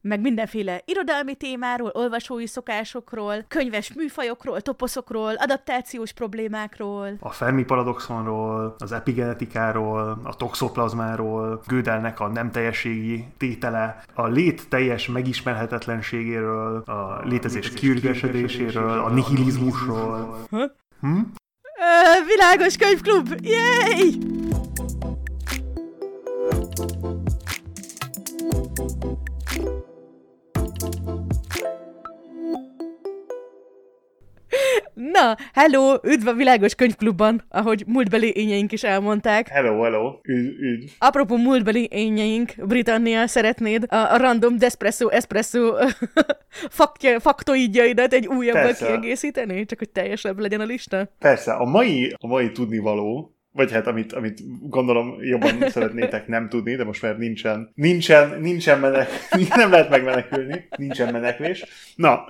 Meg mindenféle irodalmi témáról, olvasói szokásokról, könyves műfajokról, toposzokról, adaptációs problémákról. A Fermi paradoxonról, az epigenetikáról, a toxoplazmáról, Gödelnek a nem teljességi tétele, a lét teljes megismerhetetlenségéről, a létezés kiürgesedéséről, a nihilizmusról. Hm? Ö, világos Könyvklub! Yay! Na, hello, üdv a Világos Könyvklubban, ahogy múltbeli ényeink is elmondták. Hello, hello! Üdv, üdv! Apropó múltbeli ényeink, Britannia, szeretnéd a, a random Despresso Espresso faktja, faktoidjaidat egy újabbal Persze. kiegészíteni? Csak hogy teljesebb legyen a lista? Persze, a mai, a mai tudnivaló, vagy hát amit, amit gondolom jobban szeretnétek nem tudni, de most már nincsen, nincsen, nincsen menek, nem lehet megmenekülni, nincsen menekvés. Na,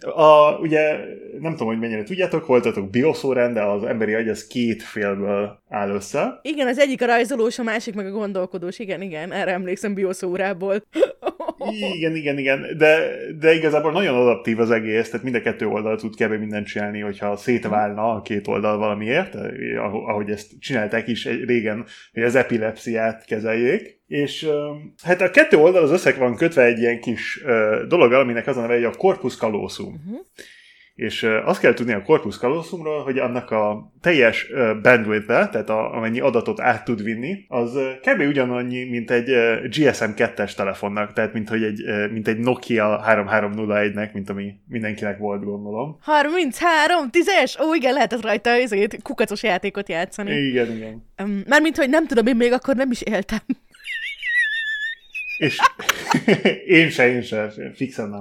a, ugye nem tudom, hogy mennyire tudjátok, voltatok bioszórán, de az emberi agy az két félből áll össze. Igen, az egyik a rajzolós, a másik meg a gondolkodós. Igen, igen, erre emlékszem bioszórából. Igen, igen, igen, de, de igazából nagyon adaptív az egész, tehát mind a kettő oldal tud kb. mindent csinálni, hogyha szétválna a két oldal valamiért, ahogy ezt csinálták is egy- régen, hogy az epilepsziát kezeljék. És hát a kettő oldal az össze van kötve egy ilyen kis ö, dologgal, aminek az a neve, hogy a corpus callosum. Mhm. És azt kell tudni a corpus callosumról, hogy annak a teljes bandwidth tehát a, amennyi adatot át tud vinni, az kb. ugyanannyi, mint egy ö, GSM 2-es telefonnak, tehát mint, hogy egy, mint egy Nokia 3301-nek, mint ami mindenkinek volt, gondolom. 33, 10-es? Ó, igen, lehetett rajta ezért kukacos játékot játszani. Igen, igen. Mármint, hogy nem tudom, én még akkor nem is éltem. És én se, én se, fixen nem.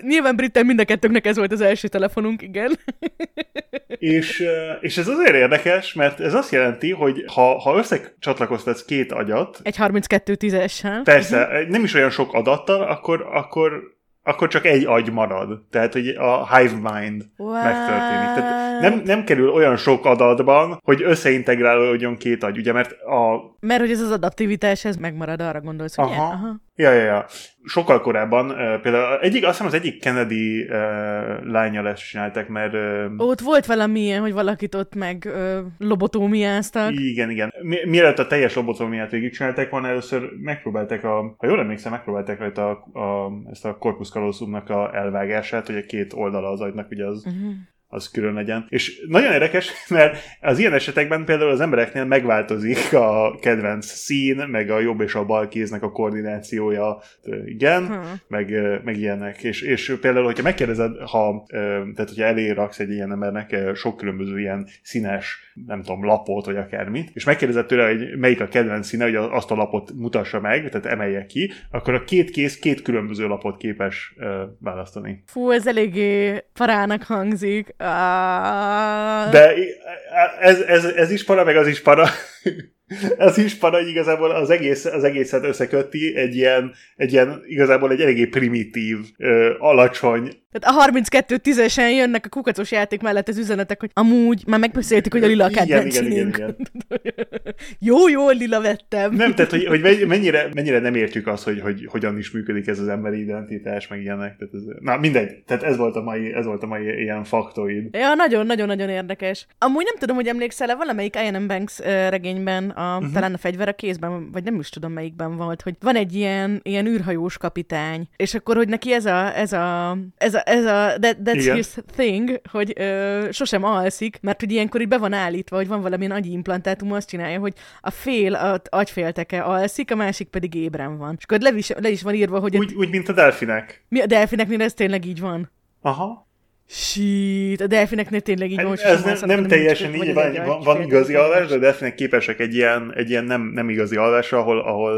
Nyilván Britten mind a kettőnknek ez volt az első telefonunk, igen. És, és ez azért érdekes, mert ez azt jelenti, hogy ha, ha összecsatlakoztatsz két agyat, Egy 32 10-essel. Persze, nem is olyan sok adattal, akkor, akkor, akkor csak egy agy marad. Tehát, hogy a hive mind Wow. megtörténik. Tehát nem, nem kerül olyan sok adatban, hogy összeintegrálódjon két agy, ugye, mert a... Mert hogy ez az adaptivitás, ez megmarad, arra gondolsz, hogy Aha. Aha. Ja, ja, ja. Sokkal korábban, uh, például egyik, azt hiszem az egyik Kennedy uh, lányal ezt csinálták, mert uh, Ott volt valami ilyen, hogy valakit ott meg ö, lobotómiáztak. Igen, igen. Mi- mielőtt a teljes lobotomiát végigcsinálták volna, először megpróbálták a, ha jól emlékszem, megpróbálták rajta a, a, ezt a corpus callosumnak a elvágását, hogy a két oldala az agynak ugye az, Uh-huh. Az külön legyen. És nagyon érdekes, mert az ilyen esetekben például az embereknél megváltozik a kedvenc szín, meg a jobb és a bal kéznek a koordinációja, igen, Ha. meg, meg ilyenek. És, és például, hogyha megkérdezed, ha, tehát hogyha elé raksz egy ilyen embernek sok különböző ilyen színes, nem tudom, lapot, vagy akármit, és megkérdezed tőle, hogy melyik a kedvenc színe, hogy azt a lapot mutassa meg, tehát emelje ki, akkor a két kéz két különböző lapot képes választani. Fú, ez eléggé parának hangzik. De ez, ez, ez is para, meg az is para. ez is para, hogy igazából az, egész, az egészet összekötti egy ilyen, egy ilyen igazából egy eléggé primitív, ö, alacsony Tehát a 32 10-esen jönnek a kukacos játék mellett az üzenetek, hogy amúgy már megbeszéltük, hogy a lila a Igen, kedvenc igen, igen, színünk. jó, jó, lila vettem. Nem, tehát, hogy, hogy mennyire, mennyire nem értjük azt, hogy, hogy hogyan is működik ez az emberi identitás, meg ilyenek. Tehát ez, na, mindegy. Tehát ez volt a mai, ez volt a mai ilyen faktoid. Ja, nagyon-nagyon-nagyon érdekes. Amúgy nem tudom, hogy emlékszel-e, valamelyik Ian Banks regényben, a, uh-huh. talán a fegyver a kézben, vagy nem is tudom melyikben volt, hogy van egy ilyen, ilyen űrhajós kapitány, és akkor, hogy neki ez a, ez a, ez a, ez a that, that's Igen. his thing, hogy ö, sosem alszik, mert hogy ilyenkor így be van állítva, hogy van valamilyen agyimplantátum, azt csinálja, hogy a fél a agyfélteke alszik, a másik pedig ébren van. És akkor le is, le is van írva, hogy Úgy, úgy, mint a delfinek. mi a delfineknél ez tényleg így van. Aha. Shit, a delfineknél tényleg így Hát Ez nem, nem teljesen így, van, egy van, igazi alvás. de a delfinek képesek egy ilyen, egy ilyen nem, nem igazi alvásra, ahol, ahol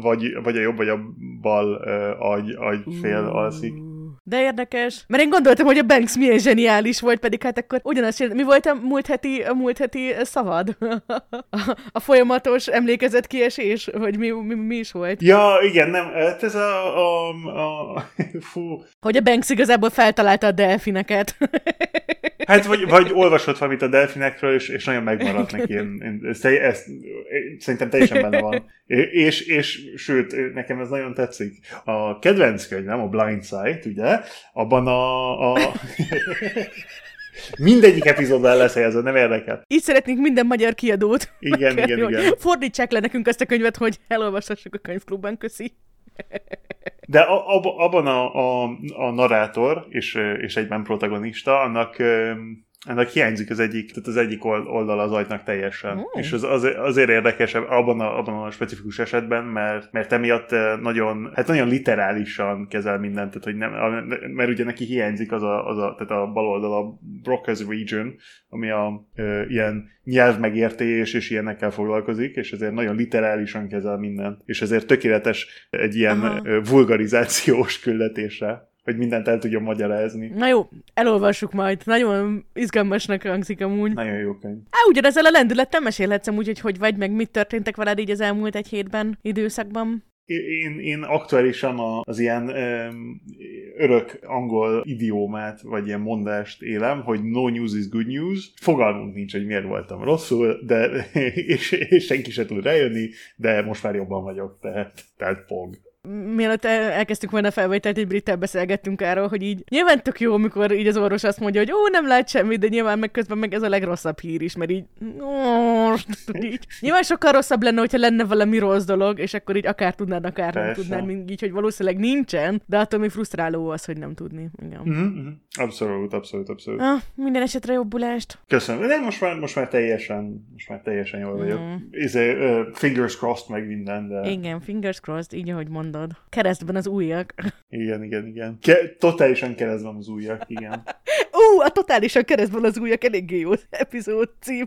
vagy, vagy a jobb, vagy a bal agy, agyfél alszik. De érdekes. Mert én gondoltam, hogy a Banks milyen zseniális volt, pedig hát akkor ugyanazt csinált. Mi volt a múlt heti, a múlt heti szavad? a, a folyamatos emlékezet kiesés? Vagy mi, mi, mi is volt? Ja, igen, nem, hát ez a, a, a fú, Hogy a Banks igazából feltalálta a delfineket. Hát vagy, vagy olvasott valamit a delfinekről, és, és nagyon megmaradt neki. Én, én, ezt, ezt, szerintem teljesen benne van. És, és sőt, nekem ez nagyon tetszik. A kedvenc könyvem, a Blind Sight, ugye, abban a, a Mindegyik epizódban lesz ez, nem érdekel. Így szeretnénk minden magyar kiadót. Igen, igen, igen. Fordítsák le nekünk ezt a könyvet, hogy elolvashassuk a könyvklubban, köszi. De ab, abban a, a, a narrátor és, és egyben protagonista, annak ennek hiányzik az egyik, tehát az egyik oldal az ajtnak teljesen. Mm. És az, az, azért érdekesebb abban a, abban a specifikus esetben, mert, mert emiatt eh, nagyon, hát nagyon literálisan kezel mindent, tehát hogy nem, mert ugye neki hiányzik az a, az a, tehát a bal oldal a Broca's Region, ami a e, ilyen nyelvmegértés és ilyenekkel foglalkozik, és ezért nagyon literálisan kezel mindent. És ezért tökéletes egy ilyen Aha. vulgarizációs küldetésre hogy mindent el tudjon magyarázni. Na jó, elolvassuk majd. Nagyon izgalmasnak hangzik amúgy. Nagyon jó könyv. Á, ugyanezzel a lendülettel mesélhetsz amúgy, hogy hogy vagy, meg mit történtek veled így az elmúlt egy hétben, időszakban. Én, én aktuálisan az ilyen um, örök angol idiómát, vagy ilyen mondást élem, hogy no news is good news. Fogalmunk nincs, hogy miért voltam rosszul, de, és, és senki se tud rájönni, de most már jobban vagyok, tehát, tehát pong mielőtt elkezdtük volna felvételt, egy brittel beszélgettünk arról, hogy így nyilván tök jó, amikor így az orvos azt mondja, hogy ó, nem lát semmit, de nyilván meg közben meg ez a legrosszabb hír is, mert így, ó, így. Nyilván sokkal rosszabb lenne, hogyha lenne valami rossz dolog, és akkor így akár tudnád, akár Persze. nem tudnád, mint így, hogy valószínűleg nincsen, de attól még frusztráló az, hogy nem tudni. Igen. Mm-hmm. Abszolút, abszolút, abszolút. Ah, minden esetre jobbulást. Köszönöm. De most már, most már teljesen, most már teljesen jól vagyok. Mm. Izé, uh, fingers crossed meg minden, de... Igen, fingers crossed, így ahogy mondod. Keresztben az újak. Igen, igen, igen. Ke- totálisan keresztben az újak, igen. Ú, a totálisan keresztben az újak eléggé jó epizód cím.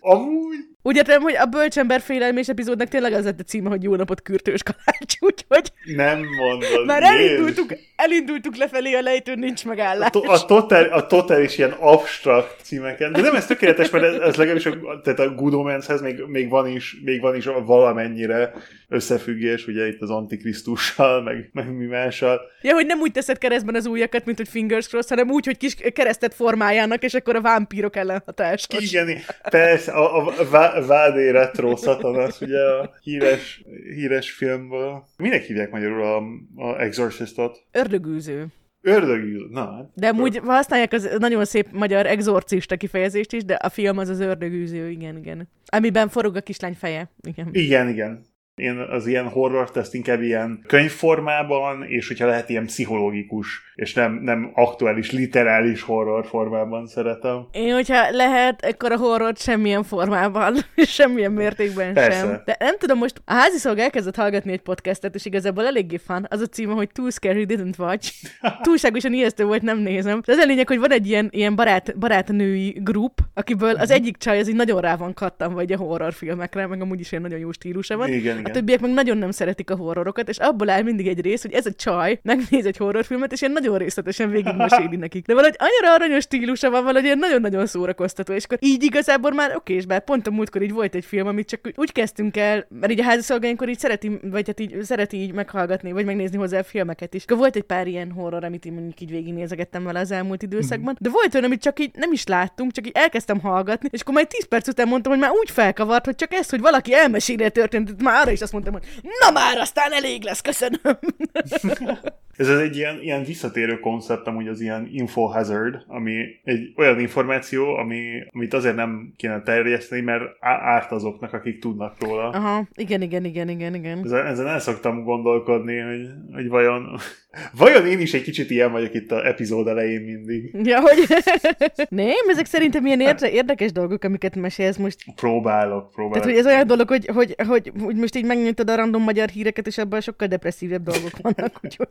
Amúgy? Úgy értem, hogy a bölcsember félelmés epizódnak tényleg az lett a címe, hogy jó napot kürtős kalács, úgyhogy... Nem mondod. Már elindultuk, elindultuk lefelé a lejtőn, nincs megállás. A, to, a, total, a total is ilyen abstrakt címeken. De nem ez tökéletes, mert ez, ez legalábbis a, tehát a Good Omens-hez még, még, van is, még van is valamennyire összefüggés, ugye itt az Antikrisztussal, meg, meg mi mással. Ja, hogy nem úgy teszed keresztben az ujjakat, mint hogy fingers cross, hanem úgy, hogy kis keresztet formájának, és akkor a vámpírok ellen hatás. Igen, persze, a, a, a Vádé Retro Satanas, ugye a híres, híres filmből. Minek hívják magyarul a, a Exorcistot? Ördögűző. Ördögűző, na. Hát. De amúgy használják az nagyon szép magyar exorcista kifejezést is, de a film az az ördögűző, igen, igen. Amiben forog a kislány feje. Igen, igen. igen. Én az ilyen horror ezt inkább ilyen könyvformában, és hogyha lehet ilyen pszichológikus, és nem, nem aktuális, literális horror formában szeretem. Én, hogyha lehet, akkor a horror semmilyen formában, semmilyen mértékben Persze. sem. De nem tudom, most a házi szolga elkezdett hallgatni egy podcastet, és igazából eléggé fan. Az a címe, hogy Too Scary Didn't Watch. Túlságosan ijesztő volt, nem nézem. De az a lényeg, hogy van egy ilyen, ilyen barát, barátnői grup, akiből az mhm. egyik csaj az így nagyon rá van kattam, vagy a horrorfilmekre, meg amúgy is ilyen nagyon jó stílusa van. Igen, igen. A többiek meg nagyon nem szeretik a horrorokat, és abból áll mindig egy rész, hogy ez a csaj megnéz egy horrorfilmet, és ilyen nagyon részletesen végigmeséli nekik. De valahogy annyira aranyos stílusa van, valahogy nagyon-nagyon szórakoztató, és akkor így igazából már oké, és bár pont a múltkor így volt egy film, amit csak úgy kezdtünk el, mert így a házaszolgáinkkor így szereti, vagy hát így szereti így meghallgatni, vagy megnézni hozzá a filmeket is. Akkor volt egy pár ilyen horror, amit én mondjuk így végignézegettem vele az elmúlt időszakban, de volt olyan, amit csak így nem is láttunk, csak így elkezdtem hallgatni, és akkor majd 10 perc után mondtam, hogy már úgy felkavart, hogy csak ezt, hogy valaki elmeséli a történetet, már arra is azt mondtam, hogy na már, aztán elég lesz, köszönöm. Ez egy ilyen, ilyen visszatérő koncept, amúgy az ilyen info hazard, ami egy olyan információ, ami, amit azért nem kéne terjeszteni, mert árt azoknak, akik tudnak róla. Aha, igen, igen, igen, igen, igen. Ezen, ezen el szoktam gondolkodni, hogy, hogy vajon, vajon én is egy kicsit ilyen vagyok itt a epizód elején mindig. Ja, hogy nem, ezek szerintem ilyen érde, érdekes dolgok, amiket mesélsz most. Próbálok, próbálok. Tehát, hogy ez olyan dolog, hogy, hogy, hogy, hogy most így megnyitod a random magyar híreket, és abban sokkal depresszívebb dolgok vannak, úgyhogy...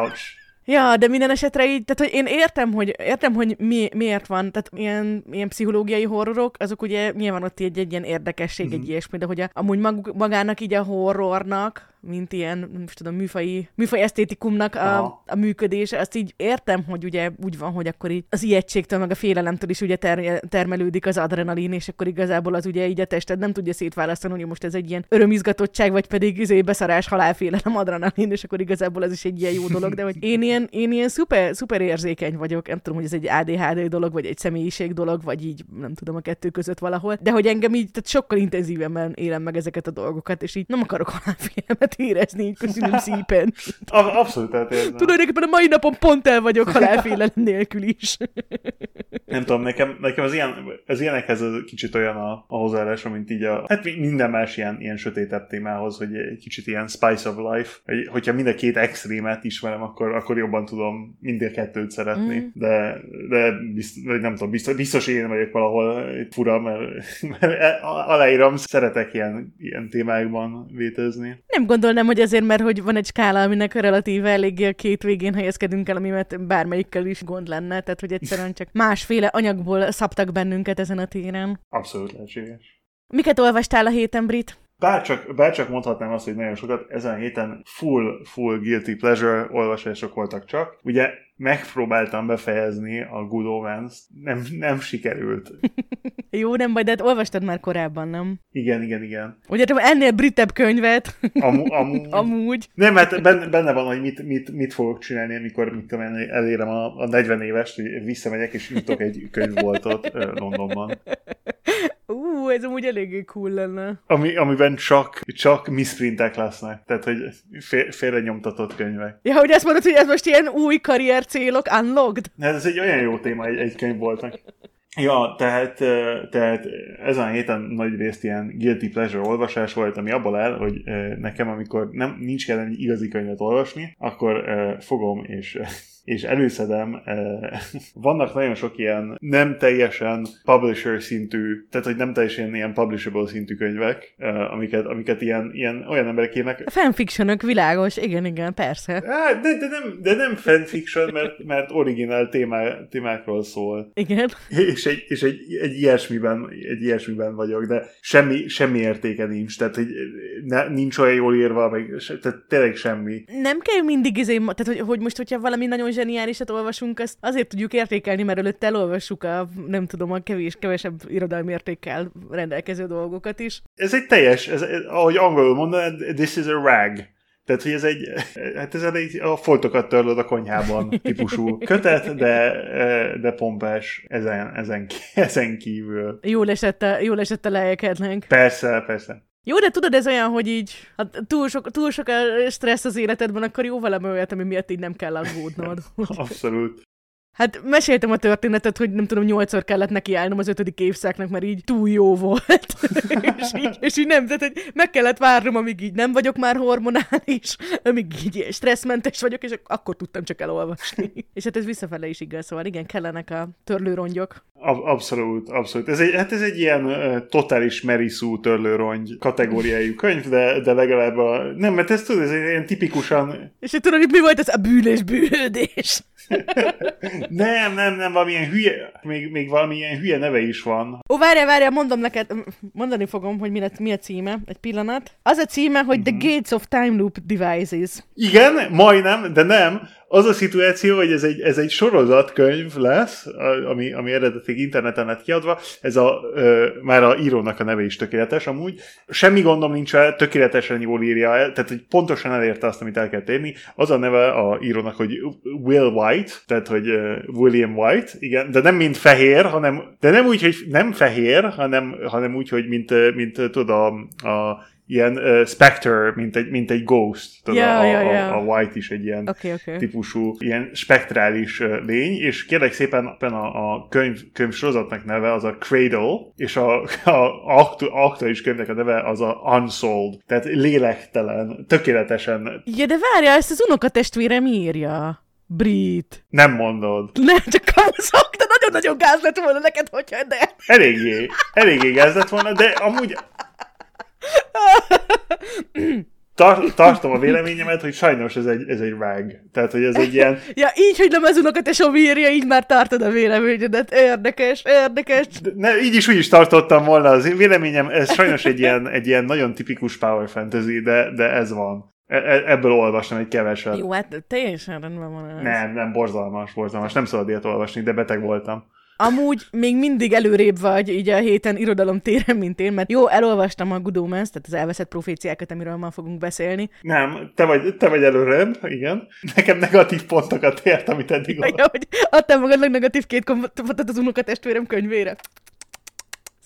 Ouch. Ja, de minden esetre így, tehát hogy én értem, hogy, értem, hogy mi, miért van, tehát ilyen, ilyen pszichológiai horrorok, azok ugye nyilván ott egy, egy ilyen érdekesség, mm. egy mhm. ilyesmi, de hogy a, amúgy maguk, magának így a horrornak, mint ilyen, nem is tudom, műfai, műfai esztétikumnak a, a működése. Azt így értem, hogy ugye úgy van, hogy akkor így az ijegységtől, meg a félelemtől is ugye ter- termelődik az adrenalin, és akkor igazából az ugye így a tested nem tudja szétválasztani, hogy most ez egy ilyen örömizgatottság, vagy pedig izé beszarás, halálfélelem, adrenalin, és akkor igazából ez is egy ilyen jó dolog, de hogy én ilyen, én ilyen szuper, szuper érzékeny vagyok, nem tudom, hogy ez egy ADHD dolog, vagy egy személyiség dolog, vagy így nem tudom a kettő között valahol, de hogy engem így tehát sokkal intenzívebben élem meg ezeket a dolgokat, és így nem akarok halálfélelmet érezni, így köszönöm szépen. Abszolút eltérzem. Tulajdonképpen a mai napon pont el vagyok halálfélelem nélkül is. nem tudom, nekem, nekem az, ilyen, az ilyenekhez az kicsit olyan a, a hozzáállásom, mint így a, hát minden más ilyen, ilyen sötétebb témához, hogy egy kicsit ilyen spice of life, hogy, hogyha mind a két extrémet ismerem, akkor, akkor jobban tudom mind a kettőt szeretni, mm. de, de biztos, nem tudom, biztos, biztos én vagyok valahol fura, mert, mert aláírom, szeretek ilyen, ilyen témákban vétezni. Nem gondolnám, hogy ezért, mert hogy van egy skála, aminek relatíve eléggé a két végén helyezkedünk el, amimet bármelyikkel is gond lenne, tehát hogy egyszerűen csak másféle anyagból szabtak bennünket ezen a téren. Abszolút lehetséges. Miket olvastál a héten, Brit? Bárcsak, bárcsak mondhatnám azt, hogy nagyon sokat, ezen a héten full, full guilty pleasure olvasások voltak csak. Ugye megpróbáltam befejezni a Good Omens, nem, nem sikerült. Jó, nem baj, de hát olvastad már korábban, nem? Igen, igen, igen. Ugye te ennél britebb könyvet? Amu, amúgy. amúgy. Nem, mert benne, benne van, hogy mit, mit, mit fogok csinálni, amikor mit tudom, elérem a, a 40 éves, hogy visszamegyek és nyitok egy könyvboltot Londonban. Ú, ez amúgy eléggé cool lenne. Ami, amiben csak, csak misprintek lesznek. Tehát, hogy fél, félre nyomtatott könyvek. Ja, hogy ezt mondod, hogy ez most ilyen új karrier célok unlocked? Hát ez egy olyan jó téma egy, egy könyvboltnak. Ja, tehát, tehát ezen a héten nagy részt ilyen guilty pleasure olvasás volt, ami abból el, hogy nekem, amikor nem, nincs kellene egy igazi könyvet olvasni, akkor fogom és és előszedem, eh, vannak nagyon sok ilyen nem teljesen publisher szintű, tehát hogy nem teljesen ilyen publishable szintű könyvek, eh, amiket, amiket ilyen, ilyen olyan emberek írnak. A fanfictionok világos, igen, igen, persze. De, de, nem, de nem fanfiction, mert, mert originál témá, témákról szól. Igen. És, egy, és egy, egy, ilyesmiben, egy ilyesmiben vagyok, de semmi, semmi értéke nincs, tehát hogy ne, nincs olyan jól írva, meg, tehát tényleg semmi. Nem kell mindig izé, tehát hogy, hogy most, hogyha valami nagyon zseniálisat olvasunk, azt azért tudjuk értékelni, mert előtte elolvassuk a, nem tudom, a kevés, kevesebb irodalmi értékkel rendelkező dolgokat is. Ez egy teljes, ez, ahogy angolul mondanád, this is a rag. Tehát, hogy ez egy, hát ez egy a foltokat törlöd a konyhában típusú kötet, de, de pompás ezen, ezen, ezen kívül. Jól esett a, jól esett a lelkednek. Persze, persze. Jó, de tudod, ez olyan, hogy így hát túl, sok, túl sok stressz az életedben, akkor jó valami olyat, ami miatt így nem kell aggódnod. Abszolút. Hát meséltem a történetet, hogy nem tudom, nyolcszor kellett neki állnom az ötödik évszáknak, mert így túl jó volt. és, így, és így nem, tehát hogy meg kellett várnom, amíg így nem vagyok már hormonális, amíg így stresszmentes vagyok, és akkor tudtam csak elolvasni. és hát ez visszafele is igaz, szóval igen, kellenek a törlőrongyok. Abszolút, abszolút. Ez egy, hát ez egy ilyen uh, totális meriszú törlőrongy kategóriájú könyv, de, de legalább a... Nem, mert ez tudod, ez egy ilyen tipikusan... És tudod, hogy mi volt ez a bűnös bűnődés? nem, nem, nem, valamilyen hülye, még, még valamilyen hülye neve is van. Ó, várjál, várjál, mondom neked, mondani fogom, hogy mi, lett, mi a címe, egy pillanat. Az a címe, hogy mm-hmm. The Gates of Time Loop Devices. Igen, majdnem, de nem az a szituáció, hogy ez egy, ez egy sorozatkönyv lesz, ami, ami eredetileg interneten lett kiadva, ez a, ö, már a írónak a neve is tökéletes amúgy. Semmi gondom nincs vele, tökéletesen jól írja tehát hogy pontosan elérte azt, amit el kell érni. Az a neve a írónak, hogy Will White, tehát hogy William White, igen, de nem mint fehér, hanem, de nem úgy, hogy nem fehér, hanem, hanem úgy, hogy mint, mint tudod, a, a ilyen uh, spectre, mint egy, mint egy ghost. Tudod, yeah, a, yeah, yeah. A, White is egy ilyen okay, okay. típusú, ilyen spektrális uh, lény, és kérlek szépen a, a könyv, könyv sorozatnak neve az a Cradle, és a, a aktu, aktuális könyvnek a neve az a Unsold, tehát lélektelen, tökéletesen. Ja, de várja, ezt az unokatestvérem írja. Brit. Nem mondod. Nem, csak kamaszok, de nagyon-nagyon gáz lett volna neked, hogyha de. Eléggé, eléggé gáz lett volna, de amúgy Tar- tartom a véleményemet, hogy sajnos ez egy, ez egy rag. Tehát, hogy ez egy ilyen... ja, így, hogy lemezunokat és a vírja, így már tartod a véleményedet. Érdekes, érdekes. De, ne, így is úgy is tartottam volna az véleményem. Ez sajnos egy ilyen, egy ilyen nagyon tipikus power fantasy, de, de ez van. E- e- ebből olvastam egy keveset. Jó, hát teljesen rendben van ez. Nem, nem, borzalmas, borzalmas. Nem szabad ilyet olvasni, de beteg voltam. Amúgy még mindig előrébb vagy így a héten irodalom téren, mint én, mert jó, elolvastam a Good Omens, tehát az elveszett proféciákat, amiről ma fogunk beszélni. Nem, te vagy, te vagy előrebb, igen. Nekem negatív pontokat ért, amit eddig Ja, hogy adtam magadnak negatív két pontot az unokatestvérem könyvére.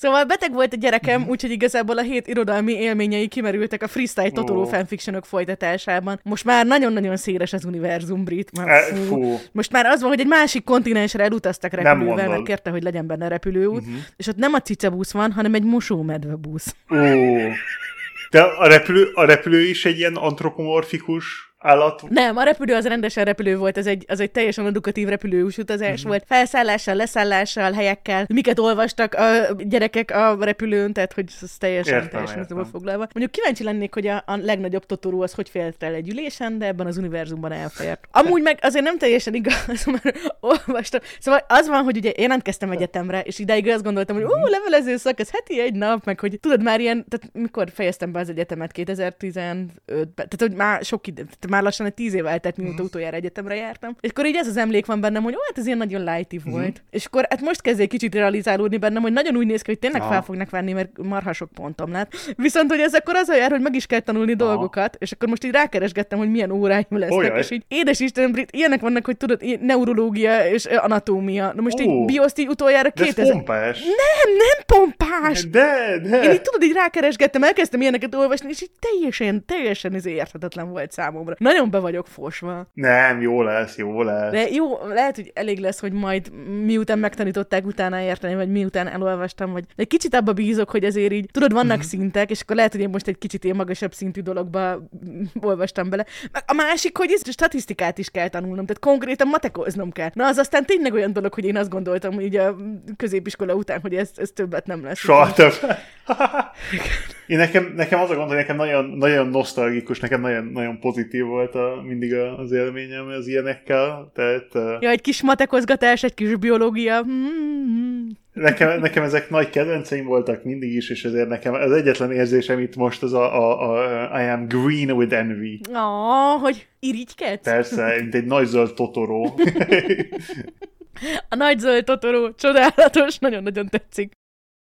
Szóval beteg volt a gyerekem, Mhm. úgyhogy igazából a hét irodalmi élményei kimerültek a Freestyle Totoro Ó. fanfictionok folytatásában. Most már nagyon-nagyon széles az univerzum, Brit. Már E, fú. fú. Most már az van, hogy egy másik kontinensre elutaztak repülővel, mert kérte, hogy legyen benne repülőút, uh-huh. és ott nem a cicabusz van, hanem egy mosómedvebusz. Ó. De a repülő, a repülő is egy ilyen antropomorfikus állat? Nem, a repülő az rendesen repülő volt, ez egy, az egy teljesen edukatív repülős utazás Mhm. uh-huh. volt. Felszállással, leszállással, helyekkel, miket olvastak a gyerekek a repülőn, tehát hogy ez teljesen, Értem, teljesen értem. értem. foglalva. Mondjuk kíváncsi lennék, hogy a, a legnagyobb Totoro az hogy félt el egy ülésen, de ebben az univerzumban elfért. Amúgy meg azért nem teljesen igaz, mert olvastam. Szóval az van, hogy ugye jelentkeztem egyetemre, és idáig azt gondoltam, hogy ó, levelező szak, ez heti egy nap, meg hogy tudod már ilyen, tehát mikor fejeztem be az egyetemet 2015-ben, tehát hogy már sok ide, tehát már lassan egy tíz év eltelt, Mhm. mióta utoljára egyetemre jártam. És akkor így ez az emlék van bennem, hogy ó, hát ez ilyen nagyon lighty volt. És akkor hát most kezd egy kicsit realizálódni bennem, hogy nagyon úgy néz ki, hogy tényleg Aha. fel fognak venni, mert marha sok pontom lett. Viszont, hogy ez akkor az a jár, hogy meg is kell tanulni Aha. dolgokat, és akkor most így rákeresgettem, hogy milyen óráim lesznek, Olyaj. és így édes Isten, Brit, ilyenek vannak, hogy tudod, neurológia és anatómia. Na most Ó. így bioszt így utoljára De ez 2000... pompás. Nem, nem pompás! De, de. Én így tudod, így rákeresgettem, elkezdtem ilyeneket olvasni, és így teljesen, teljesen ez érthetetlen volt számomra. Nagyon be vagyok fosva. Nem, jó lesz, jó lesz. De jó, lehet, hogy elég lesz, hogy majd miután megtanították utána érteni, vagy miután elolvastam, vagy egy kicsit abba bízok, hogy azért így, tudod, vannak Mhm. szintek, és akkor lehet, hogy én most egy kicsit ilyen magasabb szintű dologba olvastam bele. A másik, hogy ez statisztikát is kell tanulnom, tehát konkrétan matekoznom kell. Na, az aztán tényleg olyan dolog, hogy én azt gondoltam így a középiskola után, hogy ez, ez többet nem lesz. Soha több. Én nekem, nekem az a gond, hogy nekem nagyon, nagyon nosztalgikus, nekem nagyon, nagyon pozitív volt a, mindig az élményem az ilyenekkel. Tehát Ja, egy kis matekozgatás, egy kis biológia. Hmm. nekem, nekem ezek nagy kedvenceim voltak mindig is, és ezért nekem az egyetlen érzésem itt most az a, a, a I am green with envy. Ah, hogy irigykedsz? Persze, mint egy nagy zöld totoró. A nagy zöld Totoro, csodálatos, nagyon-nagyon tetszik.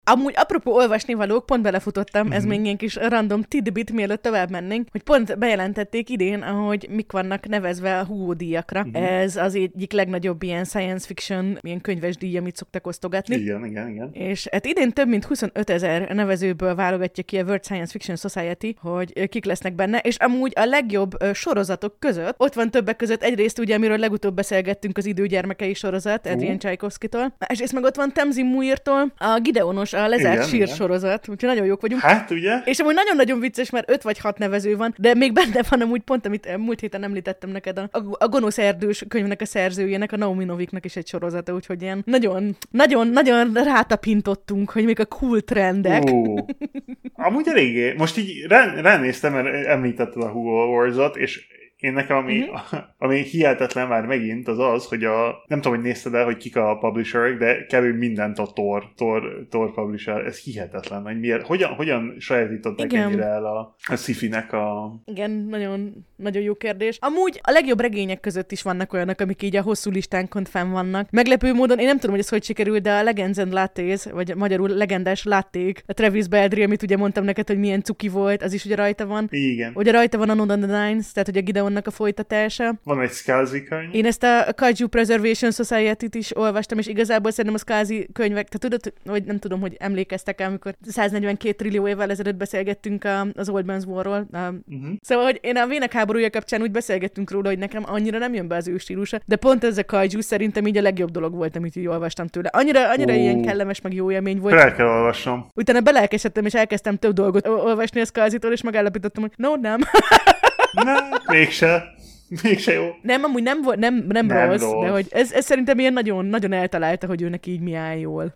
Amúgy apropó olvasni valók, pont belefutottam, ez Mhm. még ilyen kis random tidbit, mielőtt tovább mennénk, hogy pont bejelentették idén, ahogy mik vannak nevezve a Hugo díjakra. Mhm. Ez az egyik legnagyobb ilyen science fiction, ilyen könyves díj, amit szoktak osztogatni. igen, igen, igen. És hát idén több mint 25 ezer nevezőből válogatja ki a World Science Fiction Society, hogy kik lesznek benne, és amúgy a legjobb sorozatok között, ott van többek között egyrészt ugye, amiről legutóbb beszélgettünk, az időgyermekei sorozat, Adrian Tchaikovsky-tól, és ezt meg ott van Temzin Muir-tól, a Gideonos, a lezárt Igen, sír igen. sorozat, úgyhogy nagyon jók vagyunk. Hát ugye? És amúgy nagyon-nagyon vicces, mert öt vagy hat nevező van, de még benne van amúgy pont, amit eh, múlt héten említettem neked, a, a gonosz erdős könyvnek a szerzőjének, a Naomi Noviknak is egy sorozata, úgyhogy ilyen nagyon, nagyon, nagyon rátapintottunk, hogy még a cool trendek. Ó. Amúgy eléggé. Most így rá, ránéztem, mert említetted a Hugo Awards-ot, és én nekem, ami, Mhm. ami hihetetlen már megint, az az, hogy a, nem tudom, hogy nézted el, hogy kik a publisherek, de kb. mindent a Tor, Tor, Tor publisher, ez hihetetlen, hogy miért, hogyan, hogyan sajátították Igen. ennyire el a, a sci-fi-nek a... Igen, nagyon, nagyon jó kérdés. Amúgy a legjobb regények között is vannak olyanok, amik így a hosszú listánkon fenn vannak. Meglepő módon, én nem tudom, hogy ez hogy sikerült, de a Legends and Lattes, vagy magyarul legendás látték, a Travis Baldry, amit ugye mondtam neked, hogy milyen cuki volt, az is ugye rajta van. Igen. Ugye rajta van a Nod on the Nines, tehát ugye Gideonnak a folytatása. Van egy Scalzi könyv. Én ezt a Kaiju Preservation Society-t is olvastam, és igazából szerintem a Skazi könyvek, tehát tudod, hogy nem tudom, hogy emlékeztek el, amikor 142 trillió évvel ezelőtt beszélgettünk a, az Old Man's War-ról. Uh-huh. Szóval, hogy én a Vének háborúja kapcsán úgy beszélgettünk róla, hogy nekem annyira nem jön be az ő stílusa, de pont ez a kaiju szerintem így a legjobb dolog volt, amit így olvastam tőle. Annyira, annyira Ó. ilyen kellemes, meg jó élmény volt. Fel kell olvasnom. Utána belelkesedtem, és elkezdtem több dolgot olvasni a Skazitól, és megállapítottam, hogy no, nem. Ne, mégse. Mégse jó. nem, amúgy nem, nem, nem, Nem rossz, rossz. de hogy ez, ez szerintem ilyen nagyon, nagyon eltalálta, hogy őnek így mi áll jól.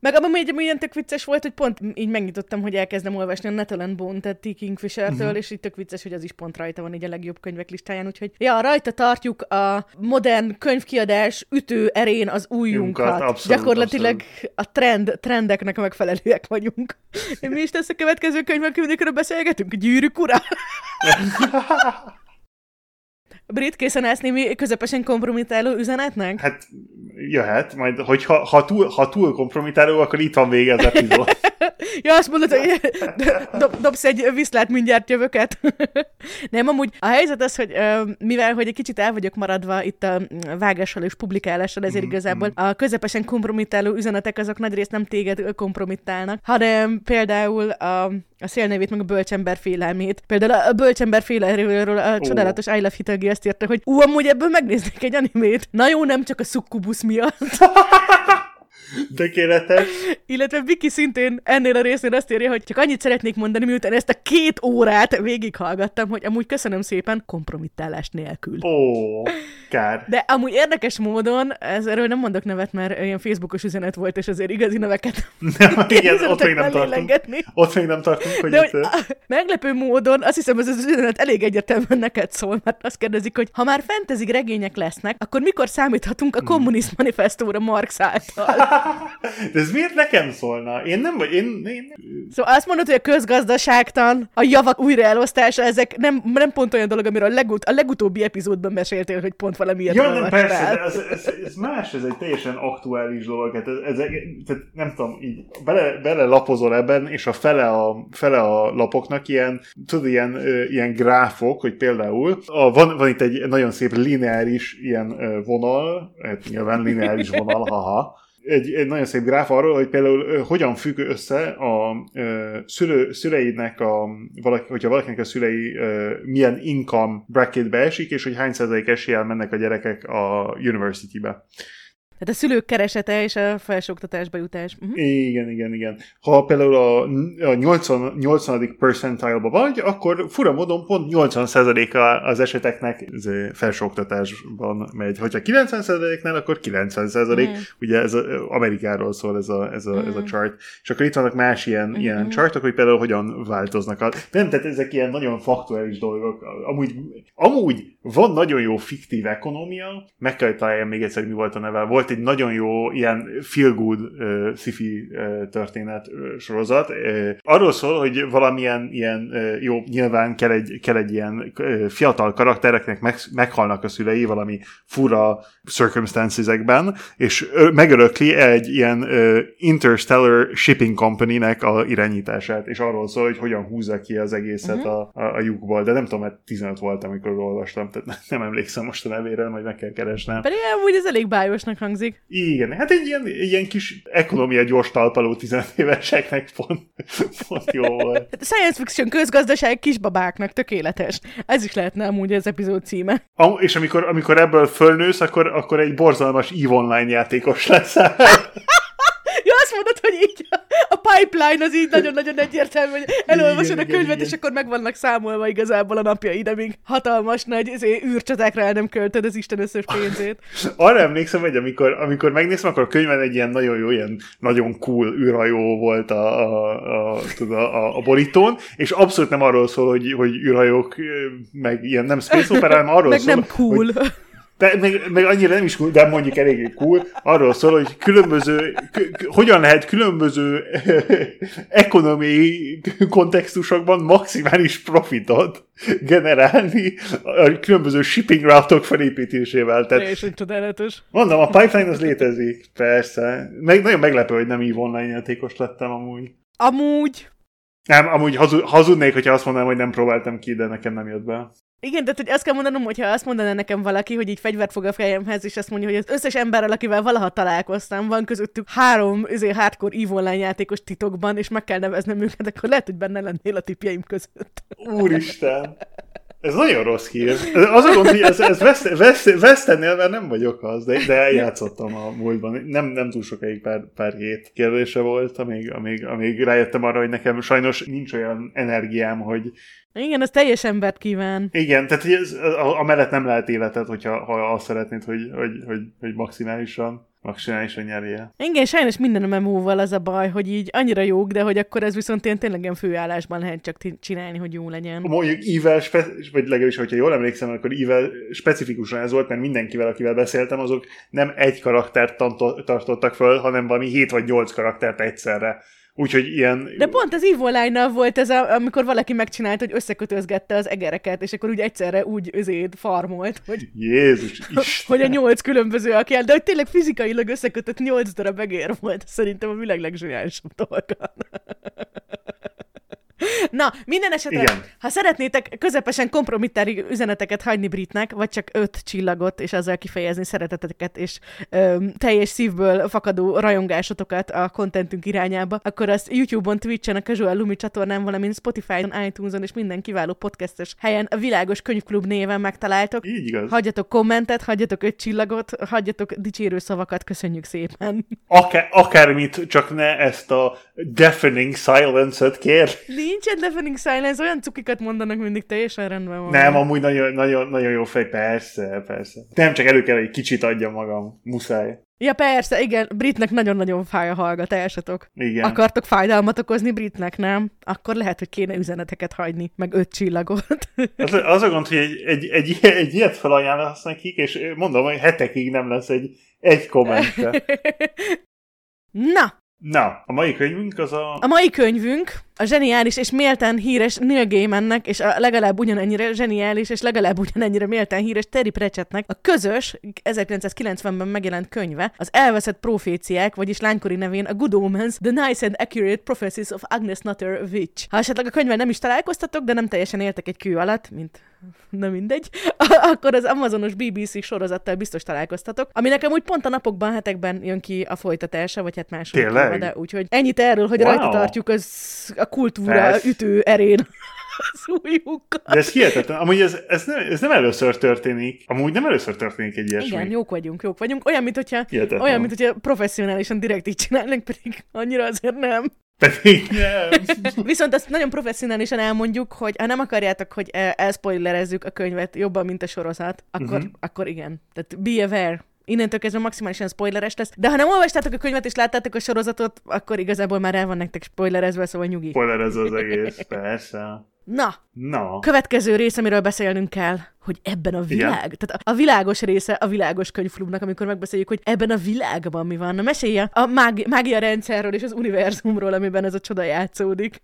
Meg abban még ilyen tök vicces volt, hogy pont így megnyitottam, hogy elkezdem olvasni a Netherland Bone, tehát T. Kingfisher-től, uh-huh. és így tök vicces, hogy az is pont rajta van így a legjobb könyvek listáján, úgyhogy ja, rajta tartjuk a modern könyvkiadás ütő erén az újunkat. Abszolút, Gyakorlatilag abszolút. a trend, trendeknek megfelelőek vagyunk. Mi is tesz a következő könyvek, amikről beszélgetünk? Gyűrűk ura? Brit készen állsz némi közepesen kompromitáló üzenetnek? Hát jöhet, majd hogyha ha túl, ha túl kompromitáló, akkor itt van vége az epizód. ja, azt mondod, hogy dob, dobsz egy viszlát, mindjárt jövöket. Nem, amúgy a helyzet az, hogy mivel hogy egy kicsit el vagyok maradva itt a vágással és publikálással, ezért mm, igazából a közepesen kompromitáló üzenetek azok nagyrészt nem téged kompromittálnak, hanem például a, a szélnevét, meg a bölcsember félelmét. Például a bölcsember félelméről a csodálatos I Love azt írta, hogy ú, amúgy ebből megnéznék egy animét. Na jó, nem csak a szukkubusz miatt. Tökéletes. Illetve Viki szintén ennél a résznél azt írja, hogy csak annyit szeretnék mondani, miután ezt a két órát végighallgattam, hogy amúgy köszönöm szépen kompromittálás nélkül. Ó, kár. De amúgy érdekes módon, ez, erről nem mondok nevet, mert ilyen Facebookos üzenet volt, és azért igazi neveket nem, igen, ott még nem tartunk. Ott még nem tartunk, hogy, De, hogy a, meglepő módon azt hiszem, ez az üzenet elég egyértelműen neked szól, mert azt kérdezik, hogy ha már fentezi regények lesznek, akkor mikor számíthatunk a kommunist manifestóra Marx által? De ez miért nekem szólna? Én nem vagy, én, én... Szóval azt mondod, hogy a közgazdaságtan, a javak újraelosztása, ezek nem, nem pont olyan dolog, amiről a, legut- a legutóbbi epizódban meséltél, hogy pont valamiért Ja, nem, persze, de ez, ez, ez, más, ez egy teljesen aktuális dolog. Hát ez, ez, tehát nem tudom, így bele, bele lapozol ebben, és a fele a, fele a lapoknak ilyen, tudod, ilyen, ilyen gráfok, hogy például a, van, van itt egy nagyon szép lineáris ilyen vonal, hát nyilván lineáris vonal, haha, egy, egy nagyon szép gráf arról, hogy például hogyan függ össze a szülő, szüleidnek, a, valaki, hogyha valakinek a szülei milyen income bracketbe esik, és hogy hány százalék eséllyel mennek a gyerekek a university-be. Tehát a szülők keresete és a felsőoktatásba jutás. Uh-huh. Igen, igen, igen. Ha például a, a 80, 80. percentile-ba vagy, akkor fura módon pont 80%-a az eseteknek felsőoktatásban megy. Hogyha 90%-nál, akkor 90%. Uh-huh. Mhm. Ugye ez a, Amerikáról szól ez a, ez, a, uh-huh. ez a mhm. chart. És akkor itt vannak más ilyen, uh-huh. ilyen chartok, hogy például hogyan változnak. A, nem, tehát ezek ilyen nagyon faktuális dolgok. Amúgy, amúgy van nagyon jó fiktív ekonomia, meg kell találjam még egyszer, mi volt a neve. Volt egy nagyon jó ilyen feel-good uh, sci-fi uh, történet uh, sorozat. Uh, arról szól, hogy valamilyen ilyen, uh, jó, nyilván kell egy, kell egy ilyen uh, fiatal karaktereknek meg, meghalnak a szülei valami fura circumstancesekben, és megörökli egy ilyen uh, interstellar shipping company-nek a irányítását, és arról szól, hogy hogyan húzza ki az egészet uh-huh. a, a, a lyukból, de nem tudom, mert 15 volt, amikor olvastam, tehát nem emlékszem most a nevére, majd meg kell keresnem. Pedig amúgy ez elég bájosnak hangzik. Igen, hát egy ilyen, ilyen kis ekonomia gyors talpaló 15 éveseknek pont, pont jó volt. Science fiction közgazdaság kisbabáknak tökéletes. Ez is lehetne amúgy az epizód címe. A, és amikor, amikor ebből fölnősz, akkor, akkor egy borzalmas EVE Online játékos leszel. Azt mondod, hogy így a pipeline az így nagyon-nagyon egyértelmű, hogy elolvasod igen, a könyvet, igen, és akkor meg vannak számolva igazából a napjaid, amíg hatalmas nagy izé, űrcsatákra el nem költöd az Isten összes pénzét. Arra emlékszem, hogy amikor, amikor megnézem, akkor a könyvben egy ilyen nagyon jó, ilyen nagyon cool űrhajó volt a, a, a, a, a, a borítón, és abszolút nem arról szól, hogy, hogy űrhajók, meg ilyen nem space opera, hanem arról meg szól, nem cool. Hogy, de, meg, meg annyira nem is cool, de mondjuk eléggé cool, arról szól, hogy különböző, k- hogyan lehet különböző ekonomiai kontextusokban maximális profitot generálni a különböző shipping routok felépítésével. Tehát, és egy csodálatos. Mondom, a pipeline az létezik, persze. Meg, nagyon meglepő, hogy nem így online játékos lettem amúgy. Amúgy. Nem, amúgy hazudnék, hogyha azt mondanám, hogy nem próbáltam ki, de nekem nem jött be. Igen, tehát hogy azt kell mondanom, hogyha azt mondaná nekem valaki, hogy így fegyvert fog a fejemhez, és azt mondja, hogy az összes emberrel, akivel valaha találkoztam, van közöttük három azért hardcore EVE Online játékos titokban, és meg kell neveznem őket, akkor lehet, hogy benne lennél a tipjeim között. Úristen! Ez nagyon rossz hír. Az a gond, hogy ez, ez West, West, Westennél már nem vagyok az, de, de eljátszottam a múltban. Nem, nem túl sokáig, pár, pár hét kérdése volt, amíg, amíg, amíg rájöttem arra, hogy nekem sajnos nincs olyan energiám, hogy Igen, az teljes embert kíván. Igen, tehát ez, a, a mellett nem lehet életed, hogyha ha azt szeretnéd, hogy, hogy, hogy, hogy maximálisan maximálisan nyerje. Igen, sajnos minden MMO-val az a baj, hogy így annyira jók, de hogy akkor ez viszont ilyen tényleg ilyen főállásban lehet csak csinálni, hogy jó legyen. Mondjuk Ivel, spe- vagy legalábbis, hogyha jól emlékszem, akkor Ivel specifikusan ez volt, mert mindenkivel, akivel beszéltem, azok nem egy karaktert tartottak föl, hanem valami 7 vagy 8 karaktert egyszerre Úgyhogy ilyen... De pont az Evo volt ez, a, amikor valaki megcsinált, hogy összekötözgette az egereket, és akkor úgy egyszerre úgy özéd farmolt, hogy... Jézus Isten. hogy a nyolc különböző akján, de hogy tényleg fizikailag összekötött nyolc darab egér volt. Szerintem a világ legzseniálisabb dolga. Na, minden esetre, Igen. ha szeretnétek közepesen kompromittári üzeneteket hagyni Britnek, vagy csak öt csillagot, és ezzel kifejezni szereteteket, és ö, teljes szívből fakadó rajongásotokat a kontentünk irányába, akkor azt YouTube-on, Twitch-en, a Casual Lumi csatornán, valamint Spotify-on, iTunes-on és minden kiváló podcastes helyen a Világos Könyvklub néven megtaláltok. Így igaz. Hagyjatok kommentet, hagyjatok öt csillagot, hagyjatok dicsérő szavakat, köszönjük szépen. Akár, akármit, csak ne ezt a deafening silence-et kér. Nincsen deafening silence, olyan cukikat mondanak mindig, teljesen rendben van. Nem, amúgy nagyon, nagyon, nagyon jó fej, persze, persze. Nem csak elő kell, hogy kicsit adja magam, muszáj. Ja persze, igen, Britnek nagyon-nagyon fáj a hallgatásatok. Igen. Akartok fájdalmat okozni Britnek, nem? Akkor lehet, hogy kéne üzeneteket hagyni, meg öt csillagot. az, az a gond, hogy egy, egy, egy, egy ilyet felajánlasz nekik, és mondom, hogy hetekig nem lesz egy, egy komment. Na, Na, a mai könyvünk az a... A mai könyvünk a zseniális és méltán híres Neil Gaimannek, és a legalább ugyanennyire zseniális és legalább ugyanennyire méltán híres Terry Pratchettnek a közös 1990-ben megjelent könyve, az elveszett proféciák, vagyis lánykori nevén a Good Omens, The Nice and Accurate Prophecies of Agnes Nutter Witch. Ha esetleg a könyvvel nem is találkoztatok, de nem teljesen éltek egy kő alatt, mint na mindegy, akkor az Amazonos BBC sorozattal biztos találkoztatok, ami nekem úgy pont a napokban, hetekben jön ki a folytatása, vagy hát második de úgyhogy ennyit erről, hogy wow. rajta tartjuk az a kultúra Persze. ütő erén az újjukkal. De ez hihetetlen. Amúgy ez, ez, nem, ez nem először történik. Amúgy nem először történik egy ilyesmi. Igen, jók vagyunk, jók vagyunk. Olyan, mint hogyha, olyan, mint hogyha professzionálisan direkt így csinálnak, pedig annyira azért nem. Pedig nem. Viszont ezt nagyon professzionálisan elmondjuk, hogy ha nem akarjátok, hogy elspoilerezzük a könyvet jobban, mint a sorozat, akkor, uh-huh. akkor igen. Tehát be aware innentől kezdve maximálisan spoileres lesz. De ha nem olvastátok a könyvet és láttátok a sorozatot, akkor igazából már el van nektek spoilerezve, szóval nyugi. Spoilerez az egész, persze. Na, Na. Következő rész, amiről beszélnünk kell, hogy ebben a világ, Igen. tehát a világos része a világos könyvklubnak, amikor megbeszéljük, hogy ebben a világban mi van. Na mesélje a mági- mágia rendszerről és az univerzumról, amiben ez a csoda játszódik.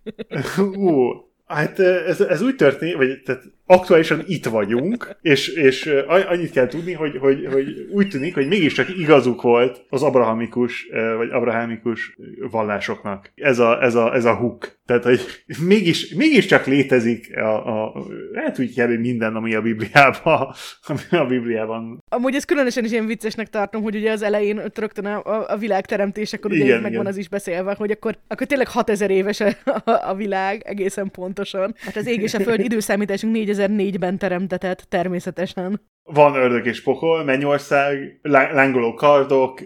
Ú, Hát ez, ez úgy történik, vagy tehát aktuálisan itt vagyunk, és, és annyit kell tudni, hogy, hogy, hogy úgy tűnik, hogy mégiscsak igazuk volt az abrahamikus, vagy abrahamikus vallásoknak. Ez a, ez a, ez a hook. Tehát, hogy mégis, mégiscsak létezik a, a lehet úgy kell, minden, ami a Bibliában, ami a Bibliában. Amúgy ez különösen is ilyen viccesnek tartom, hogy ugye az elején rögtön a, a világ teremtésekor ugye igen, megvan az is beszélve, hogy akkor, akkor tényleg 6000 éves a, a, világ egészen pontosan. Hát az ég és a föld időszámításunk 4004-ben teremtetett természetesen. Van ördög és pokol, mennyország, lángoló kardok,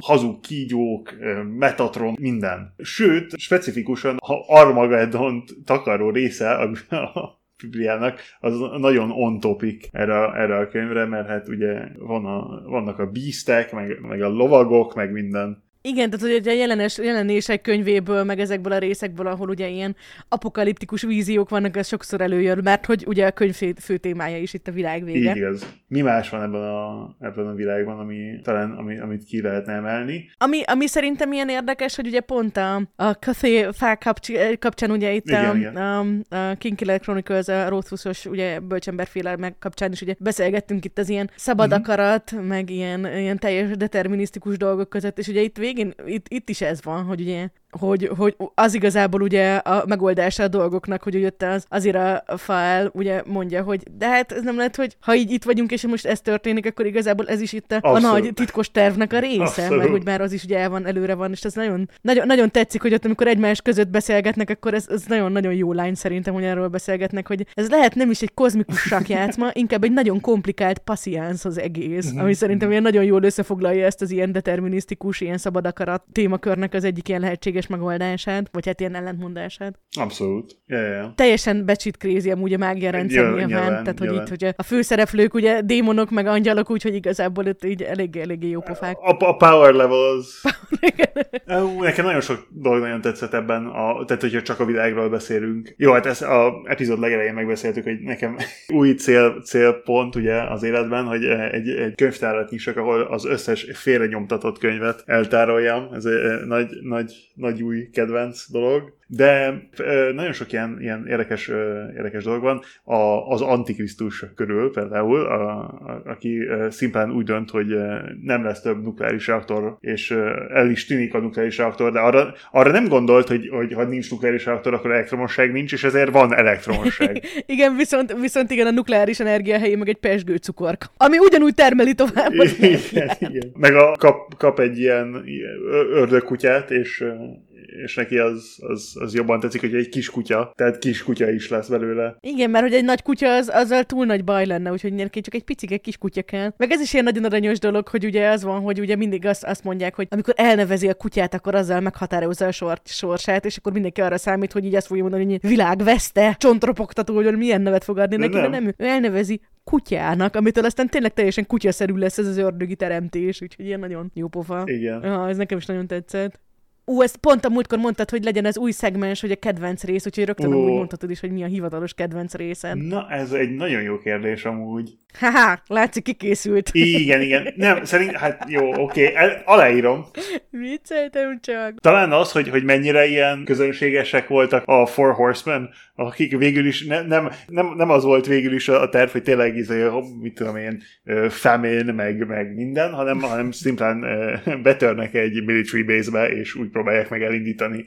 hazug kígyók, metatron, minden. Sőt, specifikusan, ha Armageddon takaró része a Bibliának, az nagyon on topic erre, erre a könyvre, mert hát ugye van a, vannak a bíztek, meg, meg a lovagok, meg minden. Igen, tehát hogy a jelenes, jelenések könyvéből, meg ezekből a részekből, ahol ugye ilyen apokaliptikus víziók vannak, ez sokszor előjön, mert hogy ugye a könyv fő, témája is itt a világ vége. Így igaz. Mi más van ebben a, ebben a világban, ami talán ami, amit ki lehetne emelni? Ami, ami szerintem ilyen érdekes, hogy ugye pont a, a Cathay fák kapcsán ugye itt igen, a, igen. A, a King Killer Chronicles, a Rothfusos ugye bölcsemberféle meg kapcsán is ugye beszélgettünk itt az ilyen szabad uh-huh. akarat, meg ilyen, ilyen teljes determinisztikus dolgok között, és ugye itt vég végén itt, itt is ez van, hogy ugye hogy, hogy az igazából ugye a megoldása a dolgoknak, hogy jött az, azért a file ugye mondja, hogy de hát ez nem lehet, hogy ha így itt vagyunk, és most ez történik, akkor igazából ez is itt a, a nagy titkos tervnek a része, Abszolút. meg hogy már az is ugye el van, előre van, és ez nagyon, nagyon, nagyon tetszik, hogy ott amikor egymás között beszélgetnek, akkor ez, ez nagyon-nagyon jó lány szerintem, hogy erről beszélgetnek, hogy ez lehet nem is egy kozmikus sakjátszma, inkább egy nagyon komplikált passziánsz az egész, ami szerintem ilyen nagyon jól összefoglalja ezt az ilyen determinisztikus, ilyen szabad akarat témakörnek az egyik ilyen lehetséges összes megoldását, vagy hát ilyen ellentmondását. Abszolút. Ja, ja. Teljesen becsit krézi amúgy a mágia rendszer Nyilván, nyilván, nyilván, tehát hogy nyilván. így, hogy a főszereplők ugye démonok meg angyalok, úgyhogy igazából itt így eléggé, eléggé jó pofák. A, a power level az... Ú, Nekem nagyon sok dolog nagyon tetszett ebben, a, tehát hogyha csak a világról beszélünk. Jó, hát ezt a epizód legelején megbeszéltük, hogy nekem új cél, célpont ugye az életben, hogy egy, egy könyvtárat nyissak, ahol az összes félre nyomtatott könyvet eltároljam. Ez egy nagy, nagy, nagy új kedvenc dolog. De nagyon sok ilyen, ilyen érdekes, érdekes dolog van. A, az Antikrisztus körül például, a, a, aki szimplán úgy dönt, hogy nem lesz több nukleáris reaktor, és el is tűnik a nukleáris reaktor, de arra, arra nem gondolt, hogy, hogy ha nincs nukleáris reaktor, akkor elektromosság nincs, és ezért van elektromosság. igen, viszont, viszont igen, a nukleáris energia helyén meg egy pesgő cukorka, ami ugyanúgy termeli tovább. igen, igen. Meg a, kap, kap egy ilyen ördögkutyát, és, és neki az, az, az jobban tetszik, hogy egy kis kutya, tehát kis kutya is lesz belőle. Igen, mert hogy egy nagy kutya az, azzal túl nagy baj lenne, úgyhogy neki csak egy picike kis kutya kell. Meg ez is ilyen nagyon aranyos dolog, hogy ugye az van, hogy ugye mindig azt, azt mondják, hogy amikor elnevezi a kutyát, akkor azzal meghatározza a sort, sorsát, és akkor mindenki arra számít, hogy így azt fogja mondani, hogy világveszte, csontropogtató, hogy milyen nevet fog adni neki, de nem. ő elnevezi kutyának, amitől aztán tényleg teljesen kutyaszerű lesz ez az ördögi teremtés, úgyhogy ilyen nagyon jó pofa. Igen. Ja, ez nekem is nagyon tetszett. Ú, ezt pont a múltkor mondtad, hogy legyen ez új szegmens, hogy a kedvenc rész, úgyhogy rögtön Ó. úgy mondhatod is, hogy mi a hivatalos kedvenc részed. Na, ez egy nagyon jó kérdés amúgy. Haha, látszik, kikészült. Igen, igen. Nem, szerint, hát jó, oké, el- aláírom. Vicceltem csak. Talán az, hogy, hogy mennyire ilyen közönségesek voltak a Four Horsemen, akik végül is ne, nem, nem, nem az volt végül is a terv, hogy tényleg izé, mit tudom én, famine, meg, meg minden, hanem, hanem szimplán betörnek egy military base-be, és úgy próbálják meg elindítani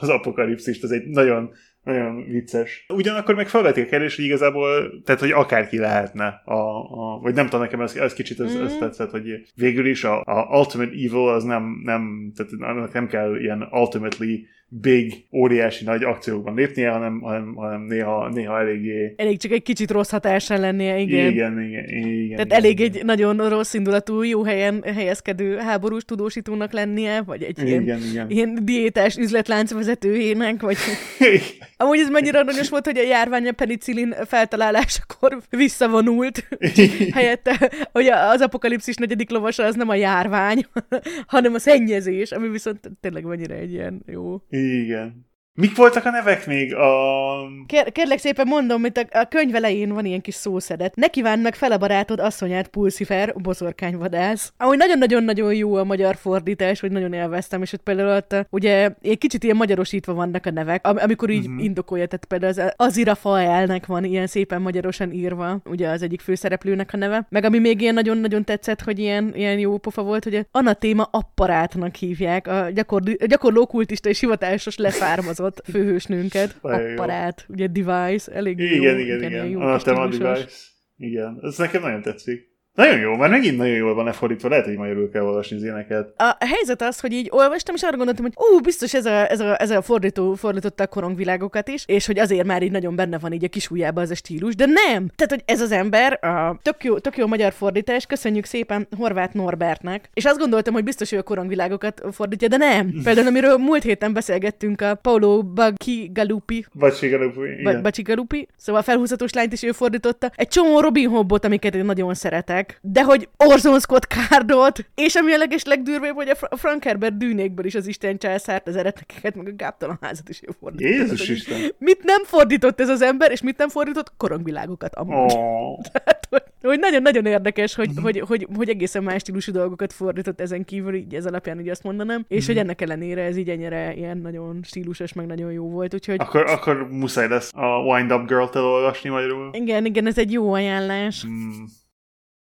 az apokalipszist. Ez egy nagyon, nagyon vicces. Ugyanakkor meg felvetik a kérdés, hogy igazából, tehát, hogy akárki lehetne, a, a, vagy nem tudom, nekem ez, ez kicsit ez, ez Mhm. tetszett, hogy végül is a, a ultimate evil az nem, nem, tehát annak nem kell ilyen ultimately big, óriási nagy akciókban lépnie, hanem, hanem, hanem néha, néha eléggé Elég csak egy kicsit rossz hatással lennie, igen. igen, igen, igen Tehát igen, elég igen. egy nagyon rossz indulatú, jó helyen helyezkedő háborús tudósítónak lennie, vagy egy ilyen, Igen, igen. ilyen diétás üzletlánc vezetőjének, vagy Amúgy ez mennyire aranyos volt, hogy a járvány a penicillin feltalálásakor visszavonult. Helyette, hogy az apokalipszis negyedik lovasa az nem a járvány, hanem a szennyezés, ami viszont tényleg mennyire egy ilyen jó. Igen. Mik voltak a nevek még? A... Kér, kérlek szépen mondom, hogy a, a könyv elején van ilyen kis szószedet. Ne kívánd meg fel a barátod asszonyát, Pulszifer, boszorkányvadász. Ahogy nagyon-nagyon-nagyon jó a magyar fordítás, hogy nagyon élveztem, és ott például ott, ugye egy kicsit ilyen magyarosítva vannak a nevek, am- amikor így uh-huh. indokolja, tehát például az Azira Faelnek van ilyen szépen magyarosan írva, ugye az egyik főszereplőnek a neve. Meg ami még ilyen nagyon-nagyon tetszett, hogy ilyen, ilyen jó pofa volt, hogy anatéma apparátnak hívják, a, gyakorló, a gyakorló kultista és hivatásos leszármazott főhősnőnket. Nagyon jó. Apparát, ugye device, elég jó. Igen, igen, igen. jó Anathema stílusos. Device. Igen, ez nekem nagyon tetszik. Nagyon jó, mert megint nagyon jól van lefordítva, lehet, hogy magyarul kell olvasni az ilyeneket. A helyzet az, hogy így olvastam, és arra gondoltam, hogy ú, biztos ez a, ez a, ez a fordító fordította a korongvilágokat is, és hogy azért már így nagyon benne van így a kis ujjába az a stílus, de nem! Tehát, hogy ez az ember, a tök jó, tök jó magyar fordítás, köszönjük szépen Horváth Norbertnek, és azt gondoltam, hogy biztos ő a korongvilágokat fordítja, de nem! Például, amiről múlt héten beszélgettünk a Paulo Baghi Galupi, Vagy sikerül, Ba- igen. Bacsi Galupi, szóval a felhúzatos lányt is ő fordította. Egy csomó Robin Hobbot, amiket én nagyon szeretek. De hogy Orson Scott Cardot, és ami a leges legdurvább, hogy a Fra- Frank Herbert dűnékből is az Isten császárt, az eretnekeket, meg a gáptalan házat is ő fordított. Jézus Tehát, Isten! Mit nem fordított ez az ember, és mit nem fordított? Korongvilágokat amúgy. Oh. Tehát, hogy- hogy nagyon-nagyon érdekes, hogy, Mhm. hogy, hogy, hogy egészen más stílusú dolgokat fordított ezen kívül, így ez alapján így azt mondanám, és Mhm. hogy ennek ellenére ez így ennyire ilyen nagyon stílusos, meg nagyon jó volt, úgyhogy Akkor, akkor muszáj lesz a Wind Up Girl-t elolvasni magyarul. igen, igen, ez egy jó ajánlás. Hmm.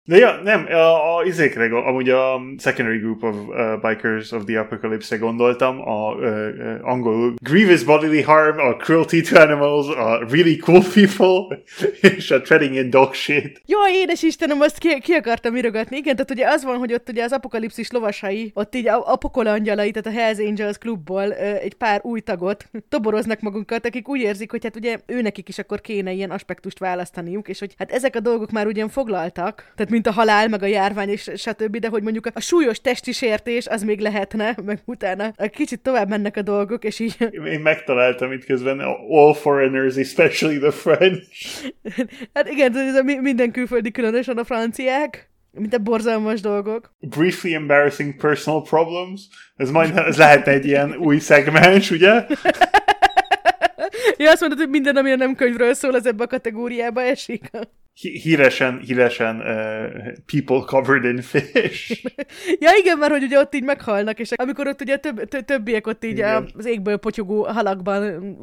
De ja, nem, a, a izékre, amúgy a Secondary Group of uh, Bikers of the Apocalypse-re gondoltam, a uh, uh, Grievous Bodily Harm, a Cruelty to Animals, a Really Cool People, és a Treading in Dog Shit. Jaj, édes Istenem, azt ki, ki akartam irogatni. Igen, tehát ugye az van, hogy ott ugye az apokalipszis lovasai, ott így a apokol angyalai, tehát a Hells Angels klubból ö, egy pár új tagot toboroznak magunkat, akik úgy érzik, hogy hát ugye őnekik is akkor kéne ilyen aspektust választaniuk, és hogy hát ezek a dolgok már ugyan foglaltak, tehát mint a halál, meg a járvány, és stb., de hogy mondjuk a súlyos testi sértés, az még lehetne, meg utána a kicsit tovább mennek a dolgok, és így... Én megtaláltam itt közben all foreigners, especially the French. hát igen, ez a minden külföldi, különösen a franciák. Mint a borzalmas dolgok. Briefly embarrassing personal problems. Ez majd ez lehetne egy ilyen új szegmens, ugye? ja, azt mondod, hogy minden, ami nem könyvről szól, az ebbe a kategóriába esik híresen, híresen uh, people covered in fish. ja igen, mert hogy ugye ott így meghalnak, és amikor ott ugye több, többiek ott így igen. az égből potyogó halakban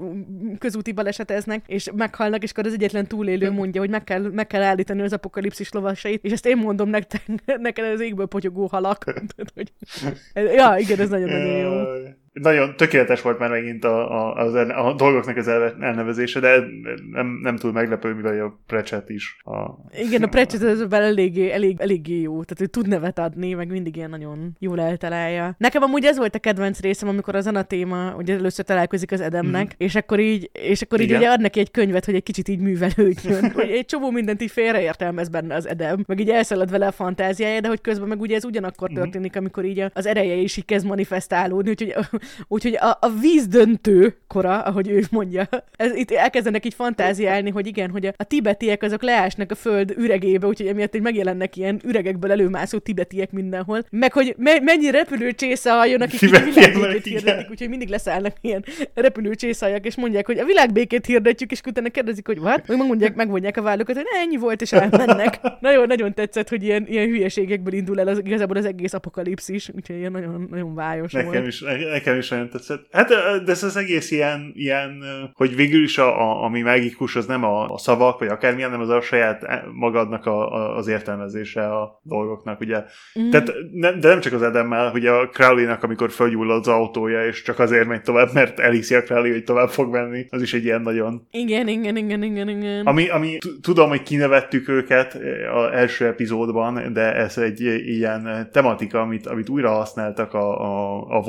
közúti baleseteznek, és meghalnak, és akkor az egyetlen túlélő mondja, hogy meg kell, meg kell állítani az apokalipszis lovasait, és ezt én mondom nektek, neked az égből potyogó halak. ja, igen, ez nagyon-nagyon jó nagyon tökéletes volt már megint a, a, az, a dolgoknak az elnevezése, de nem, nem túl meglepő, mivel a Precset is. A... Igen, a Precset az eléggé, elég, eléggé jó, tehát ő tud nevet adni, meg mindig ilyen nagyon jól eltalálja. Nekem amúgy ez volt a kedvenc részem, amikor az a téma, hogy először találkozik az Edemnek, mm. és akkor így, és akkor így ugye ad neki egy könyvet, hogy egy kicsit így művelődjön. hogy egy csomó mindent így félreértelmez benne az Edem, meg így elszalad vele a fantáziája, de hogy közben meg ugye ez ugyanakkor mhm. történik, amikor így az ereje is így kezd manifestálódni, úgyhogy Úgyhogy a, a vízdöntő kora, ahogy ő mondja, ez, itt elkezdenek így fantáziálni, hogy igen, hogy a, a tibetiek azok leásnak a föld üregébe, úgyhogy emiatt így megjelennek ilyen üregekből előmászó tibetiek mindenhol. Meg hogy me- mennyi repülő csészaljon, akik a világbékét hirdetik, úgyhogy mindig leszállnak ilyen repülő csészaljak, és mondják, hogy a világbékét hirdetjük, és utána kérdezik, hogy what? Meg mondják, megmondják a vállukat, hogy ennyi volt, és elmennek. nagyon, nagyon tetszett, hogy ilyen, ilyen hülyeségekből indul el az, igazából az egész apokalipszis, úgyhogy ilyen nagyon, nagyon vályos nekem volt. Is, nekem is nagyon tetszett. Hát de ez az egész ilyen, ilyen hogy végül is a, a, ami mágikus, az nem a, a szavak, vagy akármilyen, hanem az a saját e, magadnak a, a, az értelmezése a dolgoknak, ugye. Mm. Tehát, ne, de nem csak az Edemmel, hogy a Crowley-nak, amikor fölgyullad az autója, és csak azért megy tovább, mert elhiszi a Crowley, hogy tovább fog menni, az is egy ilyen nagyon... Igen, igen, igen, igen, igen. Ami, ami tudom, hogy kinevettük őket az első epizódban, de ez egy ilyen tematika, amit, amit újra használtak a, a, a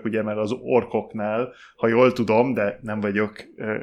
Warhammer-ösök, ugye, mert az orkoknál, ha jól tudom, de nem vagyok,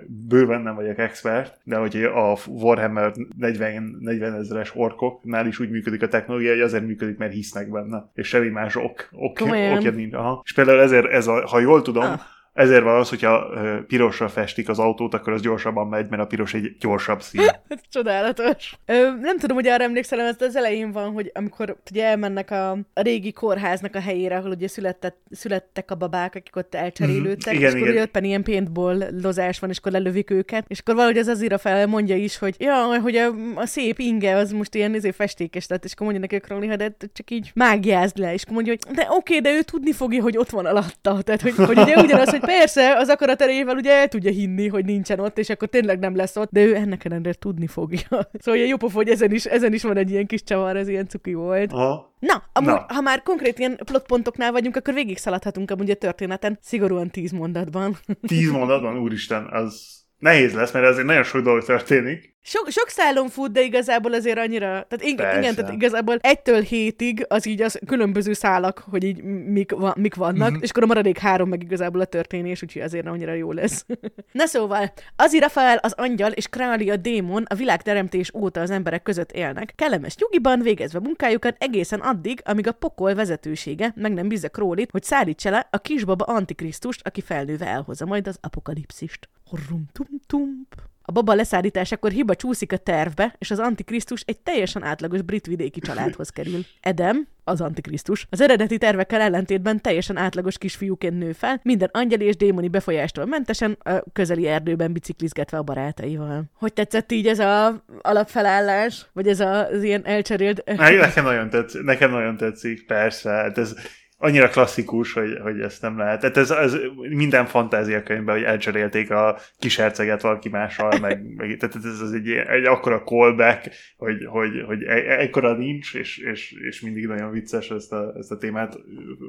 bőven nem vagyok expert, de hogy a Warhammer 40, 40 ezeres orkoknál is úgy működik a technológia, hogy azért működik, mert hisznek benne, és semmi más ok, ok, okja nincs. Aha. És például ezért, ez a, ha jól tudom, ah ezért van az, hogyha pirosra festik az autót, akkor az gyorsabban megy, mert a piros egy gyorsabb szín. Ez csodálatos. Ö, nem tudom, hogy arra emlékszel, ez az elején van, hogy amikor ugye elmennek a, a régi kórháznak a helyére, ahol ugye született, születtek a babák, akik ott elcserélődtek, igen, és akkor igen. éppen ilyen paintball lozás van, és akkor lelövik őket, és akkor valahogy az azért fel mondja is, hogy ja, hogy a, a szép inge az most ilyen izé festékes lett, és akkor mondja neki a Crowley, de csak így mágiázd le, és akkor mondja, hogy de oké, de ő tudni fogja, hogy ott van alatta. Tehát, hogy, hogy ugye ugyanaz, hogy persze, az akarat erejével ugye el tudja hinni, hogy nincsen ott, és akkor tényleg nem lesz ott, de ő ennek ellenére tudni fogja. Szóval ilyen jó hogy ezen is, ezen is van egy ilyen kis csavar, ez ilyen cuki volt. Aha. Na, amúgy, Na. ha már konkrét ilyen plotpontoknál vagyunk, akkor végig szaladhatunk amúgy a történeten, szigorúan tíz mondatban. Tíz mondatban, úristen, az nehéz lesz, mert azért nagyon sok dolog történik. Sok, sok szálon fut, de igazából azért annyira, tehát igen, igen tehát igazából egytől hétig az így az különböző szálak, hogy így mik, va, mik vannak, mm-hmm. és akkor a maradék három meg igazából a történés, úgyhogy azért annyira jó lesz. Na szóval, az Rafael az angyal és Králi a démon a világteremtés óta az emberek között élnek, kellemes nyugiban végezve munkájukat egészen addig, amíg a pokol vezetősége meg nem bízza Królit, hogy szállítsa le a kisbaba antikrisztust, aki felnőve elhozza majd az apokalipszist. Horrum tum tump. A baba leszállításakor hiba csúszik a tervbe, és az Antikrisztus egy teljesen átlagos brit vidéki családhoz kerül. Edem, az Antikrisztus, az eredeti tervekkel ellentétben teljesen átlagos kisfiúként nő fel, minden angyali és démoni befolyástól mentesen, a közeli erdőben biciklizgetve a barátaival. Hogy tetszett így ez a alapfelállás? Vagy ez az ilyen elcserélt... Nekem nagyon tetszik, nekem nagyon tetszik, persze. Hát ez, annyira klasszikus, hogy, hogy ezt nem lehet. Tehát ez, ez minden fantáziakönyvben, hogy elcserélték a kiserceget valaki mással, meg, meg tehát ez az egy, egy akkora callback, hogy, hogy, hogy e, ekkora nincs, és, és, és mindig nagyon vicces ezt a, ezt a témát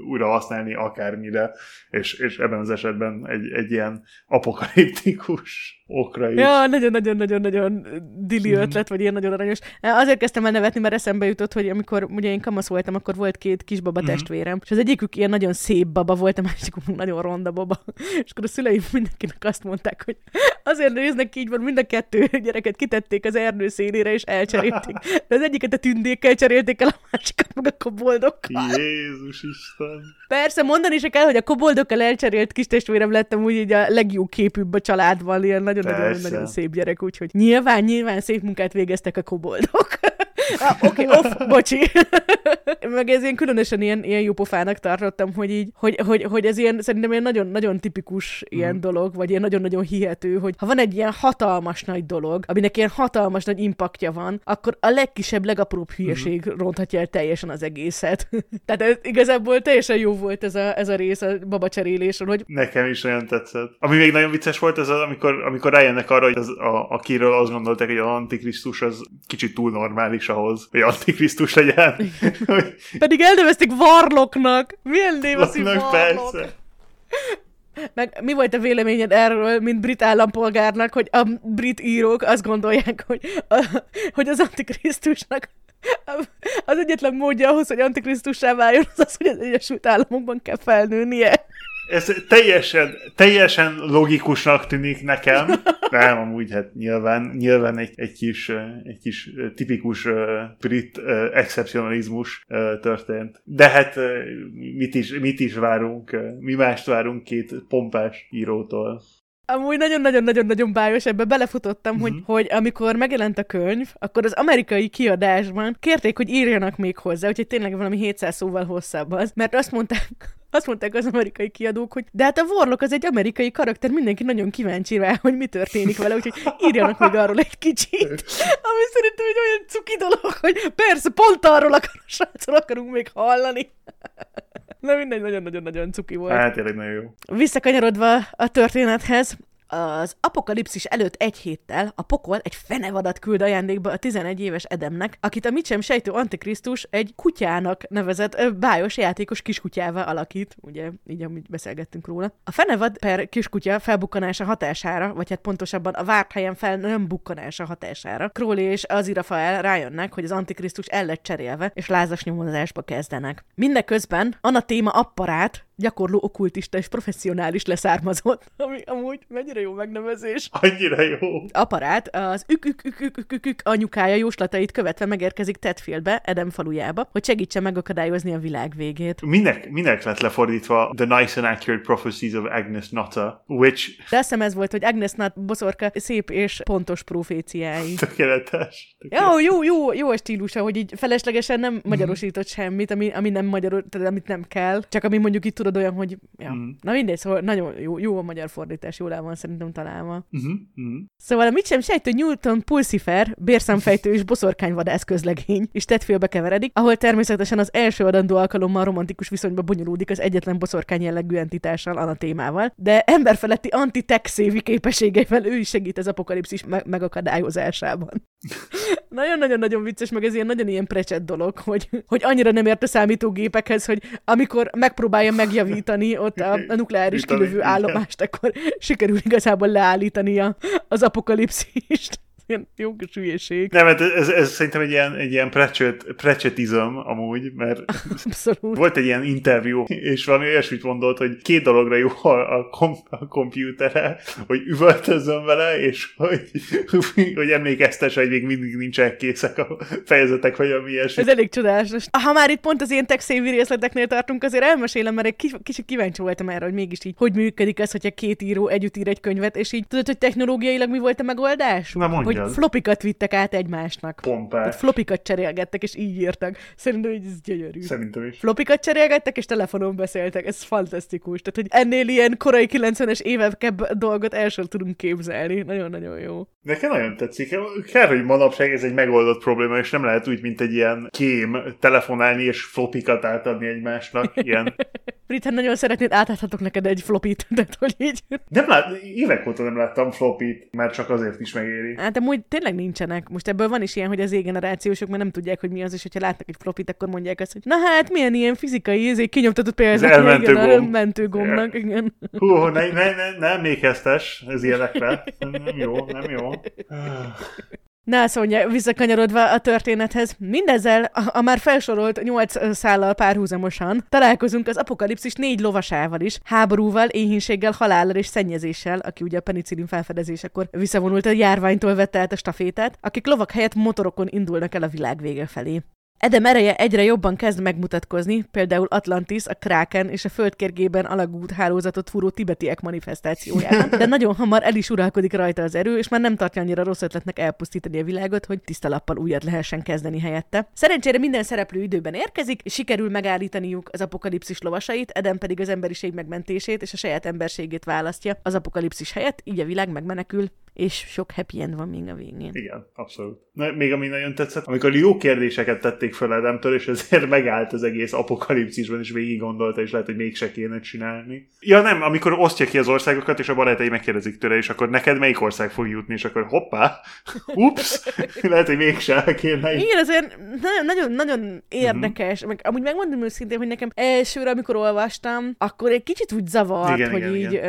újra használni akármire, és, és ebben az esetben egy, egy ilyen apokaliptikus okra is. Ja, nagyon-nagyon-nagyon-nagyon dili mm. ötlet, vagy ilyen nagyon aranyos. Azért kezdtem el nevetni, mert eszembe jutott, hogy amikor ugye én kamasz voltam, akkor volt két kisbaba mm. testvérem, és az egyikük ilyen nagyon szép baba volt, a másikuk nagyon ronda baba. És akkor a szüleim mindenkinek azt mondták, hogy Azért néznek így van, mind a kettő gyereket kitették az erdő szélére, és elcserélték. De az egyiket a tündékkel cserélték el, a másikat meg a koboldokkal. Jézus Isten. Persze, mondani se kell, hogy a koboldokkal elcserélt kis testvérem lettem úgy így a legjobb képűbb a családban, ilyen nagyon-nagyon nagyon szép gyerek, úgyhogy nyilván, nyilván szép munkát végeztek a koboldok. ah, Oké, okay, off, bocsi. Meg ez ilyen különösen ilyen, ilyen jó pofának tartottam, hogy így, hogy, hogy, hogy ez ilyen, szerintem ilyen nagyon-nagyon tipikus ilyen mm. dolog, vagy ilyen nagyon-nagyon hihető, hogy ha van egy ilyen hatalmas nagy dolog, aminek ilyen hatalmas nagy impaktja van, akkor a legkisebb, legapróbb hülyeség mm. ronthatja el teljesen az egészet. Tehát ez igazából teljesen jó volt ez a, ez a rész a babacserélésről, hogy... Nekem is olyan tetszett. Ami még nagyon vicces volt, ez az, amikor, amikor rájönnek arra, hogy az, a, akiről azt gondolták, hogy az Antikrisztus az kicsit túl normális ahhoz, hogy Antikrisztus legyen. Pedig elnevezték Varloknak. Milyen név az, Varlok? Persze. Meg mi volt a véleményed erről, mint brit állampolgárnak, hogy a brit írók azt gondolják, hogy, a, hogy az Antikrisztusnak az egyetlen módja ahhoz, hogy Antikrisztussá váljon, az az, hogy az Egyesült Államokban kell felnőnie ez teljesen, teljesen logikusnak tűnik nekem. Nem, amúgy hát nyilván, nyilván egy, egy, kis, egy kis tipikus uh, brit uh, excepcionalizmus uh, történt. De hát uh, mit, is, mit is várunk? Uh, mi mást várunk két pompás írótól? Amúgy nagyon-nagyon-nagyon-nagyon bájos, ebbe belefutottam, uh-huh. hogy, hogy amikor megjelent a könyv, akkor az amerikai kiadásban kérték, hogy írjanak még hozzá, úgyhogy tényleg valami 700 szóval hosszabb az, mert azt mondták, azt mondták az amerikai kiadók, hogy de hát a Warlock az egy amerikai karakter, mindenki nagyon kíváncsi rá, hogy mi történik vele, úgyhogy írjanak még arról egy kicsit. Ami szerintem egy olyan cuki dolog, hogy persze, pont arról akar, srácról akarunk még hallani. Na mindegy, nagyon-nagyon-nagyon cuki volt. Hát tényleg nagyon jó. Visszakanyarodva a történethez, az apokalipszis előtt egy héttel a pokol egy fenevadat küld ajándékba a 11 éves Edemnek, akit a mit sejtő Antikrisztus egy kutyának nevezett bájos játékos kiskutyává alakít, ugye így amit beszélgettünk róla. A fenevad per kiskutya felbukkanása hatására, vagy hát pontosabban a várt helyen fel nem bukkanása hatására, Crowley és az Irafael rájönnek, hogy az Antikrisztus el lett cserélve, és lázas nyomozásba kezdenek. Mindeközben Anna téma apparát gyakorló okkultista és professzionális leszármazott, ami amúgy mennyire jó megnevezés. Annyira jó. Aparát az ük ük ük ük ük, ük, ük anyukája jóslatait követve megérkezik Tedfieldbe, Edem falujába, hogy segítse megakadályozni a világ végét. Minek, minek lett lefordítva The Nice and Accurate Prophecies of Agnes Nutter, which... De azt hiszem ez volt, hogy Agnes Nut boszorka szép és pontos proféciái. Tökéletes. Tökéletes. Jó, jó, jó, jó a stílusa, hogy így feleslegesen nem magyarosított semmit, ami, ami nem magyar, tehát amit nem kell, csak ami mondjuk itt tudod olyan, hogy ja. Mm. Na mindegy, szóval nagyon jó, jó a magyar fordítás, jól el van szerintem találva. Mm-hmm. Szóval a mit sem sejtő Newton Pulsifer, bérszámfejtő és boszorkányvadász közlegény is félbe keveredik, ahol természetesen az első adandó alkalommal romantikus viszonyba bonyolódik az egyetlen boszorkány jellegű entitással, a témával, de emberfeletti szévi képességeivel ő is segít az apokalipszis me- megakadályozásában. Nagyon-nagyon-nagyon vicces, meg ez ilyen nagyon ilyen precsett dolog, hogy, hogy annyira nem ért a számítógépekhez, hogy amikor megpróbálja megjavítani ott a, a nukleáris kilövő állomást, akkor sikerül igazából leállítani a, az apokalipszist ilyen jó kis hülyeség. Nem, ez, ez, ez szerintem egy ilyen, egy ilyen precsetizm amúgy, mert Abszolút. volt egy ilyen interjú, és valami olyasmit mondott, hogy két dologra jó a, a, kom, a kompjútere, hogy üvöltözzön vele, és hogy, hogy emlékeztes, hogy még mindig nincsenek készek a fejezetek, vagy ami ilyesmi. Ez elég csodálatos. Ha már itt pont az ilyen tech részleteknél tartunk, azért elmesélem, mert egy kicsit kíváncsi voltam erre, hogy mégis így, hogy működik ez, hogyha két író együtt ír egy könyvet, és így tudod, hogy technológiailag mi volt a megoldás? Na mondja. Hogy hogy flopikat vittek át egymásnak. Pompás. Tehát flopikat cserélgettek, és így írtak. Szerintem hogy ez gyönyörű. Szerintem is. Flopikat cserélgettek, és telefonon beszéltek. Ez fantasztikus. Tehát, hogy ennél ilyen korai 90-es évek dolgot el sem tudunk képzelni. Nagyon-nagyon jó. Nekem nagyon tetszik. Kár, hogy manapság ez egy megoldott probléma, és nem lehet úgy, mint egy ilyen kém telefonálni és flopikat átadni egymásnak. Ilyen. Brit, nagyon szeretnéd, átadhatok neked egy flopit, tehát hogy így. Nem lát, évek óta nem láttam flopit, már csak azért is megéri. Hát amúgy tényleg nincsenek. Most ebből van is ilyen, hogy az égenerációsok már nem tudják, hogy mi az, és hogyha látnak egy flopit, akkor mondják azt, hogy na hát, milyen ilyen fizikai, ezért kinyomtatott például elmentő igen, gomb. elmentő gombnak, igen. Hú, ne, ne, ne, ne emlékeztes ez ilyenekre. Nem jó, nem jó. Mondja, visszakanyarodva a történethez, mindezzel a, a már felsorolt nyolc szállal párhuzamosan találkozunk az apokalipszis négy lovasával is, háborúval, éhínséggel, halállal és szennyezéssel, aki ugye a penicillin felfedezésekor visszavonult a járványtól vette át a stafétát, akik lovak helyett motorokon indulnak el a világ vége felé. Edem ereje egyre jobban kezd megmutatkozni, például Atlantis, a Kraken és a földkérgében alagút hálózatot fúró tibetiek manifestációjában, de nagyon hamar el is uralkodik rajta az erő, és már nem tartja annyira rossz ötletnek elpusztítani a világot, hogy tiszta lappal újat lehessen kezdeni helyette. Szerencsére minden szereplő időben érkezik, és sikerül megállítaniuk az apokalipszis lovasait, Edem pedig az emberiség megmentését és a saját emberségét választja az apokalipszis helyett, így a világ megmenekül és sok happy end van még a végén. Igen, abszolút. Még ami nagyon tetszett, amikor jó kérdéseket tették fel Edemtől, és ezért megállt az egész apokalipszisban, és végig gondolta, és lehet, hogy mégse kéne csinálni. Ja nem, amikor osztja ki az országokat, és a barátai megkérdezik tőle, és akkor neked melyik ország fog jutni, és akkor hoppá, ups, lehet, hogy mégse kéne. Igen, azért nagyon, nagyon, nagyon érdekes, uh-huh. meg amúgy megmondom őszintén, hogy nekem elsőre, amikor olvastam, akkor egy kicsit úgy zavart, igen, hogy igen, így, igen.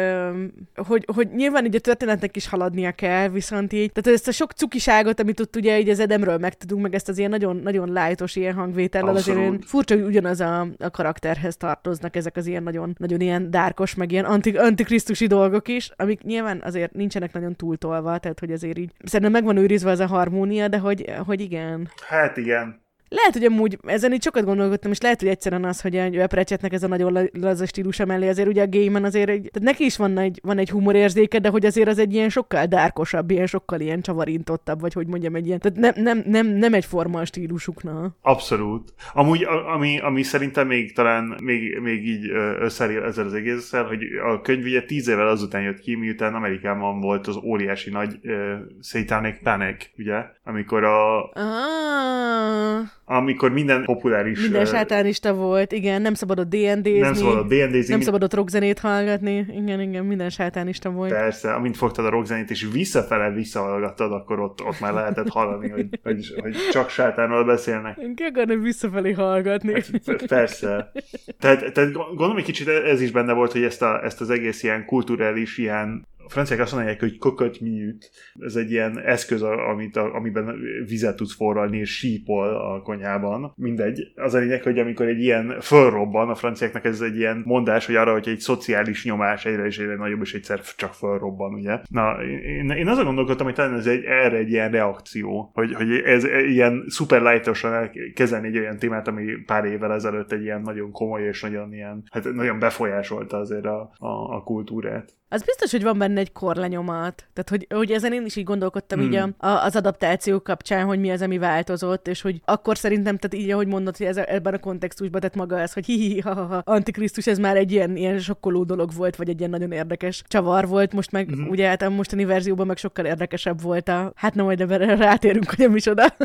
Ö, hogy, hogy nyilván így a történetnek is haladnia kell, viszont így, tehát ezt a sok cukiságot, amit ott ugye így az Edemről megtudunk, meg ezt az ilyen nagyon, nagyon lájtos ilyen hangvétellel, azért én furcsa, hogy ugyanaz a, a karakterhez tartoznak ezek az ilyen nagyon, nagyon ilyen dárkos, meg ilyen anti, antikrisztusi dolgok is, amik nyilván azért nincsenek nagyon túltolva, tehát hogy azért így szerintem meg van őrizve az a harmónia, de hogy, hogy igen. Hát igen. Lehet, hogy amúgy ezen így sokat gondolkodtam, és lehet, hogy egyszerűen az, hogy a Precsetnek ez a nagyon laza stílusa mellé, azért ugye a game azért, egy, tehát neki is van egy, van egy humorérzéke, de hogy azért az egy ilyen sokkal dárkosabb, ilyen sokkal ilyen csavarintottabb, vagy hogy mondjam, egy ilyen, tehát nem, nem, nem, nem egy forma stílusukna. Abszolút. Amúgy, ami, ami szerintem még talán még, még így összeáll ezzel az egészszel, hogy a könyv ugye tíz évvel azután jött ki, miután Amerikában volt az óriási nagy uh, Satanic Panic, ugye, amikor a... Ah amikor minden populáris... Minden sátánista volt, igen, nem szabadott D&D-zni. Nem szabadott D&D-zni. Nem szabadott rockzenét hallgatni, igen, igen, minden sátánista volt. Persze, amint fogtad a rockzenét, és visszafele visszahallgattad, akkor ott, ott már lehetett hallani, hogy, hogy, hogy csak sátánról beszélnek. Ki akarnám visszafelé hallgatni. Hát, persze. Tehát, tehát gondolom, egy kicsit ez is benne volt, hogy ezt, a, ezt az egész ilyen kulturális, ilyen franciák azt mondják, hogy kokot minut. Ez egy ilyen eszköz, amit, a, amiben vizet tudsz forralni, és sípol a konyhában. Mindegy. Az a lényeg, hogy amikor egy ilyen fölrobban, a franciáknak ez egy ilyen mondás, hogy arra, hogy egy szociális nyomás egyre és egyre nagyobb, és egyszer csak fölrobban, ugye? Na, én, én azon gondolkodtam, hogy talán ez egy, erre egy ilyen reakció, hogy, hogy ez ilyen szuper lightosan kezelni egy olyan témát, ami pár évvel ezelőtt egy ilyen nagyon komoly és nagyon ilyen, hát nagyon befolyásolta azért a, a, a kultúrát. Az biztos, hogy van benne egy korlenyomat. Tehát, hogy, hogy ezen én is így gondolkodtam hmm. így a, a, az adaptáció kapcsán, hogy mi az, ami változott, és hogy akkor szerintem, tehát így, ahogy mondod, hogy ez, ebben a kontextusban tett maga ez, hogy hi, hi ha, ha, ha, Antikrisztus, ez már egy ilyen, ilyen sokkoló dolog volt, vagy egy ilyen nagyon érdekes csavar volt, most meg hmm. ugye hát a mostani verzióban meg sokkal érdekesebb volt a, hát na majd ebben rátérünk, hogy a micsoda.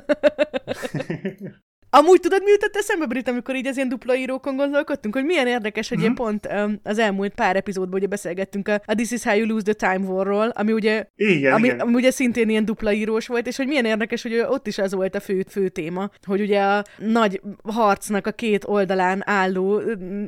Amúgy tudod, mi jutott eszembe, Brit, amikor így az ilyen dupla írókon gondolkodtunk, hogy milyen érdekes, hogy mm-hmm. ilyen pont um, az elmúlt pár epizódban ugye beszélgettünk a, a This is how you lose the time warról, ami ugye, igen, ami, igen. ami ugye szintén ilyen dupla írós volt, és hogy milyen érdekes, hogy ott is az volt a fő, fő téma, hogy ugye a nagy harcnak a két oldalán álló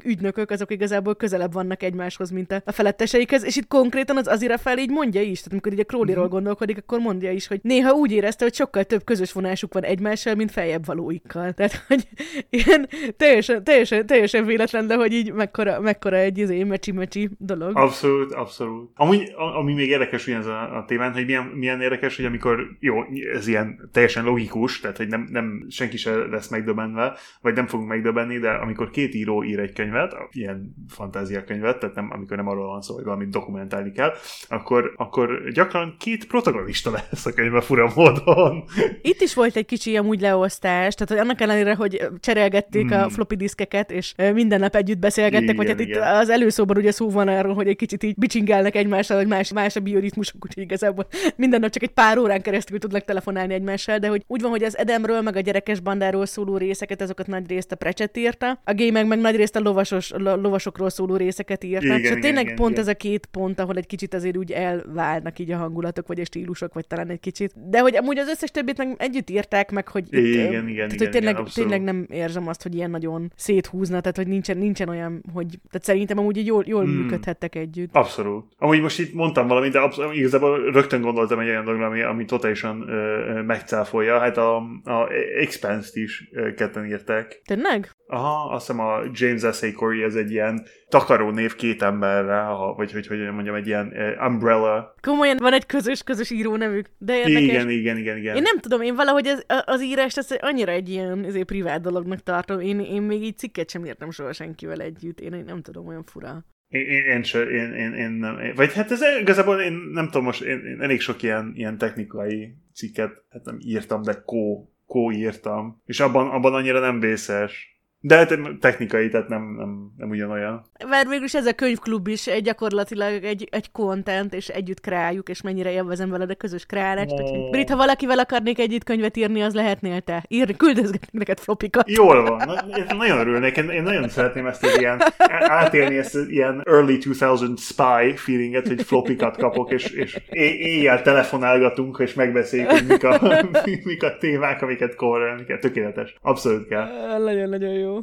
ügynökök, azok igazából közelebb vannak egymáshoz, mint a, a feletteseikhez, és itt konkrétan az Azira fel így mondja is, tehát amikor így a Crowley-ról mm-hmm. gondolkodik, akkor mondja is, hogy néha úgy érezte, hogy sokkal több közös vonásuk van egymással, mint feljebb valóikkal. Tehát, hogy ilyen teljesen, teljesen, teljesen véletlen, de hogy így mekkora, mekkora egy izé, mecsi-mecsi dolog. Abszolút, abszolút. Amúgy, ami még érdekes ugyanaz a, a témán, hogy milyen, milyen érdekes, hogy amikor, jó, ez ilyen teljesen logikus, tehát hogy nem, nem senki se lesz megdöbenve, vagy nem fogunk megdöbenni, de amikor két író ír egy könyvet, ilyen fantázia könyvet, tehát nem, amikor nem arról van szó, hogy valamit dokumentálni kell, akkor, akkor gyakran két protagonista lesz a könyve fura módon. Itt is volt egy kicsi amúgy leosztás, tehát hogy annak ellenére, hogy cserélgették mm. a hmm. floppy diszkeket, és minden nap együtt beszélgettek, igen, vagy hát igen. itt az előszóban ugye szó van arról, hogy egy kicsit így bicsingelnek egymással, hogy más, más a bioritmusok, úgyhogy igazából minden nap csak egy pár órán keresztül tudnak telefonálni egymással, de hogy úgy van, hogy az Edemről, meg a gyerekes bandáról szóló részeket, azokat nagy részt a Precset írta, a game meg nagy részt a lovasos, lovasokról szóló részeket írta. Igen, és igen, tényleg igen, pont igen. ez a két pont, ahol egy kicsit azért úgy elválnak így a hangulatok, vagy a stílusok, vagy talán egy kicsit. De hogy amúgy az összes többit meg együtt írták meg, hogy itt, igen, igen, tehát, hogy tényleg tényleg, abszolút. tényleg nem érzem azt, hogy ilyen nagyon széthúzna, tehát hogy nincsen, nincsen olyan, hogy tehát szerintem amúgy így jól, jól Hmm. működhettek együtt. Abszolút. Amúgy most itt mondtam valamit, de abszolút, igazából rögtön gondoltam egy olyan dologra, ami, ami totálisan ö, megcáfolja. Hát a, a Expanse-t is ö, ketten írták. Tényleg? Aha, azt hiszem a James S.A. Corey, ez egy ilyen takaró név két emberre, ha, vagy hogy, hogy mondjam, egy ilyen uh, umbrella. Komolyan van egy közös, közös író nevük, de érdekes. Igen, igen, igen, igen. Én nem tudom, én valahogy az, az írást ezt annyira egy ilyen ezért privát dolognak tartom. Én, én még így cikket sem írtam soha senkivel együtt. Én, én nem tudom, olyan fura. Én, én, én, se, én, én, én nem, én, vagy hát ez igazából én nem tudom, most én, én elég sok ilyen, ilyen technikai cikket, hát nem írtam, de kó, kó írtam, és abban, abban annyira nem vészes. De hát technikai, tehát nem, nem, nem ugyanolyan. Mert végülis ez a könyvklub is egy gyakorlatilag egy, egy content, és együtt kreáljuk, és mennyire élvezem veled a közös kreálást. Oh. Brit, ha valakivel akarnék együtt könyvet írni, az lehetnél te. Írni, küldözgetnék neked flopikat. Jól van, Na, én nagyon örülnék, én, én nagyon szeretném ezt az ilyen, átélni ezt az ilyen early 2000 spy feelinget, hogy flopikat kapok, és, és éjjel telefonálgatunk, és megbeszéljük, hogy mik a, mik a témák, amiket coverelni kell. Tökéletes. Abszolút kell. Nagyon-nagyon jó.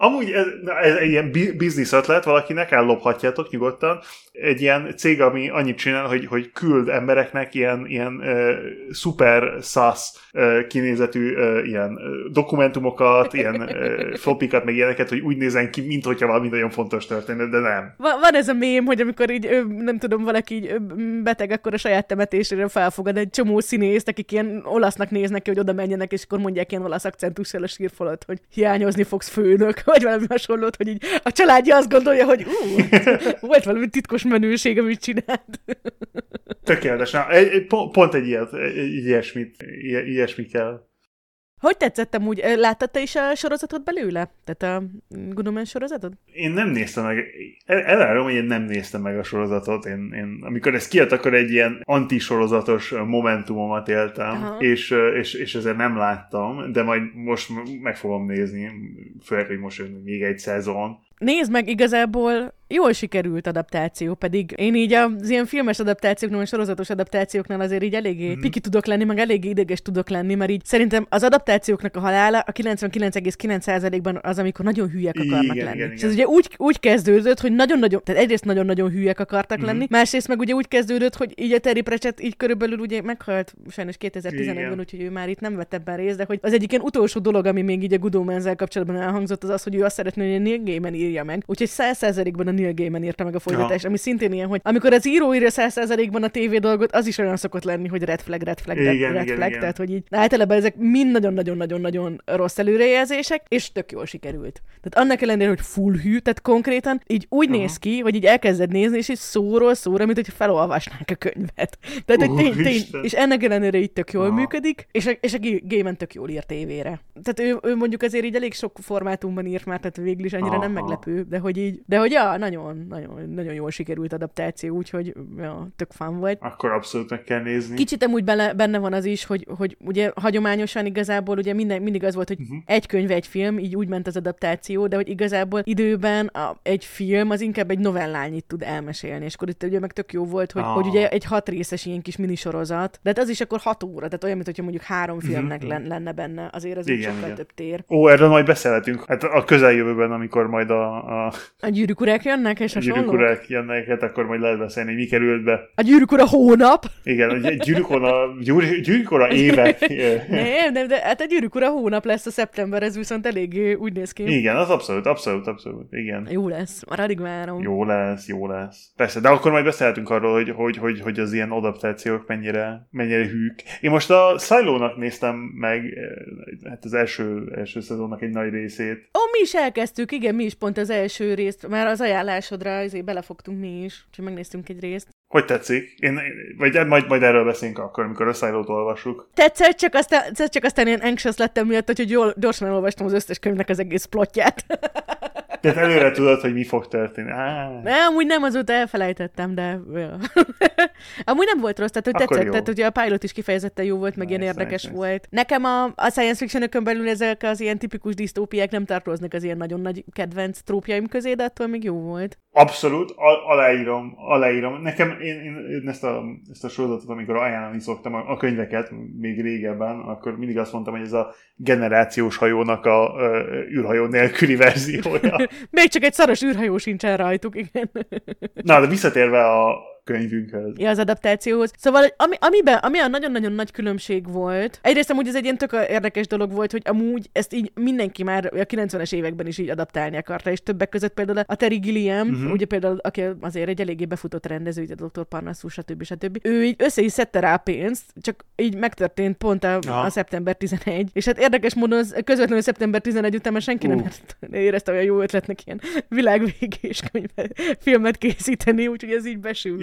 Amúgy ez, ez egy ilyen bi- biznisz ötlet, valakinek ellophatjátok nyugodtan. Egy ilyen cég, ami annyit csinál, hogy, hogy küld embereknek ilyen, ilyen uh, szuper szász uh, kinézetű uh, ilyen dokumentumokat, ilyen uh, flopikat, meg ilyeneket, hogy úgy nézen ki, mint hogyha valami nagyon fontos történet, de nem. Van, van ez a mém, hogy amikor így, ö, nem tudom, valaki így ö, beteg, akkor a saját temetésére felfogad egy csomó színészt, akik ilyen olasznak néznek ki, hogy oda menjenek, és akkor mondják ilyen olasz akcentussal a sírfalat, hogy hiányozni fogsz főnök, vagy valami hasonlót, hogy így a családja azt gondolja, hogy ú, volt valami titkos menőség, amit csinált. Tökéletes. Na, egy, pont, egy ilyet, egy, ilyesmit, ilyes, ilyesmi kell. Hogy tetszett amúgy? Ö, Láttad te is a sorozatot belőle? Tehát a Gudoman sorozatot? Én nem néztem meg, el- elárulom, hogy én nem néztem meg a sorozatot. Én, én amikor ez kijött, akkor egy ilyen antisorozatos momentumomat éltem, Aha. és, és, és ezért nem láttam, de majd most meg fogom nézni, főleg, hogy most jön még egy szezon. Nézd meg, igazából jól sikerült adaptáció, pedig én így az ilyen filmes adaptációknál, vagy sorozatos adaptációknál azért így eléggé mm. piki tudok lenni, meg eléggé ideges tudok lenni, mert így szerintem az adaptációknak a halála a 99,9%-ban az, amikor nagyon hülyek akarnak Igen, lenni. igen, És igen. ez ugye úgy, úgy kezdődött, hogy nagyon-nagyon, tehát egyrészt nagyon-nagyon hülyek akartak mm. lenni, másrészt meg ugye úgy kezdődött, hogy így a Terry Pratchett így körülbelül ugye meghalt sajnos 2011-ben, Igen. úgyhogy ő már itt nem vett ebben részt, de hogy az egyik ilyen utolsó dolog, ami még így a Good Omens-zel kapcsolatban elhangzott, az az, hogy ő azt szeretné, hogy a Neil Gaiman írja meg. Úgyhogy 100%-ban a Neil Gaiman írta meg a folytatást, ami szintén ilyen, hogy amikor az író írja 100%-ban a tévé dolgot, az is olyan szokott lenni, hogy red flag, red flag, red, Igen, red igen, flag, igen. tehát hogy így általában ezek mind nagyon-nagyon-nagyon-nagyon rossz előrejelzések, és tök jól sikerült. Tehát annak ellenére, hogy full hű, tehát konkrétan így úgy Aha. néz ki, hogy így elkezded nézni, és így szóról szóra, mint hogy felolvasnánk a könyvet. Tehát, hogy tény, tény, és ennek ellenére így tök jól Aha. működik, és a, és a Ga- Gaiman tök jól ír tévére. Tehát ő, ő, mondjuk azért így elég sok formátumban írt már, tehát végül is annyira nem Aha. Meglepő, de hogy így, de hogy ja, nagyon, nagyon, nagyon jól sikerült adaptáció, úgyhogy ja, tök fan volt. Akkor abszolút meg kell nézni. Kicsit amúgy bele, benne van az is, hogy, hogy ugye hagyományosan igazából ugye minden, mindig az volt, hogy uh-huh. egy könyv, egy film, így úgy ment az adaptáció, de hogy igazából időben a, egy film az inkább egy novellányit tud elmesélni, és akkor itt ugye meg tök jó volt, hogy, Ah. hogy ugye egy hat részes ilyen kis minisorozat, de hát az is akkor hat óra, tehát olyan, mint hogyha mondjuk három filmnek Mhm. len, lenne benne, azért az Igen, sokkal igen. több tér. Ó, erről majd beszélhetünk. Hát a közeljövőben, amikor majd a, a A gyűrűk urák jönnek, és hasonlók? gyűrűk jönnek, hát akkor majd lehet beszélni, hogy mi került be. A gyűrűk ura hónap! Igen, a gyűrűk ura, gyűrű- gyűrűk ura évek. Nem, nem, de hát a gyűrűk ura hónap lesz a szeptember, ez viszont elég úgy néz ki. Igen, az abszolút, abszolút, abszolút, igen. Jó lesz, már addig várom. Jó lesz, jó lesz. Persze, de akkor majd beszélhetünk arról, hogy, hogy, hogy, hogy az ilyen adaptációk mennyire, mennyire hűk. Én most a Silo-nak néztem meg hát az első, első szezonnak egy nagy részét. Ó, mi is elkezdtük, igen, mi is pont az első részt, már az ajánlásodra azért belefogtunk mi is, úgyhogy megnéztünk egy részt. Hogy tetszik? Én, vagy majd, majd erről beszélünk akkor, amikor a Silo-t olvassuk. Tetszett, csak aztán, tetszett, csak aztán ilyen anxious lettem miatt, hogy jól, gyorsan elolvastam az összes könyvnek az egész plotját. Tehát előre tudod, hogy mi fog történni. Ah. Nem, amúgy nem, azóta elfelejtettem, de... Amúgy nem volt rossz, tehát hogy Akkor tetszett, jó. tehát ugye a pilot is kifejezetten jó volt, meg ilyen érdekes nice, volt. Nekem a, a science fiction belül ezek az ilyen tipikus disztópiák nem tartoznak az ilyen nagyon nagy kedvenc trópjaim közé, de attól még jó volt. Abszolút, a- aláírom, aláírom. Nekem én, én, én ezt, a, ezt a sorozatot, amikor ajánlani szoktam a, a könyveket, még régebben, akkor mindig azt mondtam, hogy ez a generációs hajónak a ö, űrhajó nélküli verziója. Még csak egy szaros űrhajó sincsen rajtuk, igen. Na, de visszatérve a könyvünkhöz. Ja, az adaptációhoz. Szóval, ami, amiben, ami a nagyon-nagyon nagy különbség volt, egyrészt amúgy ez egy ilyen tök érdekes dolog volt, hogy amúgy ezt így mindenki már a 90-es években is így adaptálni akarta, és többek között például a Terry Gilliam, uh-huh. ugye például, aki azért egy eléggé befutott rendező, ugye a Dr. Parnassus, stb. stb. Ő így össze is szedte rá pénzt, csak így megtörtént pont a, Aha. a szeptember 11, és hát érdekes módon az közvetlenül szeptember 11 után már senki nem Ú. ért- érezte olyan jó ötletnek ilyen világvégés könyvet, filmet készíteni, úgyhogy ez így besült.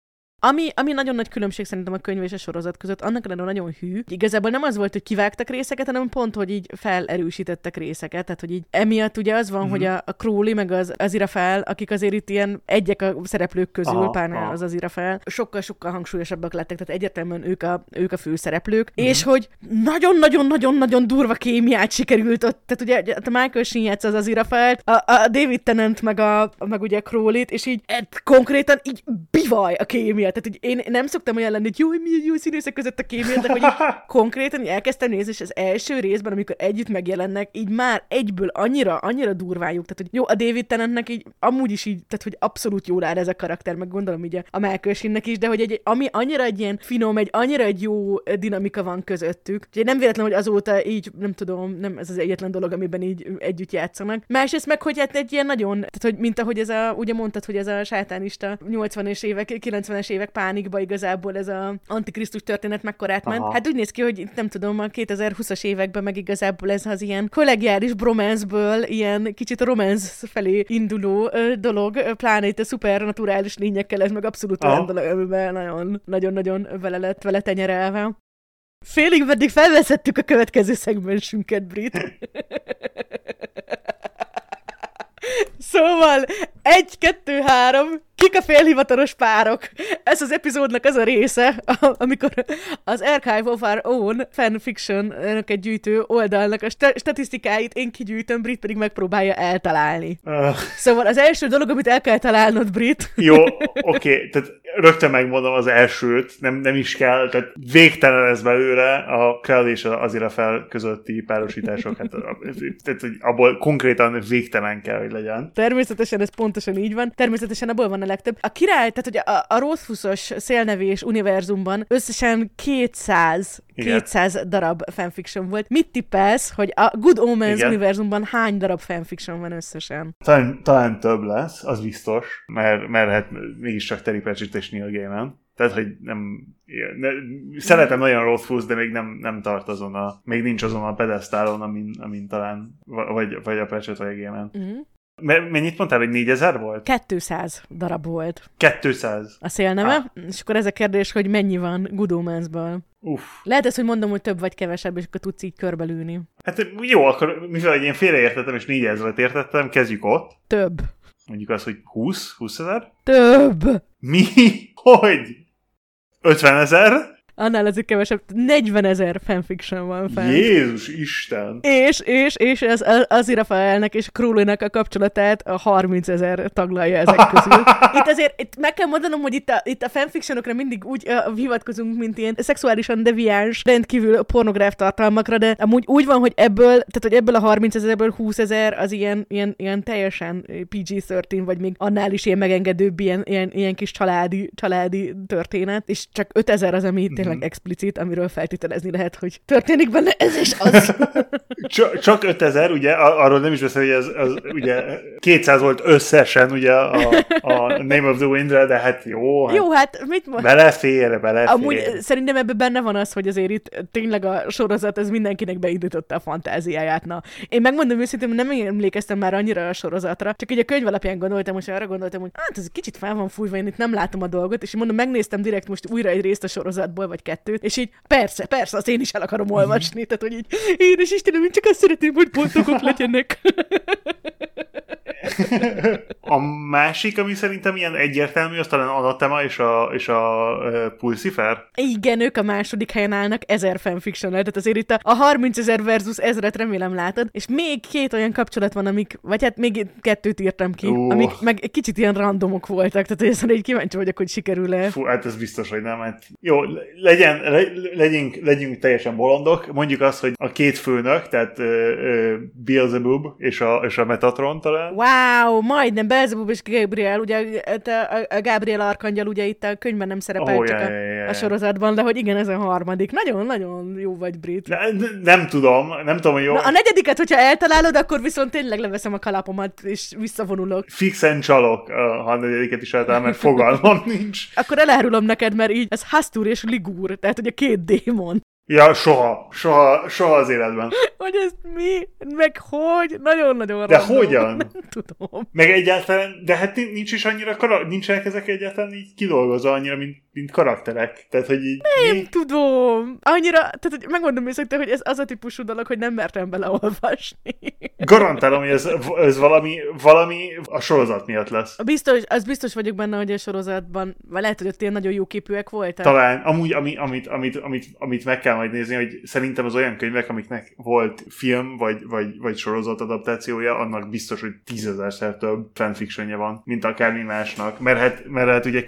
Ami, ami nagyon nagy különbség szerintem a könyv és a sorozat között, annak ellenére nagyon hű. Igazából nem az volt, hogy kivágtak részeket, hanem pont, hogy így felerősítettek részeket. Tehát, hogy így emiatt ugye az van, Mhm. mm-hmm. hogy a, a Crowley meg az, az Irafel, akik azért itt ilyen egyek a szereplők közül, Aha, pláne aha. az az Irafel, sokkal-sokkal hangsúlyosabbak lettek, tehát egyértelműen ők a, ők a főszereplők, mm-hmm. és hogy nagyon-nagyon-nagyon-nagyon durva kémiát sikerült ott, tehát ugye a Michael Sheen játsza az az Irafelt, a, a David Tennant meg, a, meg ugye Crowley-t, és így e, konkrétan így bivaj a kémia. Tehát, hogy én nem szoktam olyan lenni, hogy jó, hogy milyen jó színészek között a kémia, de hogy konkrétan elkezdtem nézni, és az első részben, amikor együtt megjelennek, így már egyből annyira, annyira durvájuk. Tehát, hogy jó, a David Tennantnek így amúgy is így, tehát, hogy abszolút jól áll ez a karakter, meg gondolom így a, Sheennek is, de hogy egy, ami annyira egy ilyen finom, egy annyira egy jó dinamika van közöttük. Úgyhogy nem véletlen, hogy azóta így, nem tudom, nem ez az egyetlen dolog, amiben így együtt játszanak. Másrészt meg, hogy hát egy ilyen nagyon, tehát, hogy mint ahogy ez a, ugye mondtad, hogy ez a sátánista 80-es évek, 90-es évek pánikba igazából ez a antikrisztus történet mekkorát ment. Aha. Hát úgy néz ki, hogy nem tudom, a 2020-as években meg igazából ez az ilyen kollegiális bromanceből ilyen kicsit romance felé induló ö, dolog, pláne itt a szupernaturális lényekkel, ez meg abszolút olyan dolog, amiben nagyon, nagyon-nagyon vele lett vele tenyerelve. Félig meddig felveszettük a következő szegmensünket, Brit. Szóval, egy, kettő, három, kik a félhivatalos párok? Ez az epizódnak az a része, amikor az Archive of Our Own fanfiction egy gyűjtő oldalnak a sta- statisztikáit én kigyűjtöm, Brit pedig megpróbálja eltalálni. Uh, Szóval az első dolog, amit el kell találnod, Brit, jó, oké, tehát rögtön megmondom az elsőt, nem, nem is kell, tehát végtelen ez belőle a Krell és az Irafel közötti párosítások, hát, tehát hogy abból konkrétan végtelen kell, hogy legyen. Természetesen ez pontosan így van. Természetesen abból van a legtöbb. A király, tehát hogy a, a Rothfusos szélnevés univerzumban összesen 200, Igen. 200 darab fanfiction volt. Mit tippelsz, hogy a Good Omens Igen. univerzumban hány darab fanfiction van összesen? Talán, talán több lesz, az biztos, mert, mert hát mégiscsak Terry Pratchett és Neil Gaiman. Tehát, hogy nem... Ne, szeretem nagyon Rothfuss, de még nem, nem tart azon a... Még nincs azon a pedesztálon, amin, amin talán... Vagy, vagy a Pratchett, vagy a Gaiman. Mm. Me- Mennyit mondtál, hogy 4000 volt? 200 darab volt 200. a szélneve, ah. és akkor ez a kérdés, hogy mennyi van Good Omensből. Uff. Lehet ez, hogy mondom, hogy több vagy kevesebb, és akkor tudsz így körbelülni. Hát jó, akkor mivel én félreértettem, és 4000-et értettem, kezdjük ott. Több. Mondjuk azt, hogy 20? 20 ezer? Több! Mi? Hogy? 50 ezer? Annál azért kevesebb. 40 ezer fanfiction van fent. Jézus Isten! És, és, és ez az, az Irafaelnek és Crowley-nek a kapcsolatát a 30 ezer taglalja ezek közül. Itt azért itt meg kell mondanom, hogy itt a, itt a fanfictionokra mindig úgy uh, hivatkozunk, mint ilyen szexuálisan deviáns, rendkívül pornográf tartalmakra, de amúgy úgy van, hogy ebből, tehát hogy ebből a 30 ezerből 20 ezer az ilyen, ilyen, ilyen teljesen PG-13, vagy még annál is ilyen megengedőbb, ilyen, ilyen, ilyen kis családi, családi történet, és csak 5 ezer az, ami tényleg explicit, amiről feltételezni lehet, hogy történik benne ez és az. Csak, csak 5000, ugye, arról nem is beszél, hogy ez, az, ugye 200 volt összesen, ugye, a, a Name of the Wind-re, de hát jó, hát Jó, hát mit mond? belefér, belefér. Amúgy szerintem ebben benne van az, hogy azért itt tényleg a sorozat ez mindenkinek beindította a fantáziáját. Na, én megmondom őszintén, nem emlékeztem már annyira a sorozatra, csak így a könyv alapján gondoltam, és arra gondoltam, hogy hát ez kicsit fel van fújva, én itt nem látom a dolgot, és mondom, megnéztem direkt most újra egy részt a sorozatból, vagy kettőt, és így persze, persze, azt én is el akarom olvasni, tehát hogy így is Istenem, én csak azt szeretném, hogy boldogok legyenek. a másik, ami szerintem ilyen egyértelmű, az talán Anatema és a, és a uh, Pulsifer. Igen, ők a második helyen állnak ezer fanfiction tehát azért itt a, a 30 ezer versus ezeret remélem látod, és még két olyan kapcsolat van, amik, vagy hát még kettőt írtam ki, uh. amik meg kicsit ilyen randomok voltak, tehát ezen egy kíváncsi vagyok, hogy sikerül-e. Fú, hát ez biztos, hogy nem. Hát jó, legyen, le, legyünk, legyünk teljesen bolondok, mondjuk azt, hogy a két főnök, tehát uh, uh, Beelzebub és a, és a Metatron talán. Wow, majdnem Beelzebub és Gabriel, ugye a, a Gabriel Arkangyal ugye itt a könyvben nem szerepel, oh, csak yeah, a, yeah, yeah. a sorozatban, de hogy igen, ez a harmadik. Nagyon-nagyon jó vagy, Brit. Ne, nem tudom, nem tudom, hogy jó. Na, a negyediket, hogyha eltalálod, akkor viszont tényleg leveszem a kalapomat, és visszavonulok. Fixen csalok, ha a negyediket is eltalál, mert fogalmam nincs. Akkor elárulom neked, mert így ez Hastur és Ligur, tehát ugye két démon. Ja, soha, soha, soha az életben. Hogy ez mi? Meg hogy? Nagyon-nagyon De random. hogyan? Nem tudom. Meg egyáltalán, de hát nincs is annyira, kara- nincsenek ezek egyáltalán így kidolgozva annyira, mint, mint karakterek. Tehát, hogy így... Nem mi? tudom. Annyira, tehát hogy megmondom őszintén, hogy ez az a típusú dolog, hogy nem mertem beleolvasni. Garantálom, hogy ez, ez valami, valami a sorozat miatt lesz. Biztos, az biztos vagyok benne, hogy a sorozatban, vagy lehet, hogy ott ilyen nagyon jó képűek voltak. Talán, amúgy, ami, amit, amit, amit, amit meg kell majd nézni, hogy szerintem az olyan könyvek, amiknek volt film, vagy, vagy, vagy sorozat adaptációja, annak biztos, hogy tízezerszer több fanfictionje van, mint akármi másnak. Mert hát, mert hát ugye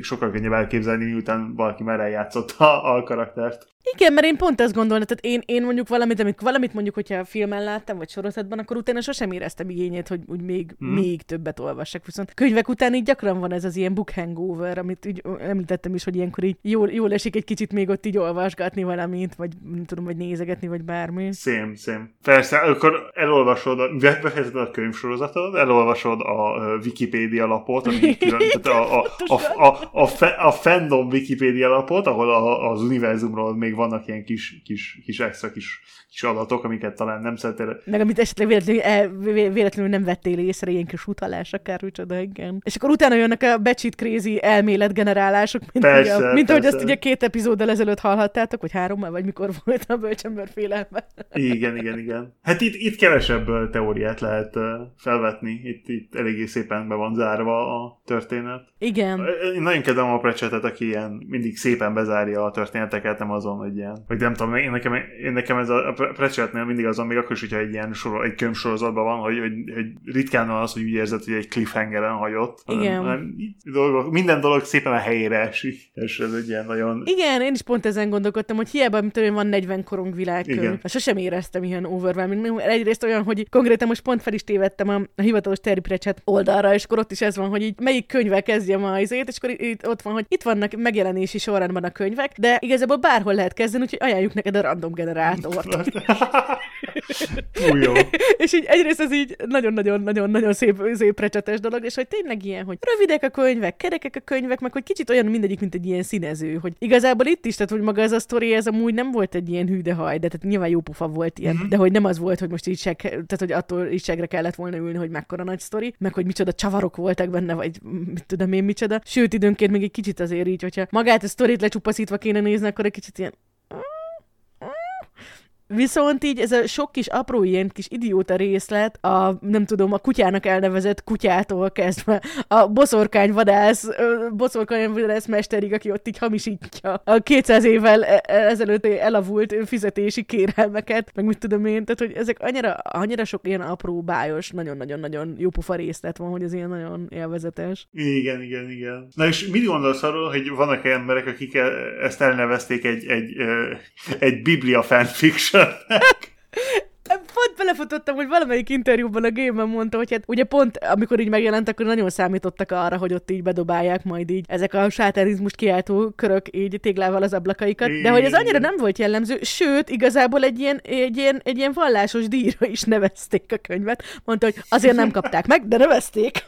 sokkal könnyebb elképzelni, miután valaki már eljátszotta a karaktert. Igen, mert én pont ezt gondolom, tehát én, én mondjuk valamit, amit, valamit mondjuk, hogyha filmen láttam, vagy sorozatban, akkor utána sosem éreztem igényét, hogy úgy még, hmm. még többet olvassak. Viszont könyvek után így gyakran van ez az ilyen book hangover, amit így említettem is, hogy ilyenkor így jól, jól esik egy kicsit még ott így olvasgatni valamit, vagy nem tudom, vagy nézegetni, vagy bármi. Szém, szém. Persze, akkor elolvasod, befejezed a könyvsorozatot, elolvasod a Wikipédia lapot, ami külön, a, a, a, a, a, a, a fandom Wikipédia lapot, ahol a, az univerzumról még vannak ilyen kis, kis, kis extra kis, kis adatok, amiket talán nem szeretél. Meg amit esetleg véletlenül, el, véletlenül nem vettél észre, ilyen kis utalás, akár micsoda, igen. És akkor utána jönnek a becsít crazy elméletgenerálások, mint, persze, ugye, mint ahogy azt ugye két epizóddal ezelőtt hallhattátok, vagy hárommal, vagy mikor volt a bölcsember félelme. Igen, igen, igen. Hát itt, itt kevesebb teóriát lehet felvetni, itt, itt eléggé szépen be van zárva a történet. Igen. Én nagyon kedvem a Precsetet, aki ilyen mindig szépen bezárja a történeteket, nem azon, hogy ilyen, vagy nem tudom, én nekem, én nekem ez a Precsetnél mindig azon, még akkor is, hogyha egy ilyen sor, egy könyvsorozatban van, hogy, hogy, hogy ritkán van az, hogy úgy érzed, hogy egy cliffhangeren hagyott. Igen. Hanem, dolgok, minden dolog szépen a helyére esik, és ez egy ilyen nagyon... Igen, én is pont ezen gondolkodtam, hogy hiába, mint tudom, van 40 korong világkönyv. Sosem éreztem ilyen overwhelming. Egyrészt olyan, hogy konkrétan most pont fel is tévedtem a, a hivatalos Terry Pratchett oldalra, és akkor ott is ez van, hogy így melyik könyvvel kezdjem a izét, és akkor itt, ott van, hogy itt vannak megjelenési sorrendben a könyvek, de igazából bárhol lehet kezdeni, úgyhogy ajánljuk neked a random generátort. jó. és így egyrészt ez így nagyon-nagyon-nagyon-nagyon szép, szép precsetes dolog, és hogy tényleg ilyen, hogy rövidek a könyvek, kerekek a könyvek, meg hogy kicsit olyan mindegyik, mint egy ilyen színező, hogy igazából itt is, tehát hogy maga ez a sztori, ez amúgy nem volt egy ilyen hűdehaj, de tehát nyilván jó pofa volt ilyen, mm-hmm. de hogy nem az volt, hogy most így seg, tehát hogy attól is segre kellett volna ülni, hogy mekkora nagy sztori, meg hogy micsoda csavarok voltak benne, vagy mit tudom én micsoda. Sőt, időnként még egy kicsit azért így, hogyha magát a sztorit lecsupaszítva kéne nézni, akkor egy kicsit ilyen Viszont így ez a sok kis apró ilyen kis idióta részlet, a nem tudom, a kutyának elnevezett kutyától kezdve, a boszorkány vadász, boszorkány vadász mesterig, aki ott így hamisítja a 200 évvel e, e, ezelőtt elavult fizetési kérelmeket, meg mit tudom én, tehát hogy ezek annyira, annyira sok ilyen apró, bájos, nagyon-nagyon-nagyon jó pufa részlet van, hogy ez ilyen nagyon élvezetes. Igen, igen, igen. Na és mit gondolsz arról, hogy vannak emberek, akik e, ezt elnevezték egy, egy, egy biblia fanfiction Pont belefutottam, hogy valamelyik interjúban a game mondta, hogy hát ugye pont amikor így megjelent, akkor nagyon számítottak arra, hogy ott így bedobálják majd így ezek a sátánizmust kiáltó körök így téglával az ablakaikat, de hogy ez annyira nem volt jellemző, sőt, igazából egy ilyen, egy ilyen, egy ilyen vallásos díjra is nevezték a könyvet. Mondta, hogy azért nem kapták meg, de nevezték.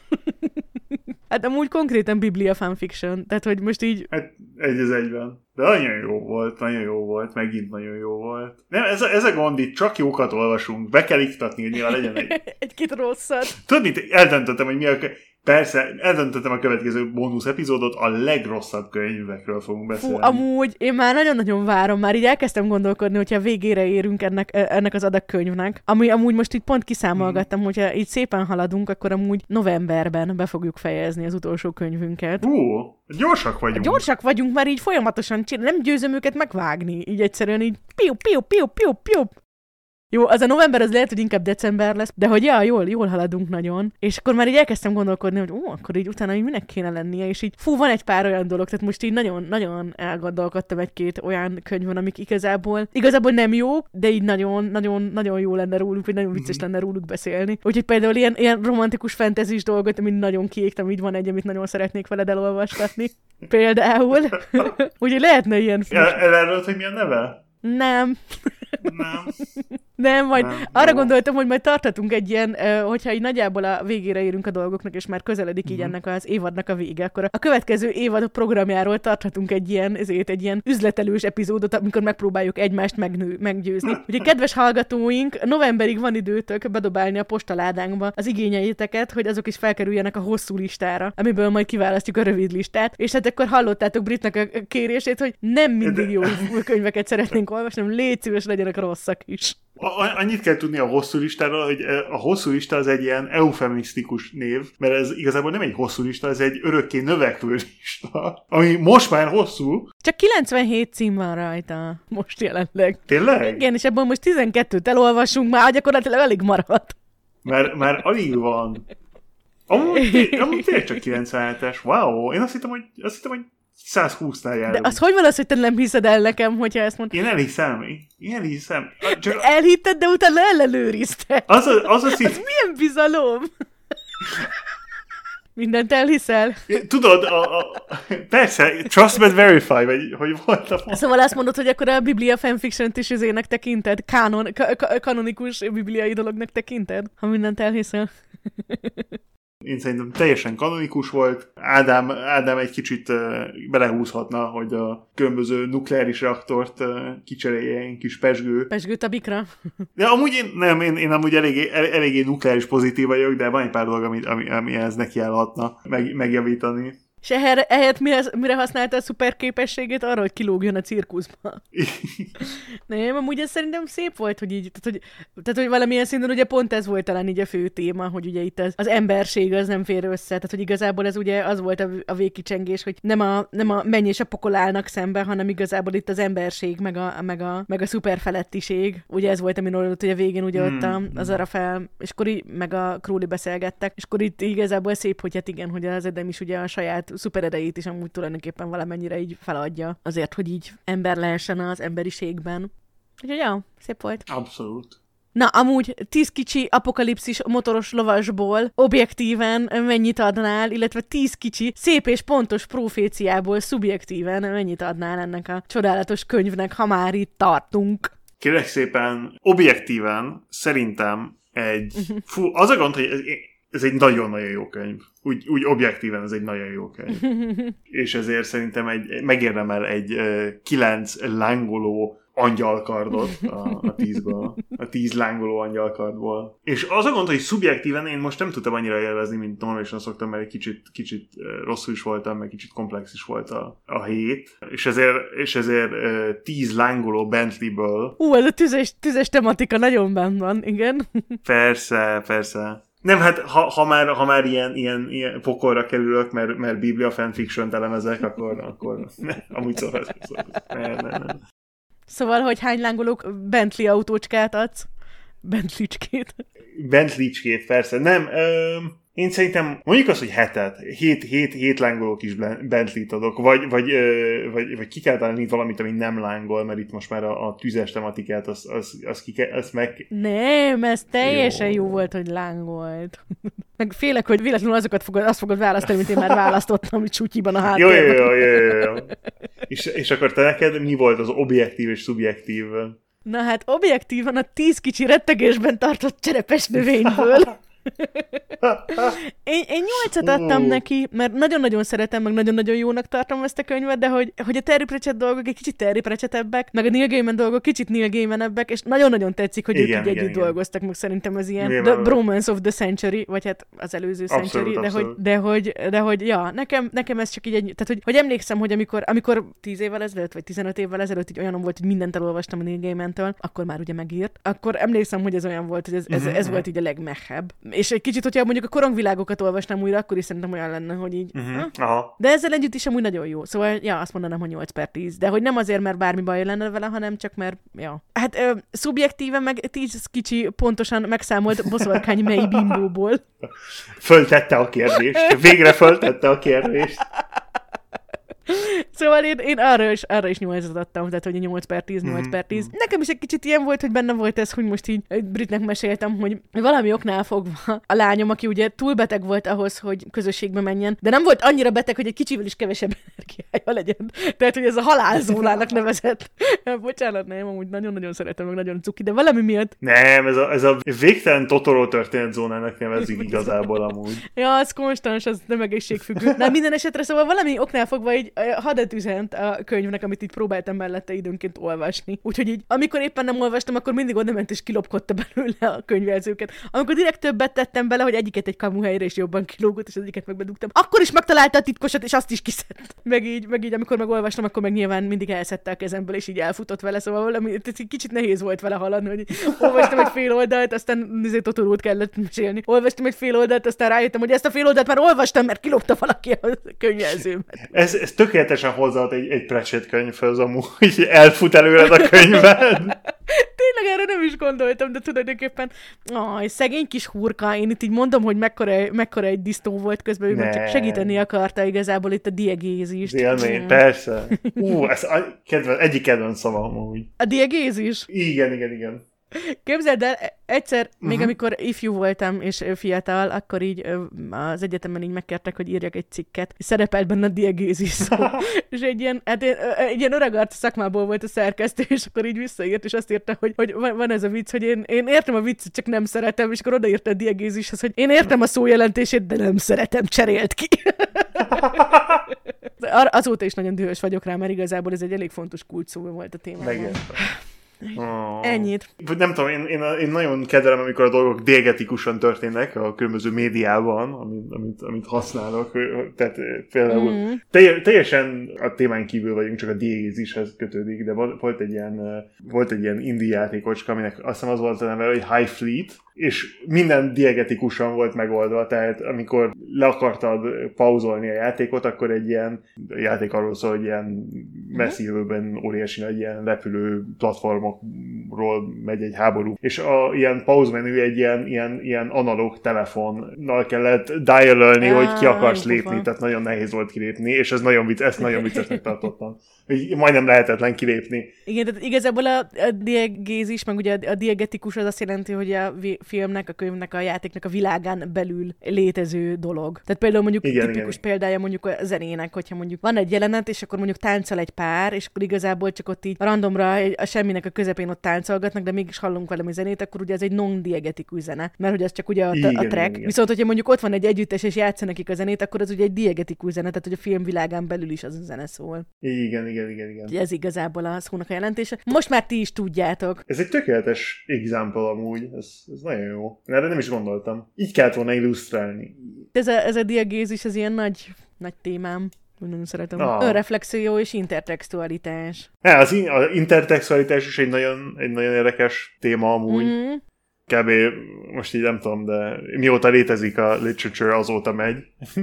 Hát amúgy konkrétan Biblia fanfiction, tehát hogy most így... Hát egy az egyben. De nagyon jó volt, nagyon jó volt, megint nagyon jó volt. Nem, ez a, ez a gond itt, csak jókat olvasunk, be kell iktatni, hogy néha legyen egy... Egy-két rosszat. Tudod mit, eldöntöttem, hogy mi a... Persze, eldöntöttem a következő bónusz epizódot, a legrosszabb könyvekről fogunk beszélni. Fú, amúgy én már nagyon-nagyon várom, már így elkezdtem gondolkodni, hogyha végére érünk ennek, ennek az adag könyvnek, ami amúgy most itt pont kiszámolgattam, hmm. hogyha így szépen haladunk, akkor amúgy novemberben be fogjuk fejezni az utolsó könyvünket. Ú, gyorsak vagyunk. Gyorsak vagyunk, mert így folyamatosan csinál, nem győzöm őket megvágni, így egyszerűen így piu, piu, piu, piu, piu, jó, az a november az lehet, hogy inkább december lesz, de hogy ja, jól, jól haladunk nagyon. És akkor már így elkezdtem gondolkodni, hogy ó, akkor így utána így minek kéne lennie, és így fú, van egy pár olyan dolog, tehát most így nagyon, nagyon elgondolkodtam egy-két olyan könyvön, amik igazából, igazából nem jó, de így nagyon, nagyon, nagyon jó lenne róluk, vagy nagyon vicces mhm. lenne róluk beszélni. Úgyhogy például ilyen, ilyen romantikus fentezis dolgot, amit nagyon kiégtem, így van egy, amit nagyon szeretnék veled elolvastatni. Például. Úgyhogy lehetne ilyen. Elárulod, hogy mi a neve? Nem. Nem. Nem, majd nem, arra jó. gondoltam, hogy majd tartatunk egy ilyen, hogyha így nagyjából a végére érünk a dolgoknak, és már közeledik így mm-hmm. ennek az évadnak a vége, akkor a következő évad programjáról tarthatunk egy ilyen, ezért egy ilyen üzletelős epizódot, amikor megpróbáljuk egymást megnő, meggyőzni. Úgyhogy kedves hallgatóink, novemberig van időtök bedobálni a postaládánkba az igényeiteket, hogy azok is felkerüljenek a hosszú listára, amiből majd kiválasztjuk a rövid listát. És hát akkor hallottátok Britnek a kérését, hogy nem mindig jó könyveket szeretnénk olvasni, hanem légy szíves legyenek rosszak is. Annyit kell tudni a hosszú listáról, hogy a hosszú lista az egy ilyen eufemisztikus név, mert ez igazából nem egy hosszú lista, ez egy örökké növekvő lista, ami most már hosszú. Csak 97 cím van rajta, most jelenleg. Tényleg? Igen, és ebből most 12-t elolvasunk, már gyakorlatilag alig maradt. Mert, mert alig van. Amúgy, amúgy tényleg csak 97-es. Wow, én azt hittem, hogy, azt hittem, hogy 120-nál járunk. De az hogy van az, hogy te nem hiszed el nekem, hogyha ezt mondod? Én elhiszem, én elhiszem. Csak... De elhitted, de utána ellenőrizte. Az, a, az, az, az, az milyen bizalom? Mindent elhiszel? Tudod, a, a, persze, trust but verify, vagy hogy voltam. Szóval azt mondod, hogy akkor a Biblia fanfiction-t is izének tekinted? Kánon, ka- kanonikus bibliai dolognak tekinted? Ha mindent elhiszel. Én szerintem teljesen kanonikus volt. Ádám, Ádám egy kicsit belehúzhatna, hogy a különböző nukleáris reaktort kicserélje egy kis pesgő. Pesgő tabikra? De amúgy én, nem, én, én amúgy eléggé, el, eléggé nukleáris pozitív vagyok, de van egy pár dolog, ami, ami, neki állhatna meg, megjavítani. És ehhez, ehhez mire, mire használta a szuper képességét? Arra, hogy kilógjon a cirkuszba. nem, amúgy ez szerintem szép volt, hogy így, tehát hogy, tehát, hogy valamilyen szinten ugye pont ez volt talán így a fő téma, hogy ugye itt az, az emberség az nem fér össze, tehát hogy igazából ez ugye az volt a, a végkicsengés, hogy nem a, nem a menny és a pokol állnak szembe, hanem igazából itt az emberség, meg a, meg a, meg a szuper felettiség. Ugye ez volt, amin hogy a végén ugye ott a, hmm. az fel, és akkor így, meg a Crowley beszélgettek, és akkor itt igazából szép, hogy hát igen, hogy az Edem is ugye a saját szupererejét is amúgy tulajdonképpen valamennyire így feladja, azért, hogy így ember lehessen az emberiségben. Úgyhogy ja, szép volt. Abszolút. Na, amúgy tíz kicsi apokalipszis motoros lovasból objektíven mennyit adnál, illetve tíz kicsi szép és pontos proféciából szubjektíven mennyit adnál ennek a csodálatos könyvnek, ha már itt tartunk? Kérlek szépen, objektíven szerintem egy... Mhm. Fú, az a gond, hogy ez egy nagyon-nagyon jó könyv. Úgy, úgy objektíven ez egy nagyon jó könyv. és ezért szerintem egy, megérdemel egy kilenc lángoló angyalkardot a, a tízből, a tíz lángoló angyalkardból. És az a gond, hogy szubjektíven én most nem tudtam annyira élvezni, mint normálisan szoktam, mert egy kicsit, kicsit rosszul is voltam, meg kicsit komplex is volt a, a hét, és ezért, és ezért tíz lángoló Bentley-ből. Ú, ez a tüzes, tüzes tematika nagyon benn van, igen. persze, persze. Nem, hát ha, ha már, ha már ilyen, ilyen, ilyen pokolra kerülök, mert, mert Biblia fanfiction elemezek, akkor, akkor ne, amúgy szóval, szóval ne, ne, ne. Szóval, hogy hány lángolók Bentley autócskát adsz? Bentley-cskét. Bentley-cskét, persze. Nem, ö, én szerintem mondjuk azt, hogy hetet, hét, hét, hét lángolók is Bentley-t adok, vagy, vagy, vagy, vagy ki kell találni valamit, ami nem lángol, mert itt most már a, a tüzes tematikát, az, az, az ki kell, az meg... Nem, ez teljesen jó, jó volt, hogy lángolt. Meg félek, hogy véletlenül azokat fogod, azt fogod választani, mint én már választottam, hogy csútyiban a háttérben. Jó, jó, jó, jó, jó. és, és akkor te neked mi volt az objektív és szubjektív? Na hát objektívan a tíz kicsi rettegésben tartott cserepes növényből én, én nyolcat adtam neki, mert nagyon-nagyon szeretem, meg nagyon-nagyon jónak tartom ezt a könyvet, de hogy, hogy a Terry Pratchett dolgok egy kicsit Terry Pratchettebbek, meg a Neil Gaiman dolgok kicsit Neil Gaimanebbek, és nagyon-nagyon tetszik, hogy igen, ők így igen, együtt igen. dolgoztak, meg szerintem ez ilyen Nyilván The Bromance of the Century, vagy hát az előző abszolút, Century, de hogy, de hogy, de hogy, ja, nekem, nekem ez csak így egy, tehát hogy, hogy emlékszem, hogy amikor, amikor 10 évvel ezelőtt, vagy 15 évvel ezelőtt így olyan volt, hogy mindent elolvastam a Neil Gaiman-től, akkor már ugye megírt, akkor emlékszem, hogy ez olyan volt, hogy ez, ez, uh-huh. ez volt így a legmehebb. És egy kicsit, hogyha mondjuk a korongvilágokat olvasnám újra, akkor is szerintem olyan lenne, hogy így. Uh-huh. Aha. De ezzel együtt is amúgy nagyon jó. Szóval, ja, azt mondanám, hogy 8 per 10. De hogy nem azért, mert bármi baj lenne vele, hanem csak mert, ja. Hát ö, szubjektíven meg 10 kicsi pontosan megszámolt boszorkány mely bimbóból. Föltette a kérdést. Végre föltette a kérdést. Szóval én, én arra is, arra is nyolcat adtam, tehát hogy 8 per 10, 8 mm-hmm. per 10. Mhm. Nekem is egy kicsit ilyen volt, hogy benne volt ez, hogy most így britnek meséltem, hogy valami oknál fogva a lányom, aki ugye túl beteg volt ahhoz, hogy közösségbe menjen, de nem volt annyira beteg, hogy egy kicsivel is kevesebb energiája legyen. Tehát, hogy ez a halálzónának nevezett. Bocsánat, nem, amúgy nagyon-nagyon szeretem, meg nagyon cuki, de valami miatt. Nem, ez a, ez a végtelen Totoro zónának nevezik igazából amúgy. Ja, az konstans, az nem egészségfüggő. Na, minden esetre szóval valami oknál fogva így hadet üzent a könyvnek, amit így próbáltam mellette időnként olvasni. Úgyhogy így, amikor éppen nem olvastam, akkor mindig oda ment és kilopkodta belőle a könyvelzőket. Amikor direkt többet tettem bele, hogy egyiket egy kamu helyre és jobban kilógott, és az egyiket megbedugtam, akkor is megtalálta a titkosat, és azt is kiszedte. Meg így, meg így, amikor megolvastam, akkor meg nyilván mindig elszedte a kezemből, és így elfutott vele, szóval valami, egy kicsit nehéz volt vele haladni, hogy olvastam egy fél oldalt, aztán azért Totorót kellett mesélni. Olvastam egy fél oldalt, aztán rájöttem, hogy ezt a fél oldalt már olvastam, mert kilopta valaki a könyvelzőmet. Ez, ez tökéletesen hozzáad egy, egy Pratchett könyvhöz, amúgy elfut előred a könyved. Tényleg erre nem is gondoltam, de tulajdonképpen aj, szegény kis hurka, én itt így mondom, hogy mekkora, mekkora egy disztó volt közben, ő csak segíteni akarta igazából itt a diegézist. Élmény, mm. persze. Ú, ez a kedven, egyik kedvenc szavam amúgy. A diegézis? Igen, igen, igen. Képzeld el, egyszer, uh-huh. még amikor ifjú voltam és fiatal, akkor így az egyetemen így megkértek, hogy írjak egy cikket, és szerepelt benne a diegézis szó. és egy ilyen, hát egy ilyen öreg arc szakmából volt a szerkesztő, és akkor így visszaírt, és azt írta, hogy, hogy van ez a vicc, hogy én, én értem a viccet, csak nem szeretem, és akkor odaírta a diegézishez, hogy én értem a szó jelentését, de nem szeretem, cserélt ki. Azóta is nagyon dühös vagyok rá, mert igazából ez egy elég fontos kulcs szó volt a témában. Oh. Ennyit. Nem tudom, én, én, én nagyon kedvelem, amikor a dolgok diegetikusan történnek a különböző médiában, amit, amit, amit használok. Tehát például mm. teljesen a témán kívül vagyunk, csak a diegézishez kötődik, de volt egy ilyen, volt egy ilyen indie játékocska, aminek azt hiszem az volt a neve, hogy High Fleet, és minden diegetikusan volt megoldva, tehát amikor le akartad pauzolni a játékot, akkor egy ilyen a játék arról szól, hogy ilyen messzi jövőben óriási nagy ilyen repülő platformokról megy egy háború, és a ilyen pauzmenü egy ilyen, ilyen, ilyen analóg telefonnal kellett dialölni, hogy ki akarsz lépni, tehát nagyon nehéz volt kilépni, és ez nagyon vicc, ezt nagyon viccesnek tartottam. Hogy majdnem lehetetlen kilépni. Igen, tehát igazából a, a diegézis, meg ugye a, a diegetikus az azt jelenti, hogy a filmnek, a könyvnek, a játéknak a világán belül létező dolog. Tehát például mondjuk igen, tipikus igen. példája mondjuk a zenének, hogyha mondjuk van egy jelenet, és akkor mondjuk táncol egy pár, és akkor igazából csak ott így randomra a semminek a közepén ott táncolgatnak, de mégis hallunk valami zenét, akkor ugye ez egy non-diegetikus zene, mert hogy az csak ugye a, igen, a track. Igen. Viszont, hogyha mondjuk ott van egy együttes, és játszanak nekik a zenét, akkor az ugye egy diegetikus zene, tehát hogy a film világán belül is az a zene szól. Igen, igen, igen, igen. Ez igazából a szónak a jelentése. Most már ti is tudjátok. Ez egy tökéletes example amúgy, ez, ez nagyon jó. Erre nem is gondoltam. Így kellett volna illusztrálni. Ez a, ez a diagézis, ez ilyen nagy, nagy témám. Nagyon szeretem. Ah. Önreflexió és intertextualitás. Ja, az, in- az intertextualitás is egy nagyon, egy nagyon érdekes téma amúgy. Mm-hmm. Kb. most így nem tudom, de mióta létezik a literature, azóta megy.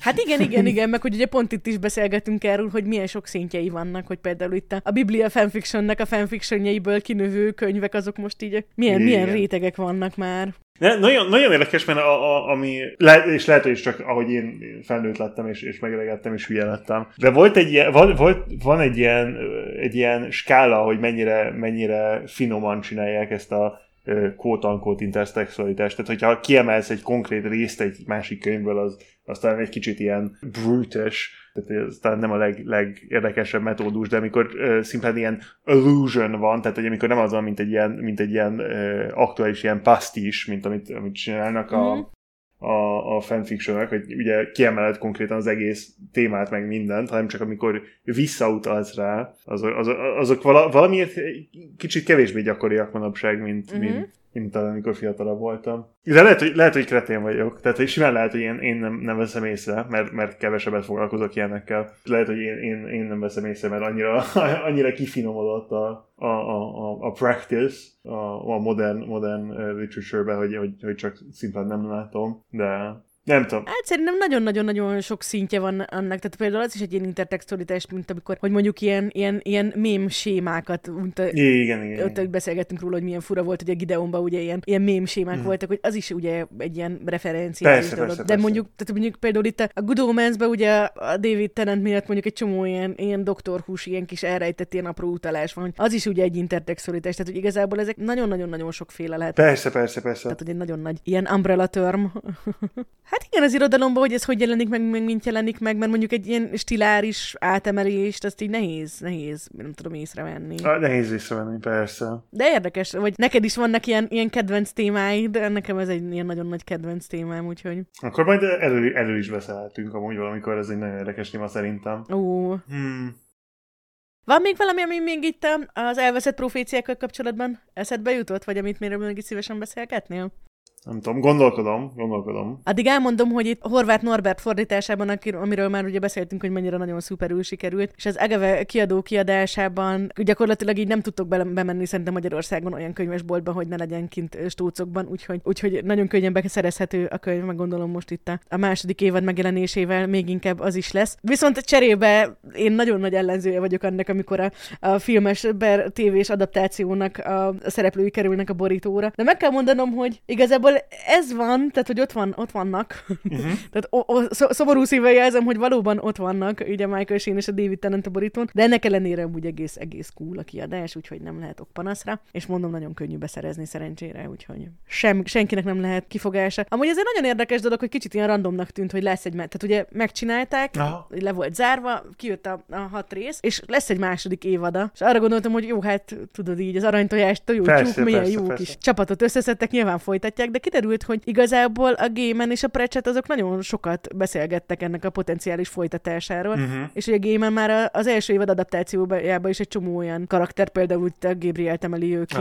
Hát igen, igen, igen, meg hogy ugye pont itt is beszélgetünk erről, hogy milyen sok szintjei vannak, hogy például itt a, a Biblia fanfictionnek a fanfictionjeiből kinövő könyvek, azok most így milyen, milyen rétegek vannak már. Ne, nagyon, nagyon érdekes, mert a, a, ami, le, és lehet, hogy csak ahogy én felnőtt lettem, és, és megelegettem, és hülye lettem. De volt egy ilyen, van, volt, van egy ilyen, egy ilyen skála, hogy mennyire, mennyire finoman csinálják ezt a quote-unquote interszexualitás. Tehát, hogyha kiemelsz egy konkrét részt egy másik könyvből, az, az talán egy kicsit ilyen brutish, tehát ez talán nem a leg, legérdekesebb metódus, de amikor uh, szimplán ilyen illusion van, tehát hogy amikor nem az van, mint egy ilyen, mint egy ilyen uh, aktuális ilyen pastis, mint amit, amit csinálnak a, mm a, a fanfictionek, hogy ugye kiemeled konkrétan az egész témát, meg mindent, hanem csak amikor visszautalsz rá, azok, azok, azok vala, valamiért kicsit kevésbé gyakoriak manapság, mint, mm-hmm. mint, mint amikor fiatalabb voltam. De lehet, hogy, lehet, hogy kretén vagyok. Tehát hogy simán lehet, hogy én, én nem, nem veszem észre, mert, mert kevesebbet foglalkozok ilyenekkel. Lehet, hogy én, én, én nem veszem észre, mert annyira, annyira kifinomodott a, a, a, a practice a, a modern, modern literature-be, hogy, hogy, hogy csak szimplán nem látom. De nem tudom. Hát szerintem nagyon-nagyon-nagyon sok szintje van annak. Tehát például az is egy ilyen intertextualitás, mint amikor, hogy mondjuk ilyen, ilyen, ilyen mém sémákat, mint a, igen, igen, ott igen. beszélgettünk róla, hogy milyen fura volt, hogy a Gideonban ugye ilyen, ilyen mém sémák mm. voltak, hogy az is ugye egy ilyen referencia. Persze, dolog. Persze, De persze. mondjuk, tehát mondjuk például itt a Good omens ugye a David Tennant miatt mondjuk egy csomó ilyen, ilyen doktorhús, ilyen kis elrejtett ilyen apró utalás van, hogy az is ugye egy intertextualitás, tehát hogy igazából ezek nagyon-nagyon-nagyon sokféle lehet. Persze, persze, persze. Tehát, hogy egy nagyon nagy ilyen umbrella term. hát igen, az irodalomban, hogy ez hogy jelenik meg, meg mint jelenik meg, mert mondjuk egy ilyen stiláris átemelést, azt így nehéz, nehéz, nem tudom észrevenni. A, nehéz észrevenni, persze. De érdekes, vagy neked is vannak ilyen, ilyen kedvenc témáid, de nekem ez egy ilyen nagyon nagy kedvenc témám, úgyhogy... Akkor majd elő, elő is beszélhetünk amúgy valamikor, ez egy nagyon érdekes téma szerintem. Ó. Hmm. Van még valami, ami még itt az elveszett proféciákkal kapcsolatban eszedbe jutott, vagy amit még szívesen beszélgetnél? Nem tudom, gondolkodom, gondolkodom. Addig elmondom, hogy itt Horváth Norbert fordításában, amiről már ugye beszéltünk, hogy mennyire nagyon szuperül sikerült, és az Egeve kiadó kiadásában gyakorlatilag így nem tudtok be- bemenni szerintem Magyarországon olyan könyvesboltba, hogy ne legyen kint stócokban, úgyhogy, úgyhogy nagyon könnyen beszerezhető a könyv, meg gondolom most itt a, a második évad megjelenésével még inkább az is lesz. Viszont cserébe én nagyon nagy ellenzője vagyok annak, amikor a, a filmes ber tévés adaptációnak a, a szereplői kerülnek a borítóra. De meg kell mondanom, hogy igazából ez van, tehát hogy ott, van, ott vannak. Uh-huh. tehát o, o, szomorú szívvel jelzem, hogy valóban ott vannak, ugye Michael Sheen és a David Tennant a borítón, de ennek ellenére úgy egész, egész cool a kiadás, úgyhogy nem lehet ok panaszra, és mondom, nagyon könnyű beszerezni szerencsére, úgyhogy sem, senkinek nem lehet kifogása. Amúgy ez egy nagyon érdekes dolog, hogy kicsit ilyen randomnak tűnt, hogy lesz egy, tehát ugye megcsinálták, Aha. le volt zárva, kijött a, a hat rész, és lesz egy második évada, és arra gondoltam, hogy jó, hát tudod így, az aranytojást tojótyúk, milyen persze, jó persze. kis csapatot összeszedtek, nyilván folytatják, de kiderült, hogy igazából a Gémen és a Precset azok nagyon sokat beszélgettek ennek a potenciális folytatásáról, uh-huh. és ugye a Gémen már az első évad adaptációjában is egy csomó olyan karakter, például a Gabriel temeli ő ki,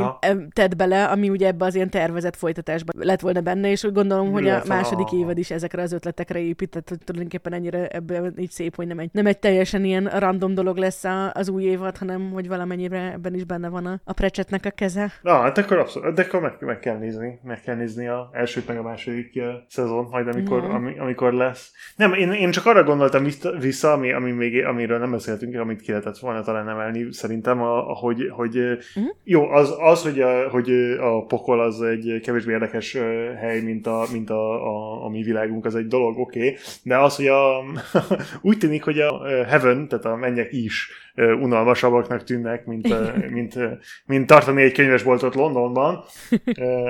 tett bele, ami ugye ebbe az ilyen tervezett folytatásban lett volna benne, és úgy gondolom, hogy a második évad is ezekre az ötletekre épített, hogy tulajdonképpen ennyire ebben így szép, hogy nem egy, nem egy teljesen ilyen random dolog lesz az új évad, hanem hogy valamennyire ebben is benne van a, a Precsetnek a keze. Na, hát akkor abszolút, de akkor meg, meg kell nézni, meg kell nézni a elsőt meg a második uh, szezon, majd amikor, no. ami, amikor lesz. Nem, én, én csak arra gondoltam vissza, ami, ami még, amiről nem beszéltünk, amit ki lehetett volna talán emelni, szerintem, a, hogy, hogy uh-huh. jó, az, az hogy, a, hogy a pokol az egy kevésbé érdekes hely, mint a, mint a, a, a mi világunk, az egy dolog, oké, okay. de az, hogy a, úgy tűnik, hogy a Heaven, tehát a mennyek is unalmasabbaknak tűnnek, mint, mint, mint tartani egy könyvesboltot Londonban.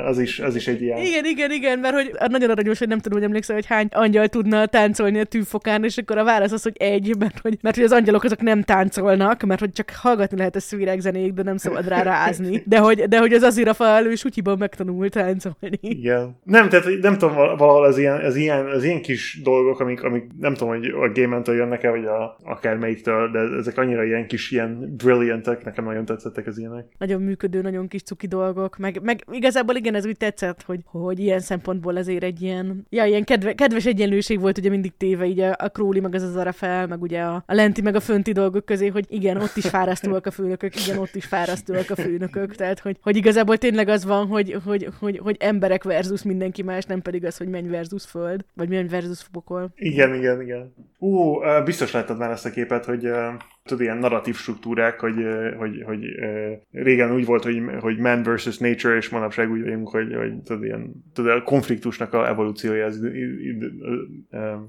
Az is, az is egy ilyen... Igen, igen, igen, mert hogy nagyon aranyos, hogy nem tudom, hogy emlékszel, hogy hány angyal tudna táncolni a tűfokán, és akkor a válasz az, hogy egy, mert hogy, mert hogy az angyalok azok nem táncolnak, mert hogy csak hallgatni lehet a szűreg zenék, de nem szabad rá rázni. De hogy, de hogy az azért a felelő sutyiban megtanult táncolni. Igen. Nem, tehát nem tudom, valahol az ilyen, az ilyen, az ilyen kis dolgok, amik, amik nem tudom, hogy a game jönnek el, vagy a, akármelyiktől, de ezek annyira ilyen ilyen kis ilyen brilliantek, nekem nagyon tetszettek az ilyenek. Nagyon működő, nagyon kis cuki dolgok, meg, meg igazából igen, ez úgy tetszett, hogy, hogy ilyen szempontból azért egy ilyen, ja, ilyen kedve, kedves egyenlőség volt ugye mindig téve, így a, a Crowley, meg az az Arafel, meg ugye a, a lenti, meg a fönti dolgok közé, hogy igen, ott is fárasztóak a főnökök, igen, ott is fárasztóak a főnökök, tehát hogy, hogy igazából tényleg az van, hogy, hogy, hogy, hogy emberek versus mindenki más, nem pedig az, hogy menj versus föld, vagy menj versus pokol. Igen, igen, igen. Ú, biztos láttad már ezt a képet, hogy tudod, ilyen narratív struktúrák, hogy, hogy, hogy régen úgy volt, hogy, hogy man versus nature, és manapság úgy vagyunk, hogy, hogy tudod, ilyen, tudod, a konfliktusnak a evolúciója az, idő,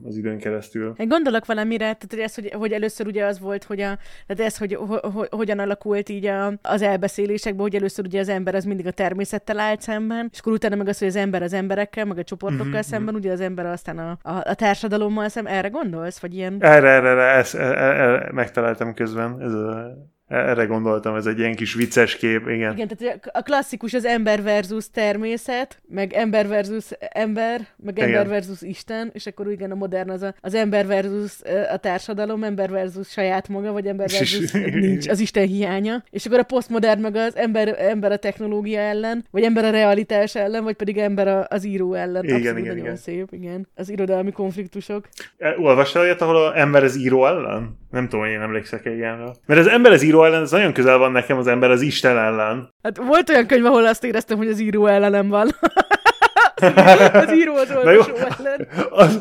az időn keresztül. Gondolok valamire, tehát hogy ez, hogy, hogy először ugye az volt, hogy, a, tehát ez, hogy ho, ho, hogyan alakult így a, az elbeszélésekben, hogy először ugye az ember az mindig a természettel állt szemben, és akkor utána meg az, hogy az ember az emberekkel, meg a csoportokkal mm-hmm. szemben, ugye az ember aztán a, a, a társadalommal szemben. Erre gondolsz? Vagy ilyen... Erre, erre, erre, ezt, erre, erre megtaláltam közben. Ez a erre gondoltam, ez egy ilyen kis vicces kép, igen. Igen, tehát a klasszikus az ember versus természet, meg ember versus ember, meg ember igen. versus Isten, és akkor igen, a modern az a, az ember versus a társadalom, ember versus saját maga, vagy ember versus nincs, az Isten hiánya. És akkor a posztmodern meg az ember, ember a technológia ellen, vagy ember a realitás ellen, vagy pedig ember a, az író ellen. Igen, Abszolút igen, nagyon igen. szép, igen. Az irodalmi konfliktusok. E, olvastál olyat, ahol az ember az író ellen? Nem tudom, én emlékszek ilyenre. Mert az ember az író ellen, ez nagyon közel van nekem az ember az Isten ellen. Hát volt olyan könyv, ahol azt éreztem, hogy az író ellenem van. az író az olvasó ellen. Az,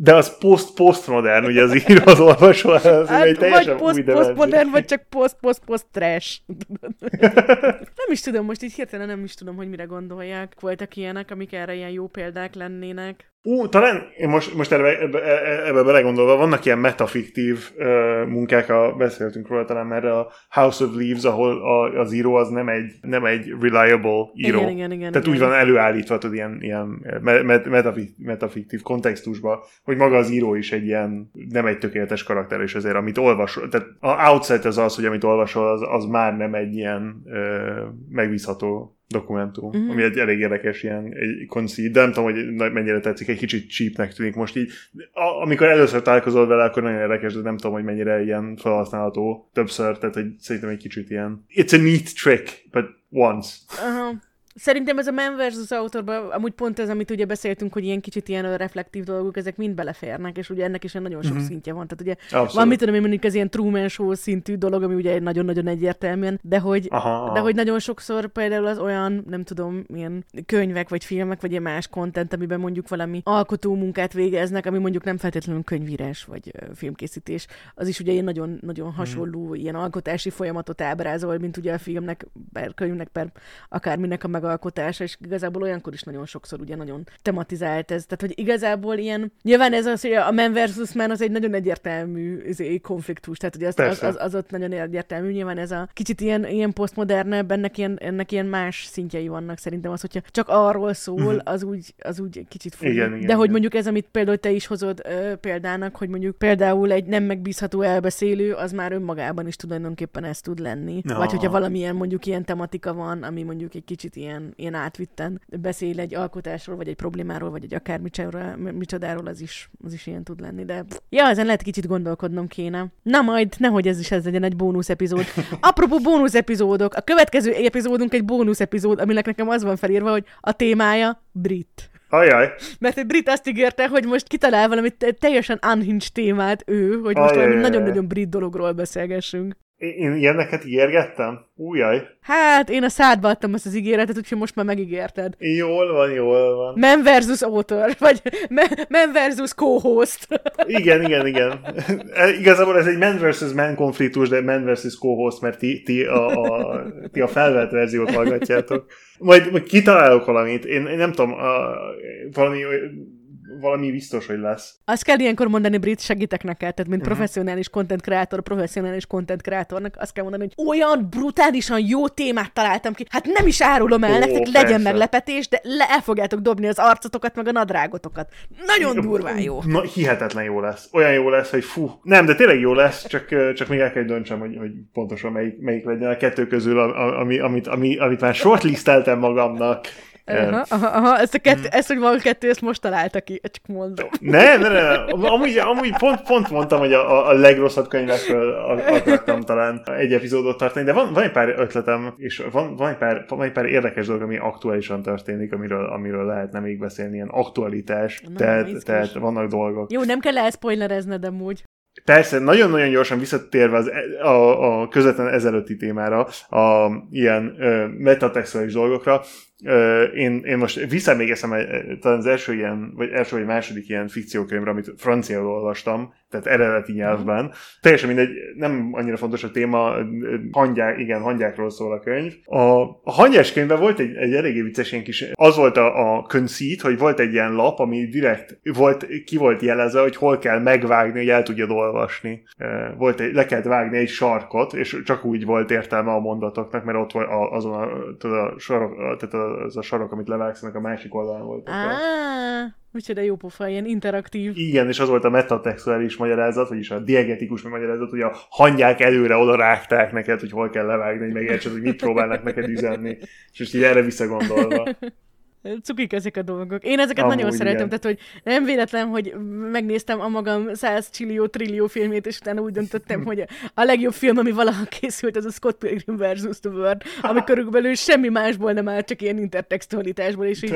de az post-postmodern, ugye az író az olvasó, az hát, egy teljesen vagy post, postmodern, vagy csak post-post-post trash. nem is tudom, most így hirtelen nem is tudom, hogy mire gondolják. Voltak ilyenek, amik erre ilyen jó példák lennének. Ú, talán én most, most ebbe, ebbe, ebbe belegondolva, vannak ilyen metafiktív uh, munkák, a, beszéltünk róla talán mert a House of Leaves, ahol a, az író az nem egy, nem egy reliable író. Igen, igen, igen, Tehát igen. úgy van előállítva, tudod, ilyen, ilyen metafiktív, metafiktív kontextusban, hogy maga az író is egy ilyen, nem egy tökéletes karakter, és azért amit olvasol, tehát a outset az az, hogy amit olvasol, az, az már nem egy ilyen uh, megbízható dokumentum, uh-huh. ami egy elég érdekes ilyen egy conceit, de nem tudom, hogy mennyire tetszik, egy kicsit cheapnek tűnik most így. A, amikor először találkozol vele, akkor nagyon érdekes, de nem tudom, hogy mennyire ilyen felhasználható többször, tehát hogy szerintem egy kicsit ilyen it's a neat trick, but once. Uh-huh. Szerintem ez a Man versus Autorban amúgy pont ez, amit ugye beszéltünk, hogy ilyen kicsit ilyen reflektív dolgok, ezek mind beleférnek, és ugye ennek is nagyon sok mm-hmm. szintje van. Tehát ugye Abszolút. van, mit tudom én mondjuk ez ilyen Truman Show szintű dolog, ami ugye nagyon-nagyon egyértelműen, de hogy, aha, de hogy nagyon sokszor például az olyan, nem tudom, ilyen könyvek, vagy filmek, vagy ilyen más content, amiben mondjuk valami alkotó munkát végeznek, ami mondjuk nem feltétlenül könyvírás, vagy filmkészítés, az is ugye ilyen nagyon-nagyon mhm. hasonló mm. ilyen alkotási folyamatot ábrázol, mint ugye a filmnek, per könyvnek, per akárminek a meg megalkotása, és igazából olyankor is nagyon sokszor ugye nagyon tematizált ez. Tehát, hogy igazából ilyen, nyilván ez az, hogy a Man versus Man az egy nagyon egyértelmű egy konfliktus, tehát hogy az, az, az, az, ott nagyon egyértelmű, nyilván ez a kicsit ilyen, ilyen posztmodernebb, ennek ilyen, ennek ilyen más szintjei vannak szerintem az, hogyha csak arról szól, mhm. az úgy, az úgy kicsit fúj. Igen, igen, De hogy mondjuk ez, amit például te is hozod ö, példának, hogy mondjuk például egy nem megbízható elbeszélő, az már önmagában is tulajdonképpen ez tud lenni. No. Vagy hogyha valamilyen mondjuk ilyen tematika van, ami mondjuk egy kicsit ilyen ilyen, ilyen átvitten beszél egy alkotásról, vagy egy problémáról, vagy egy akár micsodáról, az is, az is ilyen tud lenni, de ja, ezen lehet kicsit gondolkodnom kéne. Na majd, nehogy ez is ez legyen egy bónusz epizód. Apropó bónusz epizódok, a következő epizódunk egy bónusz epizód, aminek nekem az van felírva, hogy a témája brit. Ajaj. Mert egy brit azt ígérte, hogy most kitalál valami teljesen unhinged témát ő, hogy most valami nagyon-nagyon brit dologról beszélgessünk. Én ilyeneket ígérgettem? Újjaj. Hát, én a szádba adtam ezt az ígéretet, úgyhogy most már megígérted. Jól van, jól van. Men versus author, vagy men versus co-host. igen, igen, igen. E, igazából ez egy men versus man konfliktus, de men versus co-host, mert ti, ti, a, a, ti a felvett verziót hallgatjátok. Majd, majd kitalálok valamit. Én, én nem tudom, a, valami valami biztos, hogy lesz. Azt kell ilyenkor mondani, Brit, segítek neked, tehát mint uh-huh. professzionális content creator, professzionális content creatornak azt kell mondani, hogy olyan brutálisan jó témát találtam ki, hát nem is árulom el Ó, nektek, persze. legyen meglepetés, de le el fogjátok dobni az arcotokat, meg a nadrágotokat. Nagyon durván jó. Na, hihetetlen jó lesz. Olyan jó lesz, hogy fú. Nem, de tényleg jó lesz, csak, csak még el kell döntsem, hogy, hogy pontosan melyik, melyik legyen a kettő közül, ami, amit, ami, amit már shortlisteltem magamnak. Aha, aha, aha, ezt, a kettő, mm. ezt, hogy van kettő, ezt most találta ki, csak mondom. Ne, ne, ne, amúgy, amúgy pont, pont mondtam, hogy a, a legrosszabb könyvekről akartam talán egy epizódot tartani, de van, van egy pár ötletem, és van, van, egy pár, van egy pár érdekes dolog, ami aktuálisan történik, amiről, amiről lehetne még beszélni, ilyen aktualitás, Na, tehát, tehát vannak dolgok. Jó, nem kell elszpoilerezned amúgy. Persze, nagyon-nagyon gyorsan visszatérve az, e- a, a közvetlen ezelőtti témára, a ilyen ö, metatextuális dolgokra, ö, én, én most visszaemlékezem talán az első ilyen, vagy első vagy második ilyen fikciókönyvre, amit franciául olvastam, tehát eredeti nyelvben. Teljesen mindegy, nem annyira fontos a téma, hangyák, igen, hangyákról szól a könyv. A, a hangyás könyvben volt egy, egy eléggé vicces ilyen kis, az volt a, a conceit, hogy volt egy ilyen lap, ami direkt volt, ki volt jelezve, hogy hol kell megvágni, hogy el tudjad olvasni. Volt egy, le kellett vágni egy sarkot, és csak úgy volt értelme a mondatoknak, mert ott volt azon a, tudod, a sarok, tehát az a sarok, amit levágsz, a másik oldalon volt. Ah. Úgyhogy jó pofa, ilyen interaktív. Igen, és az volt a metatextuális magyarázat, vagyis a diegetikus magyarázat, hogy a hangyák előre oda rágták neked, hogy hol kell levágni, hogy megértsed, hogy mit próbálnak neked üzenni. És most így erre visszagondolva. Cukik ezek a dolgok. Én ezeket Amúgy nagyon szeretem, igen. tehát hogy nem véletlen, hogy megnéztem a magam 100 csillió, trillió filmét, és utána úgy döntöttem, hogy a legjobb film, ami valaha készült, az a Scott Pilgrim vs. The World, ami körülbelül semmi másból nem áll, csak ilyen intertextualitásból, és így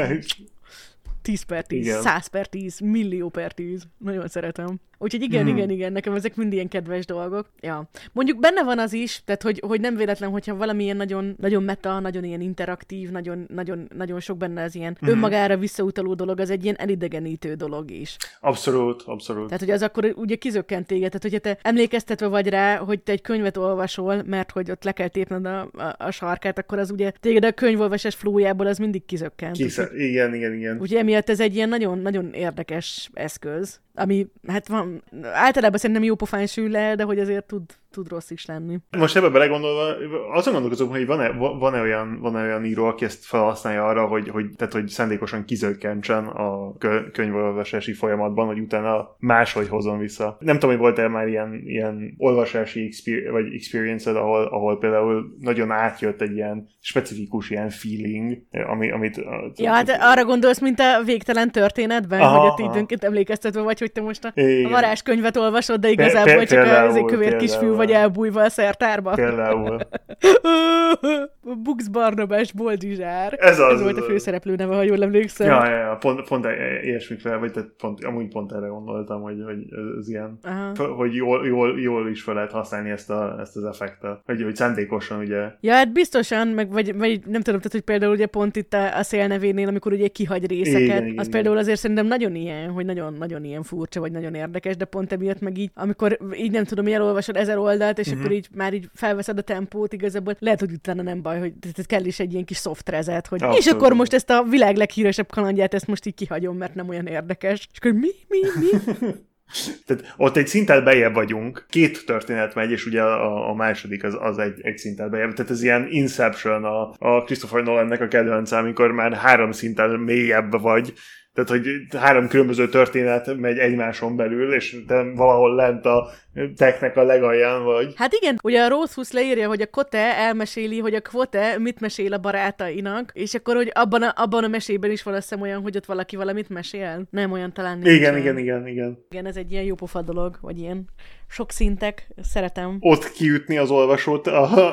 10 per 10, igen. 100 per 10, millió per 10. Nagyon szeretem. Úgyhogy igen, hmm. igen, igen, nekem ezek mind ilyen kedves dolgok. Ja. Mondjuk benne van az is, tehát hogy, hogy nem véletlen, hogyha valamilyen nagyon, nagyon meta, nagyon ilyen interaktív, nagyon, nagyon, nagyon sok benne az ilyen hmm. önmagára visszautaló dolog, az egy ilyen elidegenítő dolog is. Abszolút, abszolút. Tehát, hogy az akkor ugye kizökkent téged, tehát hogyha te emlékeztetve vagy rá, hogy te egy könyvet olvasol, mert hogy ott le kell tépned a, a, a sarkát, akkor az ugye téged a könyvolvasás flójából az mindig kizökkent. Kisze, igen, igen, igen. Ugye emiatt ez egy ilyen nagyon, nagyon érdekes eszköz ami hát van, általában szerintem jó pofán sül le, de hogy azért tud, tud rossz is lenni. Most ebbe belegondolva, azon gondolkozom, hogy van-e, van-e, olyan, van-e olyan író, aki ezt felhasználja arra, hogy, hogy, tehát, hogy szándékosan kizökkentsen a könyvolvasási folyamatban, hogy utána máshogy hozom vissza. Nem tudom, hogy volt-e már ilyen, ilyen olvasási exper- vagy experience ahol, ahol például nagyon átjött egy ilyen specifikus ilyen feeling, ami, amit... Ja, hát arra gondolsz, mint a végtelen történetben, aha, hogy ott időnként emlékeztetve vagy, hogy te most a, varázskönyvet olvasod, de igazából csak a, a kövér kisfiú vagy elbújva a szertárba. Például. Bux Barnabás Boldizsár. Ez, az, Ez volt a főszereplő neve, ha jól emlékszem. Ja, ja, ja. pont, pont ilyesmikre, vagy tehát pont, amúgy pont erre gondoltam, hogy, hogy ez ilyen, Aha. hogy jól, jól, jól is fel lehet használni ezt, a, ezt az effektet, hogy, hogy szándékosan ugye. Ja, hát biztosan, meg vagy, vagy nem tudom, tehát, hogy például ugye pont itt a, a szélnevénél, amikor ugye kihagy részeket, igen, igen, az igen. például azért szerintem nagyon ilyen, hogy nagyon, nagyon ilyen furcsa, vagy nagyon érdekes, de pont emiatt meg így, amikor így nem tudom, hogy elolvasod ezer oldalt, és uh-huh. akkor így már így felveszed a tempót, igazából lehet, hogy utána nem baj, hogy tehát kell is egy ilyen kis soft rezet, hogy Abszolút. és akkor most ezt a világ leghíresebb kalandját, ezt most így kihagyom, mert nem olyan érdekes. És akkor mi, mi, mi? Tehát ott egy szinten bejebb vagyunk, két történet megy, és ugye a, a második az, az egy, egy szinten bejebb. Tehát ez ilyen Inception a, a Christopher Nolannek a kedvence, amikor már három szinten mélyebb vagy, tehát, hogy három különböző történet megy egymáson belül, és te valahol lent a teknek a legalján vagy. Hát igen, ugye a Rothfuss leírja, hogy a Kote elmeséli, hogy a Kvote mit mesél a barátainak, és akkor, hogy abban a, abban a mesében is van azt olyan, hogy ott valaki valamit mesél. Nem olyan talán nincs. Igen, igen, igen, igen. Igen, ez egy ilyen jópofa dolog, vagy ilyen sok szintek, szeretem. Ott kiütni az olvasót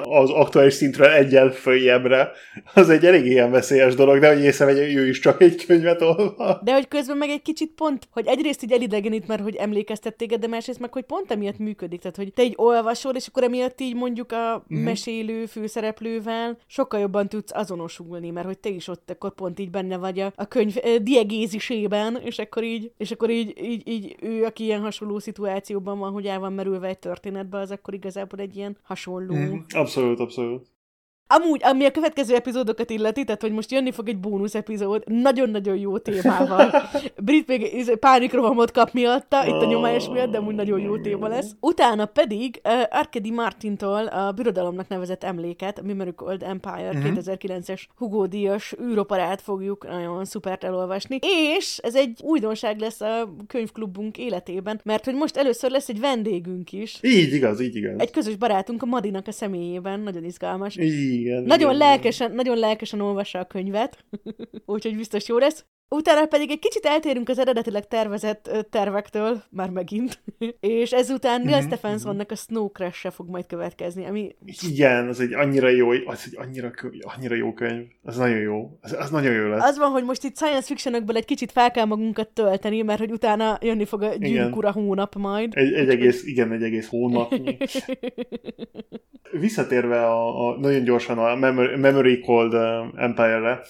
az aktuális szintre egyel följebbre, az egy elég ilyen veszélyes dolog, de hogy észrevegye, hogy ő is csak egy könyvet olva. De hogy közben meg egy kicsit pont, hogy egyrészt így elidegenít, mert hogy emlékeztet téged, de másrészt meg, hogy pont emiatt működik. Tehát, hogy te így olvasol, és akkor emiatt így mondjuk a mm-hmm. mesélő főszereplővel sokkal jobban tudsz azonosulni, mert hogy te is ott akkor pont így benne vagy a, a könyv eh, diegézisében, és akkor így, és akkor így, így, így ő, aki ilyen hasonló szituációban van, hogy el van van merülve egy történetbe, az akkor igazából egy ilyen hasonló. Mm, abszolút, abszolút. Amúgy, ami a következő epizódokat illeti, tehát hogy most jönni fog egy bónusz epizód, nagyon-nagyon jó témával. Brit még pánikrohamot kap miatta, itt a nyomás miatt, de amúgy nagyon jó téma lesz. Utána pedig uh, Arkady Martintól a Birodalomnak nevezett emléket, a Mimeric Old Empire uh-huh. Mhm. 2009-es Hugo Díjas űroparát fogjuk nagyon szupert elolvasni, és ez egy újdonság lesz a könyvklubunk életében, mert hogy most először lesz egy vendégünk is. Így igaz, így igaz. Egy közös barátunk a Madinak a személyében, nagyon izgalmas. Így igen. Nagyon igen, lelkesen, nagyon lelkesen olvassa a könyvet, úgyhogy biztos jó lesz. Utána pedig egy kicsit eltérünk az eredetileg tervezett tervektől, már megint, és ezután Neil mm-hmm. Stephensonnak a Snow crash fog majd következni, ami... Igen, az egy annyira jó, az egy annyira, annyira jó könyv, az nagyon jó, az, az nagyon jó lesz. Az van, hogy most itt science fictionokból egy kicsit fel kell magunkat tölteni, mert hogy utána jönni fog a gyűrűk ura hónap majd. Egy, egy egész, igen, egy egész hónap. Visszatérve a, a nagyon gyorsan a Memory, Memory Cold Empire-re,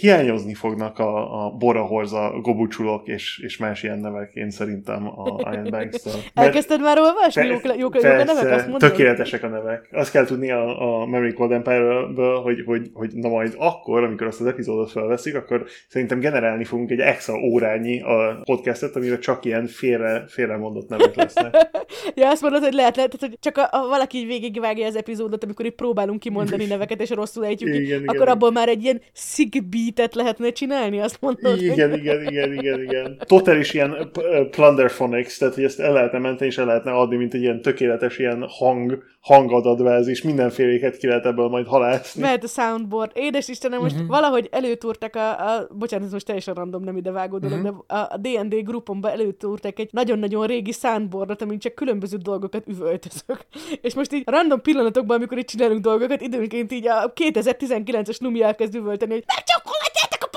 hiányozni fognak a, a Bora Horza, Gobucsulok és, és más ilyen nevek, én szerintem a Iron Banks-től. Elkezdted már olvasni? Jók, jók, jók, a nevek? Azt mondod? tökéletesek a nevek. Azt kell tudni a, a Memory Cold Empire-ből, hogy, hogy, hogy na majd akkor, amikor azt az epizódot felveszik, akkor szerintem generálni fogunk egy extra órányi a podcastet, amire csak ilyen félre, félre mondott nevek lesznek. ja, azt mondod, hogy lehet, lehet hogy csak a, a, valaki így végigvágja az epizódot, amikor itt próbálunk kimondani neveket, és rosszul ejtjük igen, igen, akkor igen. abból már egy ilyen sick beatet lehetne csinálni, azt mondod. Igen, hogy... igen, igen, igen, igen. Total is ilyen plunderphonics, tehát hogy ezt el lehetne menteni, és el lehetne adni, mint egy ilyen tökéletes ilyen hang, hangadadvázis, mindenféléket ki lehet ebből majd halászni. Mehet a soundboard. Édes Istenem, most uh-huh. valahogy előtúrtak a, a, bocsánat, ez most teljesen random, nem ide vágó dolog, uh-huh. de a, a D&D grupomba előtúrtak egy nagyon-nagyon régi soundboardot, amin csak különböző dolgokat üvöltözök. És most így random pillanatokban, amikor itt csinálunk dolgokat, időnként így a 2019-es Numi elkezd üvölteni, hogy megcsokolhatjátok a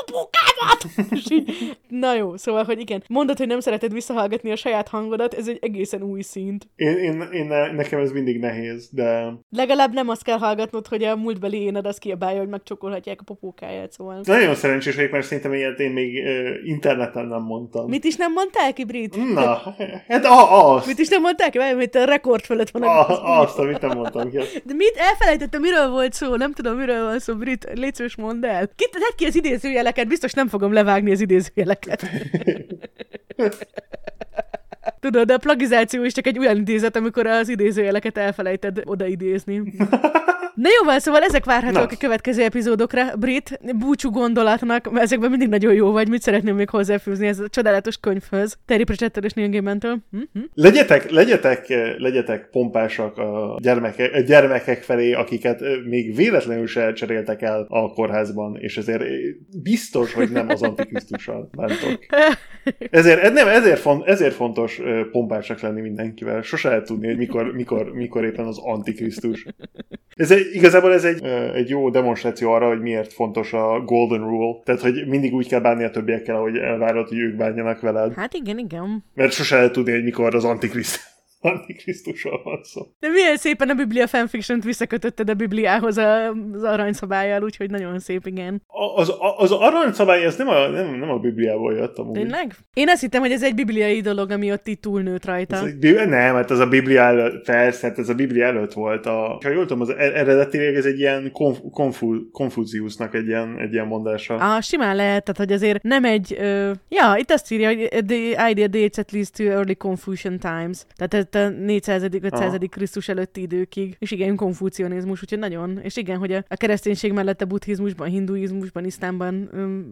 popókámat! És így, na jó, szóval, hogy igen, mondod, hogy nem szereted visszahallgatni a saját hangodat, ez egy egészen új szint. Én, én, én nekem ez mindig nehéz, de... Legalább nem azt kell hallgatnod, hogy a múltbeli éned az kiabálja, hogy megcsokolhatják a popókáját, szóval. Nagyon szerencsés vagyok, mert szerintem ilyet én még uh, interneten nem mondtam. Mit is nem mondtál ki, Brit? Na, hát a, azt. Mit is nem mondtál ki? Mert a rekord fölött van. A, azt, amit nem mondtam ki. De mit? Elfelejtettem, miről volt szó? Nem tudom, miről van szó, Brit. Légy szíves, mondd el. Ki, ki az idézőjeleket, biztos nem fogom levágni az idézőjeleket. Tudod, de a plagizáció is csak egy olyan idézet, amikor az idézőjeleket elfelejted odaidézni. Na jó szóval ezek várhatók Na. a következő epizódokra. Brit, búcsú gondolatnak, mert ezekben mindig nagyon jó vagy. Mit szeretném még hozzáfűzni ez a csodálatos könyvhöz? Terry Pratchett és Neil Gaiman-től. Hm-hm. Legyetek, legyetek, legyetek pompásak a gyermekek, a gyermekek felé, akiket még véletlenül se cseréltek el a kórházban, és ezért biztos, hogy nem az antikrisztussal bántok. Ezért, nem, ezért, font, ezért fontos pompásak lenni mindenkivel. Sose lehet tudni, hogy mikor, mikor, mikor éppen az antikrisztus. Ez egy, igazából ez egy, egy jó demonstráció arra, hogy miért fontos a Golden Rule. Tehát, hogy mindig úgy kell bánni a többiekkel, ahogy elvárod, hogy ők bánjanak veled. Hát igen, igen. Mert sose lehet tudni, hogy mikor az Antikriszt Antikrisztusról van szó. De milyen szépen a Biblia fanfiction visszakötötted a Bibliához az aranyszabályjal, úgyhogy nagyon szép, igen. Az, az aranyszabály, ez nem a, nem, nem a Bibliából jött amúgy. Tényleg? Én azt hittem, hogy ez egy bibliai dolog, ami ott itt túlnőtt rajta. Ez egy, nem, hát ez a Biblia előtt, persze, hát ez a Biblia előtt volt. A, ha jól tudom, az e- eredetileg ez egy ilyen konf, konfu, Konfúziusnak egy ilyen, egy ilyen mondása. Ah, simán lehet, tehát hogy azért nem egy, ö, ja, itt azt írja, hogy the idea dates at least to early Confucian times. Tehát a 400.-500. Krisztus előtti időkig. És igen, konfucionizmus, úgyhogy nagyon. És igen, hogy a, a kereszténység mellett a buddhizmusban, hinduizmusban, isztánban,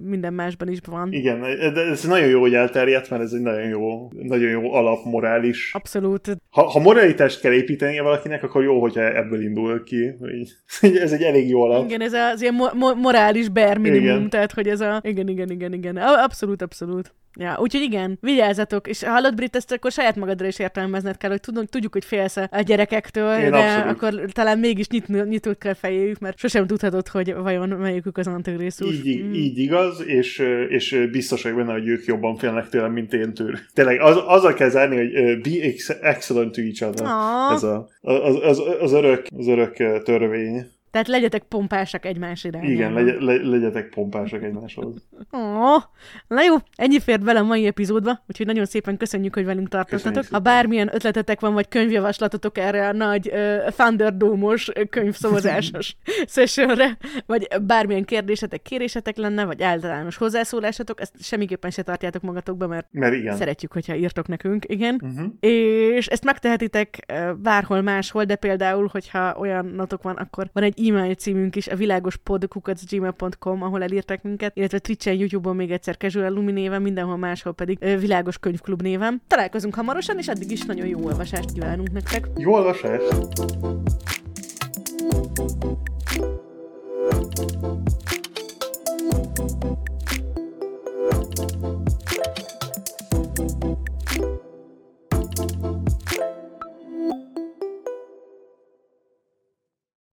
minden másban is van. Igen, de ez nagyon jó, hogy elterjedt, mert ez egy nagyon jó, nagyon jó alapmorális. Abszolút. Ha, ha moralitást kell építeni valakinek, akkor jó, hogyha ebből indul ki. ez egy elég jó alap. Igen, ez az ilyen mo- mo- morális bare minimum, igen. tehát hogy ez a... Igen, igen, igen, igen. Abszolút, abszolút. Ja, úgyhogy igen, vigyázzatok, és hallod Brit, ezt akkor saját magadra is értelmezned kell, hogy tudunk, tudjuk, hogy félsz a gyerekektől, Én de abszolút. akkor talán mégis nyit, nyitott kell fejéjük, mert sosem tudhatod, hogy vajon melyikük az antigrészus. Így, mm. így igaz, és, és biztos vagyok benne, hogy ők jobban félnek tőlem, mint én tőle. Tényleg, az, azzal kell zárni, hogy be excellent to each other. Aww. Ez a, az, az, az, örök, az örök törvény. Tehát legyetek pompásak egymás irányába. Igen, legy- le- legyetek pompásak egymáshoz. Oh, na jó, ennyi fért bele a mai epizódba, úgyhogy nagyon szépen köszönjük, hogy velünk tartottatok. Ha bármilyen ötletetek van, vagy könyvjavaslatotok erre a nagy uh, Thunderdome-os könyvszavazásos sessionre, vagy bármilyen kérdésetek, kérésetek lenne, vagy általános hozzászólásatok, ezt semmiképpen se tartjátok magatokba, mert, mert igen. szeretjük, hogyha írtok nekünk, igen. Uh-huh. És ezt megtehetitek bárhol máshol, de például, hogyha olyan natok van, akkor van egy e-mail címünk is, a világospodkukacgmail.com, ahol elírtak minket, illetve Twitch-en, YouTube-on még egyszer Casual Lumi néven, mindenhol máshol pedig Világos Könyvklub néven. Találkozunk hamarosan, és addig is nagyon jó olvasást kívánunk nektek. Jó olvasást!